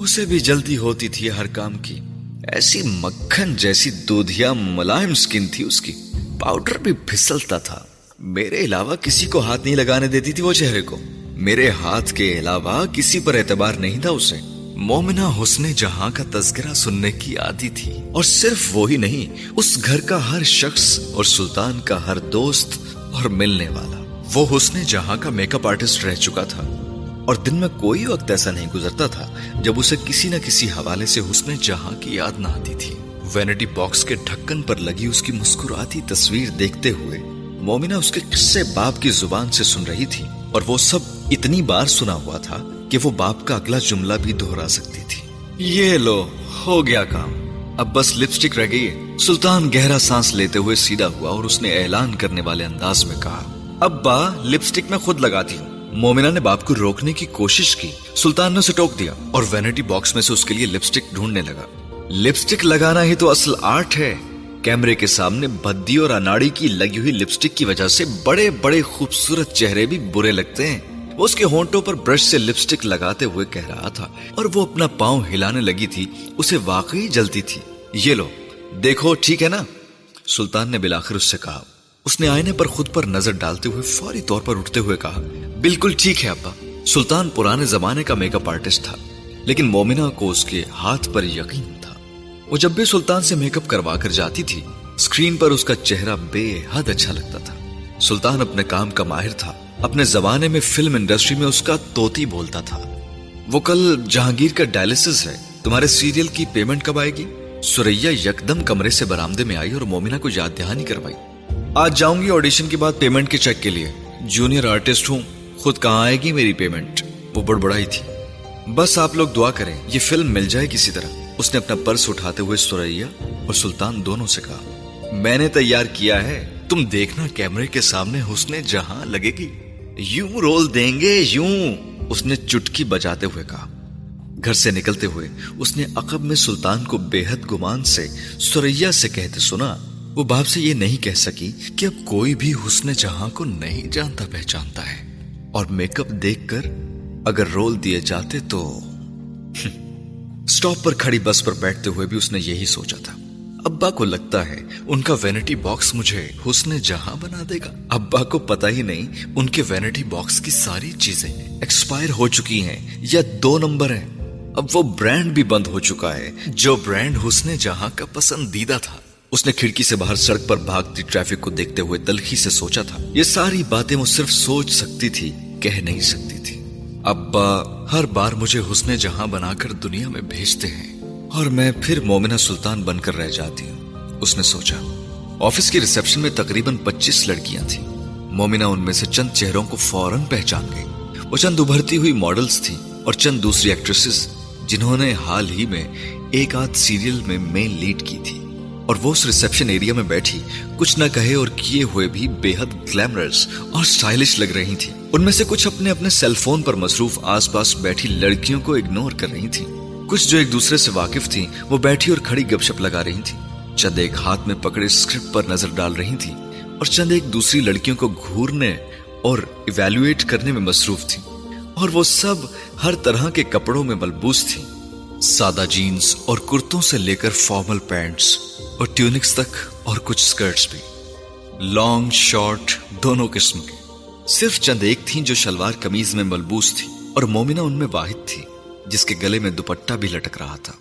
اسے بھی جلدی ہوتی تھی ہر کام کی۔ ایسی مکھن جیسی دودھیا ملائم سکن تھی، اس کی پاؤڈر بھی پھسلتا تھا۔ میرے علاوہ کسی کو ہاتھ نہیں لگانے دیتی تھی وہ چہرے کو۔ میرے ہاتھ کے علاوہ کسی پر اعتبار نہیں تھا اسے۔ مومنہ حسن جہاں کا تذکرہ سننے کی عادی تھی۔ اور صرف وہی نہیں، اس گھر کا ہر شخص اور سلطان کا ہر دوست اور ملنے والا۔ وہ حسن جہاں کا میک اپ آرٹسٹ رہ چکا تھا۔ اور دن میں کوئی وقت ایسا نہیں گزرتا تھا جب اسے کسی نہ کسی حوالے سے حسن جہاں کی یاد نہ آتی تھی۔ وینٹی باکس کے ڈھکن پر لگی اس کی مسکراتی تصویر دیکھتے ہوئے مومنا اس کے قصے باپ کی زبان سے سن رہی تھی۔ اور وہ سب اتنی بار سنا ہوا تھا کہ وہ باپ کا اگلا جملہ بھی دہرا سکتی تھی۔ یہ لو، ہو گیا کام۔ اب بس لپسٹک رہ گئی ہے۔ سلطان گہرا سانس لیتے ہوئے سیدھا ہوا اور اس نے اعلان کرنے والے انداز میں کہا، ابا، لپسٹک میں خود لگاتی ہوں۔ مومنا نے باپ کو روکنے کی کوشش کی۔ سلطان نے اسے ٹوک دیا اور وینٹی باکس میں سے اس کے لیے لپسٹک ڈھونڈنے لگا۔ لپسٹک لگانا ہی تو اصل آرٹ ہے۔ کیمرے کے سامنے بدی اور اناڑی کی لگی ہوئی لپسٹک کی وجہ سے بڑے بڑے خوبصورت چہرے بھی برے لگتے ہیں۔ وہ اس کے ہونٹوں پر برش سے لپسٹک لگاتے ہوئے کہہ رہا تھا اور وہ اپنا پاؤں ہلانے لگی تھی، اسے واقعی جلتی تھی۔ یہ لو، دیکھو، ٹھیک ہے نا؟ سلطان نے بلاخر اس سے کہا۔ اس نے آئینے پر خود پر نظر ڈالتے ہوئے فوری طور پر اٹھتے ہوئے کہا، بالکل ٹھیک ہے ابا۔ سلطان پرانے زمانے کا میک اپ آرٹسٹ تھا، لیکن مومنا کو اس کے ہاتھ پر یقین تھا۔ وہ جب بھی سلطان سے میک اپ کروا کر جاتی تھی اسکرین پر اس کا چہرہ بے حد اچھا لگتا تھا۔ سلطان اپنے کام کا ماہر تھا۔ اپنے زمانے میں فلم انڈسٹری میں اس کا توتی بولتا تھا۔ وہ کل جہانگیر کا ڈائلسس ہے۔ تمہارے سیریل کی پیمنٹ کب آئے گی؟ سوریا یکدم کمرے سے برامدے میں آئی اور مومنا کو یاد دہانی کروائی۔ آج جاؤں گی آڈیشن کے بعد پیمنٹ کے چیک کے لیے۔ جونیئر آرٹسٹ ہوں۔ خود کہاں آئے گی میری پیمنٹ؟ وہ بڑبڑائی تھی۔ بس آپ لوگ دعا کریں، یہ فلم مل جائے کسی طرح۔ اس نے اپنا پرس اٹھاتے ہوئے سوریا اور سلطان دونوں سے کہا، میں نے تیار کیا ہے تم دیکھنا کیمرے کے سامنے حسن جہاں لگے گی۔ یوں رول دیں گے، یوں۔ اس نے چٹکی بجاتے ہوئے کہا۔ گھر سے نکلتے ہوئے اس نے عقب میں سلطان کو بے حد گمان سے سوریا سے کہتے سنا۔ وہ باپ سے یہ نہیں کہہ سکی کہ اب کوئی بھی حسن جہاں کو نہیں جانتا پہچانتا ہے۔ اور میک اپ دیکھ کر اگر رول دیے جاتے تو۔ سٹاپ پر کھڑی بس پر بیٹھتے ہوئے بھی اس نے یہی سوچا تھا۔ ابا کو لگتا ہے ان کا وینٹی باکس مجھے حسن جہاں بنا دے گا۔ ابا کو پتا ہی نہیں ان کے وینٹی باکس کی ساری چیزیں ایکسپائر ہو چکی ہیں یا دو نمبر ہیں۔ اب وہ برانڈ بھی بند ہو چکا ہے۔ جو برانڈ حسن جہاں کا پسندیدہ تھا۔ اس نے کھڑکی سے باہر سڑک پر بھاگتی ٹریفک کو دیکھتے ہوئے تلخی سے سوچا تھا۔ یہ ساری باتیں وہ صرف سوچ سکتی تھی، کہہ نہیں سکتی تھی۔ ابا ہر بار مجھے حسن جہاں بنا کر دنیا میں بھیجتے ہیں۔ اور میں پھر مومنہ سلطان بن کر رہ جاتی ہوں۔ اس نے سوچا، آفس کی ریسپشن میں تقریباً پچیس لڑکیاں تھیں۔ مومنہ ان میں سے چند چہروں کو فوراً پہچان گئی وہ چند ابھرتی ہوئی ماڈلز تھیں اور چند دوسری ایکٹریسز جنہوں نے حال ہی میں ایک آدھ سیریل میں مین لیڈ کی تھی۔ اور وہ اس ریسپشن ایریا میں بیٹھی، کچھ نہ کہے اور کیے ہوئے بھی بے حد گلیمرس اور سٹائلش لگ رہی تھی ان میں سے کچھ اپنے اپنے سیل فون پر مصروف آس پاس بیٹھی لڑکیوں کو اگنور کر رہی تھی کچھ جو ایک دوسرے سے واقف تھیں، وہ بیٹھی اور کھڑی گپ شپ لگا رہی تھی چند ایک ہاتھ میں پکڑے اسکرپٹ پر نظر ڈال رہی تھی اور چند ایک دوسری لڑکیوں کو گھورنے اور ایویلویٹ کرنے میں مصروف تھی اور وہ سب ہر طرح کے کپڑوں میں ملبوس تھی سادہ جینز اور کرتوں سے لے کر فارمل پینٹس اور ٹیونکس تک اور کچھ سکرٹس بھی۔ لانگ شارٹ دونوں قسم کے۔ صرف چند ایک تھیں جو شلوار کمیز میں ملبوس تھی اور مومنہ ان میں واحد تھی۔ جس کے گلے میں دوپٹہ بھی لٹک رہا تھا۔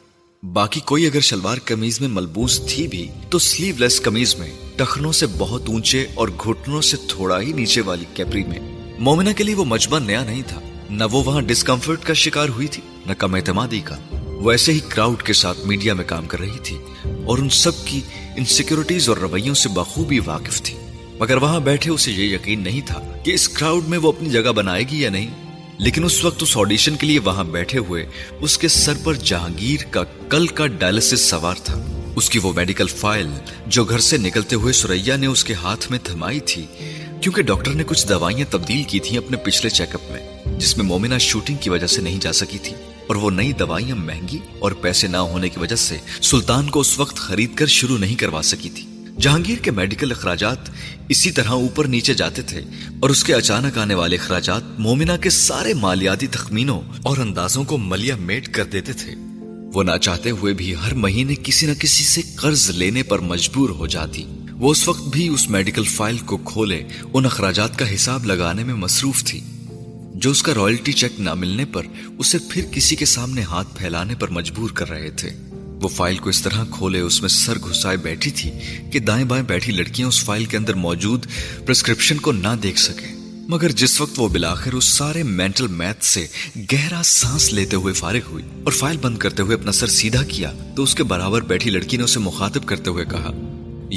باقی کوئی اگر شلوار کمیز میں ملبوس تھی بھی، تو سلیو لیس کمیز میں، ٹخنوں سے بہت اونچے اور گھٹنوں سے تھوڑا ہی نیچے والی کیپری میں۔ مومنہ کے لیے وہ مجمع نیا نہیں تھا۔ نہ وہ وہاں ڈسکمفرٹ کا شکار ہوئی تھی، نہ کم اعتمادی کا۔ وہ ایسے ہی کراؤڈ کے ساتھ میڈیا میں کام کر رہی تھی اور ان سب کی انسیکیورٹیز اور رویوں سے بخوبی واقف تھی۔ مگر وہاں بیٹھے اسے یہ یقین نہیں تھا کہ اس کراؤڈ میں وہ اپنی جگہ بنائے گی یا نہیں۔ لیکن اس وقت اس آڈیشن کے لیے وہاں بیٹھے ہوئے اس کے سر پر جہانگیر کا کل کا ڈائلسس سوار تھا۔ اس کی وہ میڈیکل فائل جو گھر سے نکلتے ہوئے سوریا نے اس کے ہاتھ میں تھمائی تھی، کیونکہ ڈاکٹر نے کچھ دوائیاں تبدیل کی تھیں اپنے پچھلے چیک اپ میں، جس میں مومنہ شوٹنگ کی وجہ سے نہیں جا سکی تھی۔ اور وہ نئی دوائیاں مہنگی اور پیسے نہ ہونے کی وجہ سے سلطان کو اس وقت خرید کر شروع نہیں کروا سکی تھی۔ جہانگیر کے میڈیکل اخراجات اسی طرح اوپر نیچے جاتے تھے اور اس کے اچانک آنے والے اخراجات مومنہ کے سارے مالیاتی تخمینوں اور اندازوں کو ملیا میٹ کر دیتے تھے۔ وہ نہ چاہتے ہوئے بھی ہر مہینے کسی نہ کسی سے قرض لینے پر مجبور ہو جاتی۔ وہ اس وقت بھی اس میڈیکل فائل کو کھولے، ان اخراجات کا حساب لگانے میں مصروف تھی۔ جو اس کا رائلٹی چیک نہ ملنے پر اسے پھر کسی کے سامنے ہاتھ پھیلانے پر مجبور کر رہے تھے۔ وہ فائل کو اس طرح کھولے، اس میں سر گھسائے بیٹھی تھی کہ دائیں بائیں بیٹھی لڑکیاں اس فائل کے اندر موجود پرسکرپشن کو نہ دیکھ سکیں۔ مگر جس وقت وہ بلاخر اس سارے مینٹل میتھ سے گہرا سانس لیتے ہوئے فارغ ہوئی اور فائل بند کرتے ہوئے اپنا سر سیدھا کیا، تو اس کے برابر بیٹھی لڑکی نے اسے مخاطب کرتے ہوئے کہا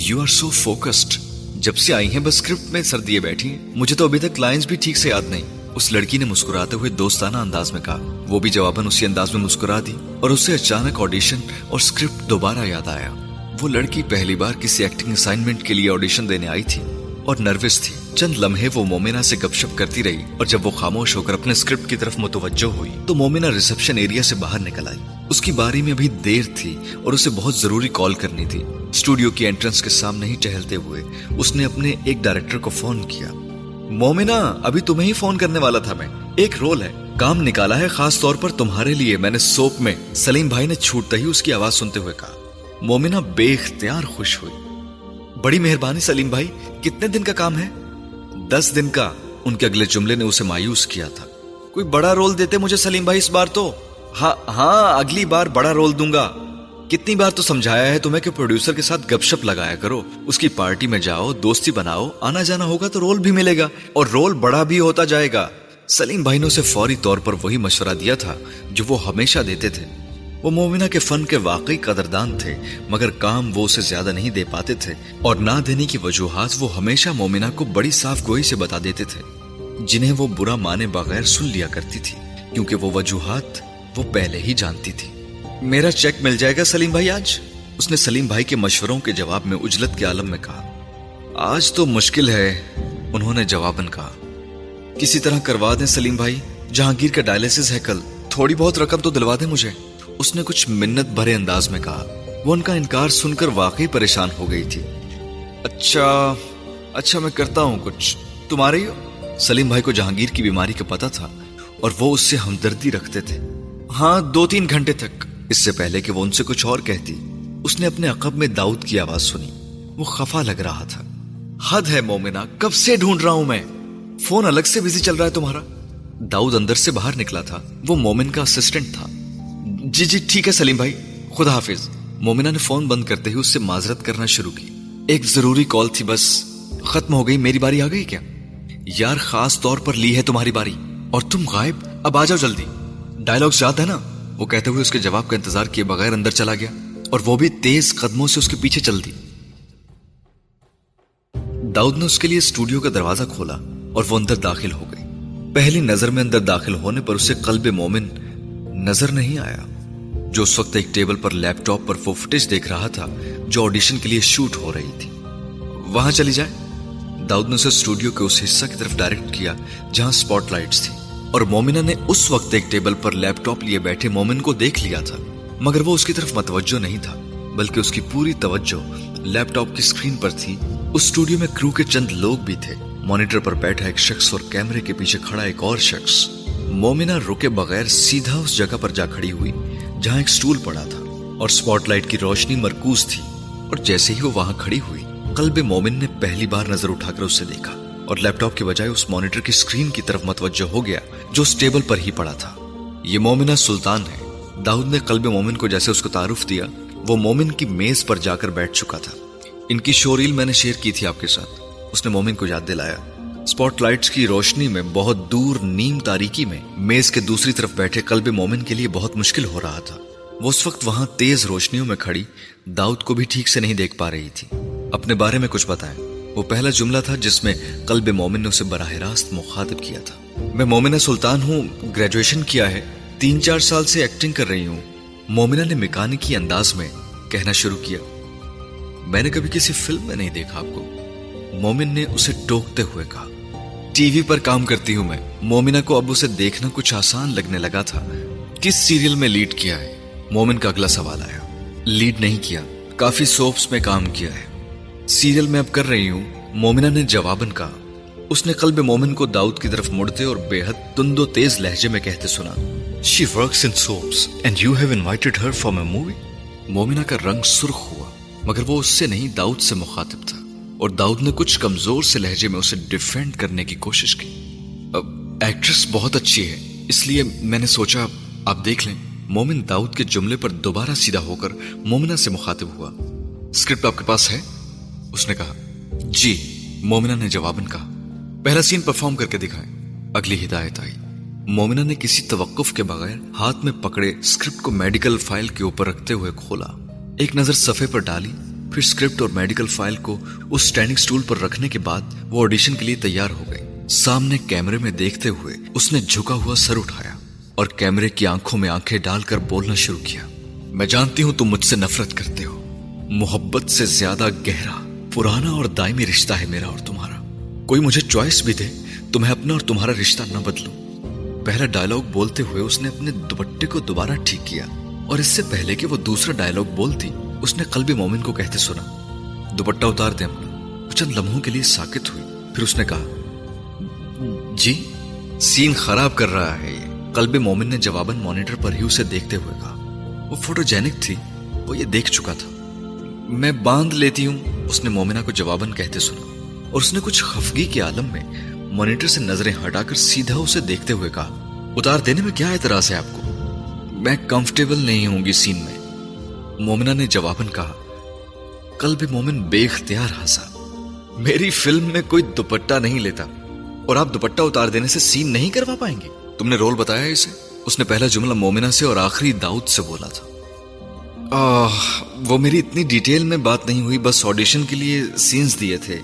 یو آر سو فوکسڈ جب سے آئی ہیں بس اسکرپٹ میں سر دیے بیٹھی مجھے تو ابھی تک لائنز بھی ٹھیک سے یاد نہیں۔ اس لڑکی نے مسکراتے ہوئے دوستانہ انداز میں کہا، وہ بھی جواباً اسی انداز میں مسکرا دی اور اسے اچانک آڈیشن اور سکرپٹ دوبارہ یاد آیا۔ وہ لڑکی پہلی بار کسی ایکٹنگ اسائنمنٹ کے لیے آڈیشن دینے آئی تھی اور نروس تھی۔ چند لمحے وہ مومنہ سے گپ شپ کرتی رہی اور جب وہ خاموش ہو کر اپنے سکرپٹ کی طرف متوجہ ہوئی تو مومنہ ریسپشن ایریا سے باہر نکل آئی۔ اس کی باری میں بھی دیر تھی اور اسے بہت ضروری کال کرنی تھی۔ اسٹوڈیو کی انٹرنس کے سامنے ہی ٹہلتے ہوئے اس نے اپنے ایک ڈائریکٹر کو فون کیا۔ مومنا ابھی تمہیں ہی فون کرنے والا تھا میں۔ ایک رول ہے، کام نکالا ہے، خاص طور پر تمہارے لیے۔ میں نے سوپ میں سلیم بھائی نے چھوٹتا ہی اس کی آواز سنتے ہوئے کہا۔ مومنا بے اختیار خوش ہوئی۔ بڑی مہربانی سلیم بھائی، کتنے دن کا کام ہے؟ دس دن کا۔ ان کے اگلے جملے نے اسے مایوس کیا تھا۔ کوئی بڑا رول دیتے مجھے سلیم بھائی اس بار تو؟ ہاں ہاں اگلی بار بڑا رول دوں گا۔ کتنی بار تو سمجھایا ہے تمہیں کہ پروڈیوسر کے ساتھ گپ شپ لگایا کرو، اس کی پارٹی میں جاؤ، دوستی بناؤ، آنا جانا ہوگا تو رول بھی ملے گا، اور رول بڑا بھی ہوتا جائے گا۔ سلیم بھائی نے اسے فوری طور پر وہی مشورہ دیا تھا جو وہ ہمیشہ دیتے تھے۔ وہ مومنہ کے فن کے واقعی قدردان تھے، مگر کام وہ اسے زیادہ نہیں دے پاتے تھے، اور نہ دینے کی وجوہات وہ ہمیشہ مومنہ کو بڑی صاف گوئی سے بتا دیتے تھے۔ جنہیں وہ برا مانے بغیر سن لیا کرتی تھی، کیونکہ وہ وجوہات وہ پہلے ہی جانتی تھی۔ میرا چیک مل جائے گا سلیم بھائی آج؟ اس نے سلیم بھائی کے مشوروں کے جواب میں اجلت کے عالم میں کہا، آج تو مشکل ہے، انہوں نے جواباً کہا۔ کسی طرح کروا دیں سلیم بھائی، جہانگیر کا ڈائلسس ہے کل، تھوڑی بہت رقم تو دلوا دیں مجھے۔ اس نے کچھ منت بھرے انداز میں کہا، وہ ان کا انکار سن کر واقعی پریشان ہو گئی تھی۔ اچھا اچھا میں کرتا ہوں کچھ۔ تمہارے سلیم بھائی کو جہانگیر کی بیماری کا پتا تھا اور وہ اس سے ہمدردی رکھتے تھے۔ ہاں دو تین گھنٹے تک۔ اس سے پہلے کہ وہ ان سے کچھ اور کہتی، اس نے اپنے عقب میں داؤد کی آواز سنی۔ وہ خفا لگ رہا تھا۔ حد ہے مومنا کب سے ڈھونڈ رہا ہوں میں؟ فون الگ سے بزی چل رہا ہے تمہارا۔ داؤد اندر سے باہر نکلا تھا۔ وہ مومن کا اسسٹنٹ تھا۔ جی جی ٹھیک ہے سلیم بھائی۔ خدا حافظ۔ مومنا نے فون بند کرتے ہی اس سے معذرت کرنا شروع کی۔ ایک ضروری کال تھی بس۔ ختم ہو گئی، میری باری آ گئی کیا؟ یار، خاص طور پر لی ہے تمہاری باری۔ اور تم غائب، اب آ جاؤ جلدی۔ ڈائلگ یاد ہے نا؟ وہ کہتے ہوئے اس کے جواب کا انتظار کیے بغیر اندر چلا گیا اور وہ بھی تیز قدموں سے اس کے پیچھے چل دی۔ داؤد نے اس کے لیے اسٹوڈیو کا دروازہ کھولا اور وہ اندر داخل ہو گئی۔ پہلی نظر میں اندر داخل ہونے پر اسے قلب مومن نظر نہیں آیا، جو اس وقت ایک ٹیبل پر لیپ ٹاپ پر وہ فٹیج دیکھ رہا تھا جو آڈیشن کے لیے شوٹ ہو رہی تھی۔ وہاں چلی جائے داؤد نے اسے اسٹوڈیو کے اس حصہ کی طرف ڈائریکٹ کیا جہاں سپاٹ لائٹس تھی اور مومنہ نے اس وقت ایک ٹیبل پر لیپ ٹاپ لیے بیٹھے مومن کو دیکھ لیا تھا، مگر وہ اس کی طرف متوجہ نہیں تھا، بلکہ اس کی پوری توجہ لیپ ٹاپ کی سکرین پر تھی۔ اس اسٹوڈیو میں کرو کے چند لوگ بھی تھے۔ مانیٹر پر بیٹھا ایک شخص اور کیمرے کے پیچھے کھڑا ایک اور شخص۔ مومنہ رکے بغیر سیدھا اس جگہ پر جا کھڑی ہوئی، جہاں ایک سٹول پڑا تھا اور سپاٹ لائٹ کی روشنی مرکوز تھی۔ اور جیسے ہی وہ وہاں کھڑی ہوئی، قلب مومن نے پہلی بار نظر اٹھا کر اسے دیکھا۔ اور لیپ ٹاپ کے بجائے اس مانیٹر کی سکرین کی طرف متوجہ ہو گیا۔ جو اس ٹیبل پر ہی پڑا تھا۔ یہ مومنہ سلطان ہے۔ داؤد نے قلب مومن کو جیسے اس کو تعارف دیا، وہ مومن کی میز پر جا کر بیٹھ چکا تھا۔ ان کی شوریل میں نے شیئر کی تھی آپ کے ساتھ۔ اس نے مومن کو یاد دلایا۔ سپاٹ لائٹس کی روشنی میں، بہت دور نیم تاریکی میں میز کے دوسری طرف بیٹھے قلب مومن کے لیے بہت مشکل ہو رہا تھا۔ وہ اس وقت وہاں تیز روشنیوں میں کھڑی، داؤد کو بھی ٹھیک سے نہیں دیکھ پا رہی تھی۔ اپنے بارے میں کچھ بتائیں۔ وہ پہلا جملہ تھا جس میں قلب مومن نے اسے براہ راست مخاطب کیا تھا۔ میں مومنہ سلطان ہوں گریجویشن کیا ہے، تین چار سال سے ایکٹنگ کر رہی ہوں۔ مومنہ نے مکانکی انداز میں کہنا شروع کیا۔ میں نے کبھی کسی فلم میں نہیں دیکھا آپ کو۔ مومن نے اسے ٹوکتے ہوئے کہا۔ ٹی وی پر کام کرتی ہوں میں۔ مومنہ کو اب اسے دیکھنا کچھ آسان لگنے لگا تھا۔ کس سیریل میں لیڈ کیا ہے؟ مومن کا اگلا سوال آیا۔ لیڈ نہیں کیا، کافی سوپس میں کام کیا ہے۔ سیریل میں اب کر رہی ہوں۔ مومنہ نے جواباً کہا۔ اس نے قلب مومن کو داؤد کی طرف مڑتے اور بے حد تند و تیز لہجے میں کہتے سنا، She works in soaps and you have invited her for a movie? مومنہ کا رنگ سرخ ہوا، مگر وہ اس سے نہیں، داؤد سے مخاطب تھا، اور داؤد نے کچھ کمزور سے لہجے میں اسے ڈیفینڈ کرنے کی کوشش کی۔ اب ایکٹریس بہت اچھی ہے، اس لیے میں نے سوچا آپ دیکھ لیں۔ مومن داؤد کے جملے پر دوبارہ سیدھا ہو کر مومنہ سے مخاطب ہوا۔ اسکرپٹ آپ کے پاس ہے؟ اس نے کہا جی. مومنہ نے جواباً کہا پہلا سین پرفارم کر کے دکھائیں۔ اگلی ہدایت آئی۔ مومنہ نے کسی توقف کے بغیر ہاتھ میں پکڑے اسکرپٹ کو میڈیکل فائل کے اوپر رکھتے ہوئے کھولا۔ ایک نظر صفحے پر ڈالی، پھر اسکرپٹ اور میڈیکل فائل کو اس اسٹینڈنگ سٹول پر رکھنے کے بعد وہ آڈیشن کے لیے تیار ہو گئی۔ سامنے کیمرے میں دیکھتے ہوئے اس نے جھکا ہوا سر اٹھایا اور کیمرے کی آنکھوں میں آنکھیں ڈال کر بولنا شروع کیا۔ میں جانتی ہوں تم مجھ سے نفرت کرتے ہو۔ محبت سے زیادہ گہرا، پرانا اور دائمی رشتہ ہے میرا اور تمہارا۔ کوئی مجھے چوائس بھی دے تو میں اپنا اور تمہارا رشتہ نہ بدلوں۔ پہلا ڈائلوگ بولتے ہوئے اس نے اپنے دوپٹے کو دوبارہ ٹھیک کیا اور اس سے پہلے کہ وہ دوسرا ڈائلوگ بولتی اس نے قلب مومن کو کہتے سنا، دوپٹہ اتار دے اپنا۔ چند لمحوں کے لیے ساکت ہوئی۔ پھر اس نے کہا جی سین خراب کر رہا ہے۔ یہ قلب مومن نے جواباً مانیٹر پر ہی اسے دیکھتے ہوئے کہا۔ وہ فوٹو جینک تھی، وہ یہ دیکھ چکا تھا۔ میں باندھ لیتی ہوں، اس نے مومنہ کو جواباً کہتے سنا۔ اور اس نے کچھ خفگی کے عالم میں مانیٹر سے نظریں ہٹا کر سیدھا اسے دیکھتے ہوئے کہا، اتار دینے میں کیا اعتراض ہے آپ کو؟ میں کمفرٹیبل نہیں ہوں گی سین میں۔ مومنہ نے جواباً کہا، قلب مومن بے اختیار ہنسا۔ میری فلم میں کوئی دوپٹہ نہیں لیتا اور آپ دوپٹہ اتار دینے سے سین نہیں کروا پائیں گے۔ تم نے رول بتایا اسے؟ اس نے پہلا جملہ مومنہ سے اور آخری داؤد سے بولا تھا۔ آہ، وہ میری اتنی ڈیٹیل میں بات نہیں ہوئی، بس آڈیشن کے لیے سینز دیے تھے۔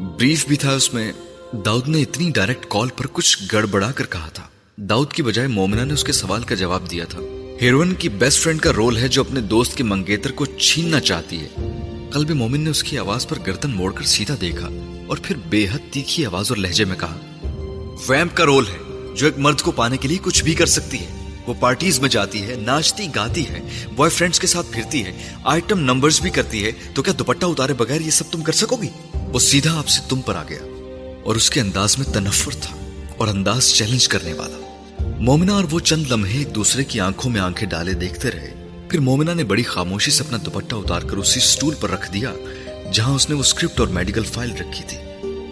بریف بھی تھا اس میں۔ داؤد نے اتنی ڈائریکٹ کال پر کچھ گڑبڑا کر کہا تھا۔ داؤد کی بجائے مومنہ نے اس کے سوال کا جواب دیا تھا۔ ہیروئن کی بیسٹ فرینڈ کا رول ہے جو اپنے دوست کے منگیتر کو چھیننا چاہتی ہے۔ قلب مومن نے اس کی آواز پر گردن موڑ کر سیدھا دیکھا اور پھر بے حد تیکھی آواز اور لہجے میں کہا ویمپ کا رول ہے جو ایک مرد کو پانے کے لیے کچھ بھی کر سکتی ہے۔ وہ پارٹیز میں جاتی ہے، ناچتی، گاتی ہے بوائے فرینڈز کے ساتھ پھرتی ہے آئٹم نمبرز بھی کرتی ہے۔ تو کیا دوپٹہ اتارے بغیر یہ سب تم کر سکو گی؟ وہ سیدھا آپ سے تم پر آ گیا اور اس کے انداز میں تنفر تھا اور انداز چیلنج کرنے والا۔ مومنہ اور وہ چند لمحے ایک دوسرے کی آنکھوں میں آنکھیں ڈالے دیکھتے رہے۔ پھر مومنہ نے بڑی خاموشی سے اپنا دوپٹہ اتار کر اسی سٹول پر رکھ دیا جہاں اس نے وہ اسکرپٹ اور میڈیکل فائل رکھی تھی۔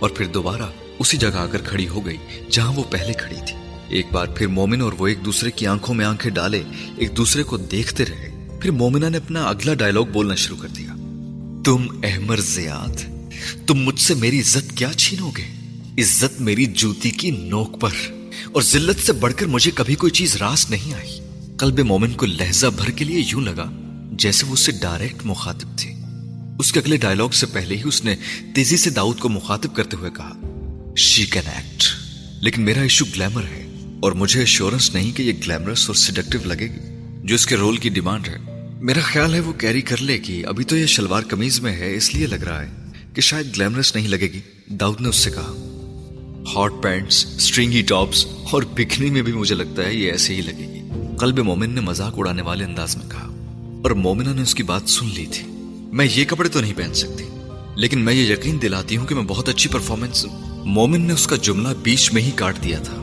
اور پھر دوبارہ اسی جگہ آ کر کھڑی ہو گئی جہاں وہ پہلے کھڑی تھی۔ ایک بار پھر مومن اور وہ ایک دوسرے کی آنکھوں میں آنکھیں ڈالے ایک دوسرے کو دیکھتے رہے۔ پھر مومنہ نے اپنا اگلا ڈائلوگ بولنا شروع کر دیا۔ تم احمر زیاد؟ تم مجھ سے میری عزت کیا چھینو گے؟ عزت میری جوتی کی نوک پر۔ اور ذلت سے بڑھ کر مجھے کبھی کوئی چیز راس نہیں آئی۔ قلب مومن کو لہجہ بھر کے لیے یوں لگا جیسے وہ اس سے ڈائریکٹ مخاطب تھی اس کے اگلے ڈائلوگ سے پہلے ہی اس نے تیزی سے داؤد کو مخاطب کرتے ہوئے کہا شی کین ایکٹ لیکن میرا ایشو گلیمر ہے۔ اور مجھے ایشورنس نہیں کہ یہ گلیمرس اور سیڈکٹیو لگے گی، جو اس کے رول کی ڈیمانڈ ہے۔ میرا خیال ہے وہ کیری کر لے گی ابھی تو یہ شلوار کمیز میں ہے، اس لیے لگ رہا ہے۔ کہ شاید گلیمرس نہیں لگے گی۔ داؤد نے اس سے کہا ہاٹ پینٹس اسٹرنگی ٹاپس اور بکنی میں بھی مجھے لگتا ہے یہ ایسے ہی لگے گی۔ قلب مومن نے مذاق اڑانے والے انداز میں کہا، اور مومنہ نے اس کی بات سن لی تھی۔ میں یہ کپڑے تو نہیں پہن سکتی، لیکن میں یہ یقین دلاتی ہوں کہ میں بہت اچھی پرفارمنس مومن نے اس کا جملہ بیچ میں ہی کاٹ دیا تھا۔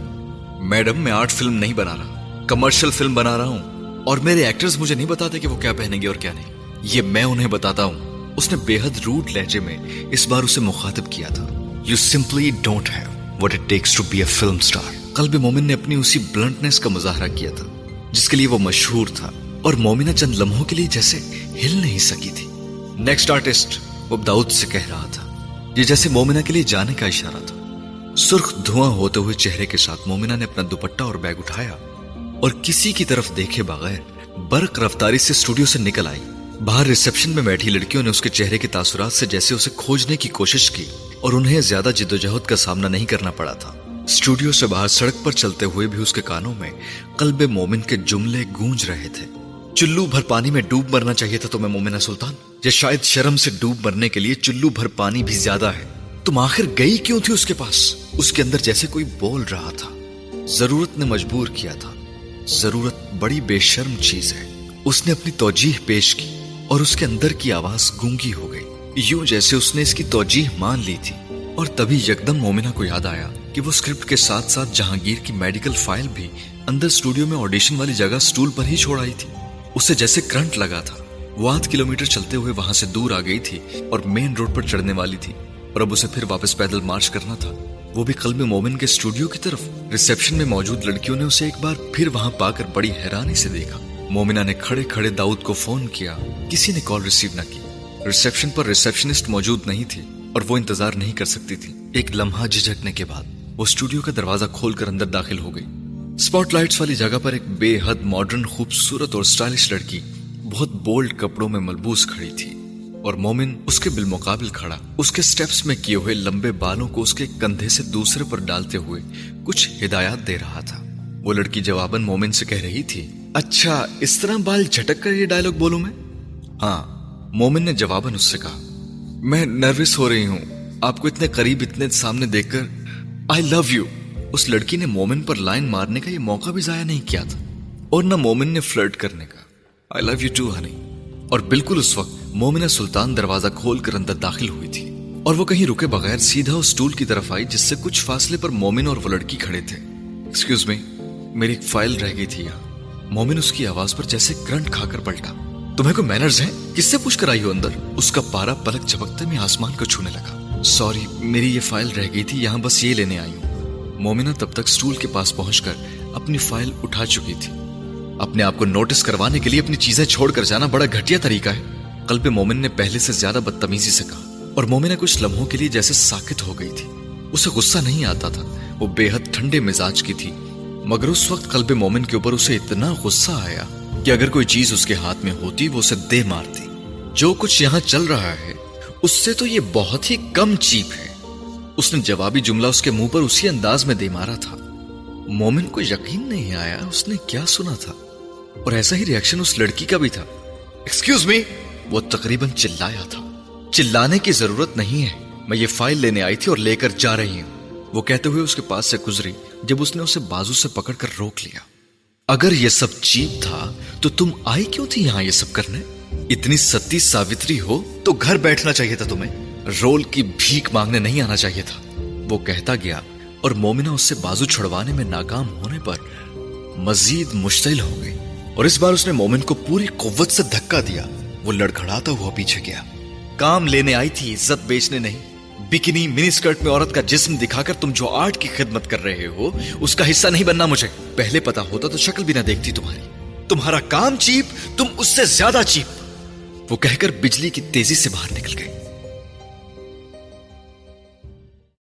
میڈم، میں آرٹ فلم نہیں بنا رہا کمرشل فلم بنا رہا ہوں، اور میرے ایکٹرز مجھے نہیں بتاتے کہ وہ کیا پہنیں گے اور کیا نہیں۔ یہ میں انہیں بتاتا ہوں۔ اس نے بے حد روٹ لہجے میں اس بار اسے مخاطب کیا تھا۔ You simply don't have what it takes to be a film star Qalb Momin نے اپنی اسی بلنٹنس کا مظاہرہ کیا تھا، جس کے لیے وہ مشہور تھا۔ اور مومنہ چند لمحوں کے لیے جیسے ہل نہیں سکی تھی۔ نیکسٹ آرٹسٹ وہ داؤد سے کہہ رہا تھا۔ یہ جیسے مومنہ کے لیے جانے کا اشارہ تھا۔ سرخ دھواں ہوتے ہوئے چہرے کے ساتھ مومنہ نے اپنا دوپٹہ اور بیگ اٹھایا اور کسی کی طرف دیکھے بغیر برق رفتاری سے اسٹوڈیو سے نکل آئی۔ باہر ریسپشن میں بیٹھی لڑکیوں نے اس کے چہرے کے تاثرات سے جیسے اسے کھوجنے کی کوشش کی اور انہیں زیادہ جد و جہد کا سامنا نہیں کرنا پڑا تھا۔ اسٹوڈیو سے باہر سڑک پر چلتے ہوئے بھی اس کے کانوں میں قلب مومن کے جملے گونج رہے تھے۔ چلو بھر پانی میں ڈوب مرنا چاہیے تھا تمہیں مومنہ سلطان، یا شاید شرم سے ڈوب مرنے کے لیے چلو بھر پانی بھی زیادہ ہے۔ تم آخر گئی کیوں تھی اس کے پاس؟ اس کے اندر جیسے کوئی بول رہا تھا۔ ضرورت نے مجبور کیا تھا۔ ضرورت بڑی بے شرم چیز ہے۔ اس نے اپنی توجیح پیش کی۔ اور اس کے اندر کی آواز گونگی ہو گئی۔ یوں جیسے اس نے اس کی توجیح مان لی تھی۔ اور تبھی یکدم مومنہ کو یاد آیا کہ وہ اسکرپٹ کے ساتھ ساتھ جہانگیر کی میڈیکل فائل بھی اندر اسٹوڈیو میں آڈیشن والی جگہ سٹول پر ہی چھوڑ آئی تھی۔ اسے جیسے کرنٹ لگا تھا۔ وہ آدھ کلومیٹر چلتے ہوئے وہاں سے دور آ گئی تھی اور مین روڈ پر چڑھنے والی تھی۔ اور اب اسے پھر واپس پیدل مارچ کرنا تھا۔ وہ بھی قلب مومن کے اسٹوڈیو کی طرف۔ ریسپشن میں موجود لڑکیوں نے اسے ایک بار پھر وہاں پا کر بڑی حیرانی سے دیکھا۔ مومنہ نے کھڑے کھڑے داؤد کو فون کیا۔ کسی نے کال ریسیو نہ کی۔ ریسپشن پر ریسپشنسٹ موجود نہیں تھی اور وہ انتظار نہیں کر سکتی تھی۔ ایک لمحہ جھجکنے کے بعد وہ اسٹوڈیو کا دروازہ کھول کر اندر داخل ہو گئی۔ سپاٹ لائٹس والی جگہ پر ایک بے حد ماڈرن خوبصورت اور سٹائلش لڑکی بہت بولڈ کپڑوں میں ملبوس کھڑی تھی اور مومن اس کے بالمقابل کھڑا۔ اس کے سٹیپس میں کیے ہوئے لمبے بالوں کو اس کے کندھے سے دوسرے پر ڈالتے ہوئے کچھ ہدایات دے رہا تھا۔ وہ لڑکی جواباً مومن سے کہہ رہی تھی اچھا اس طرح بال جھٹک کر یہ ڈائلوگ بولوں میں؟ ہاں مومن نے جواباً اس سے کہا، میں نروس ہو رہی ہوں، آپ کو اتنے قریب اتنے سامنے دیکھ کر آئی لو یو اس لڑکی نے مومن پر لائن مارنے کا یہ موقع بھی ضائع نہیں کیا تھا، اور نہ مومن نے فلرٹ کرنے کا۔ I love you too honey اور بالکل اس وقت مومنہ سلطان دروازہ کھول کر اندر داخل ہوئی تھی، اور وہ کہیں رکے بغیر سیدھا اس ٹول کی طرف آئی جس سے کچھ فاصلے پر مومن اور وہ لڑکی کھڑے تھے۔ ایکسکیوز می میری ایک فائل رہ گئی تھی یہاں۔ مومن اس کی آواز پر جیسے کرنٹ کھا کر پلٹا۔ تمہیں کوئی مینرز ہیں؟ کس سے پوچھ کر آئی ہو اندر؟ اس کا پارا پلک جھپکتے میں آسمان کو چھونے لگا۔ سوری میری یہ فائل رہ گئی تھی، یہاں بس یہ لینے آئی ہوں۔ مومنہ تب تک سٹول کے پاس پہنچ کر اپنی فائل اٹھا چکی تھی۔ اپنے آپ کو نوٹس کروانے کے لیے اپنی چیزیں چھوڑ کر جانا بڑا گھٹیا طریقہ ہے۔ قلب مومن نے پہلے سے زیادہ بدتمیزی سے کہا۔ اور مومنہ کچھ لمحوں کے لیے جیسے ساکت ہو گئی تھی۔ اسے غصہ نہیں آتا تھا۔ وہ بے حد ٹھنڈے مزاج کی تھی۔ مگر اس وقت قلب مومن کے اوپر اسے اتنا غصہ آیا کہ اگر کوئی چیز اس کے ہاتھ میں ہوتی، وہ اسے دے مارتی۔ جو کچھ یہاں چل رہا ہے، اس سے تو یہ بہت ہی کم چیپ ہے۔ اس نے جوابی جملہ اس کے منہ پر اسی انداز میں دے مارا تھا۔ مومن کو یقین نہیں آیا اس نے کیا سنا تھا۔ اور ایسا ہی ریاکشن اس لڑکی کا بھی تھا۔ ایکسکیوز می وہ تقریباً چلایا تھا۔ چلانے کی ضرورت نہیں ہے۔ میں یہ فائل لینے آئی تھی اور لے کر جا رہی ہوں۔ وہ کہتے ہوئے اس کے پاس سے گزری، جب اس نے اسے بازو سے پکڑ کر روک لیا۔ اگر یہ سب چیپ تھا، تو تم آئی کیوں تھی یہاں یہ سب کرنے؟ اتنی ستی ساوتری ہو تو گھر بیٹھنا چاہیے تھا تمہیں۔ رول کی بھیک مانگنے نہیں آنا چاہیے تھا۔ وہ کہتا گیا اور مومنہ اس سے بازو چھڑوانے میں ناکام ہونے پر مزید مشتعل ہو گئی۔ اور اس بار اس نے مومن کو پوری قوت سے دھکا دیا۔ وہ لڑکھڑاتا ہوا پیچھے گیا۔ کام لینے آئی تھی، عزت بیچنے نہیں۔ بکنی منی سکرٹ میں عورت کا جسم دکھا کر تم جو آرٹ کی خدمت کر رہے ہو، اس کا حصہ نہیں بننا مجھے۔ پہلے پتا ہوتا تو شکل بھی نہ دیکھتی تمہاری۔ تمہارا کام چیپ، تم اس سے زیادہ چیپ۔ وہ کہہ کر بجلی کی تیزی سے باہر نکل گئی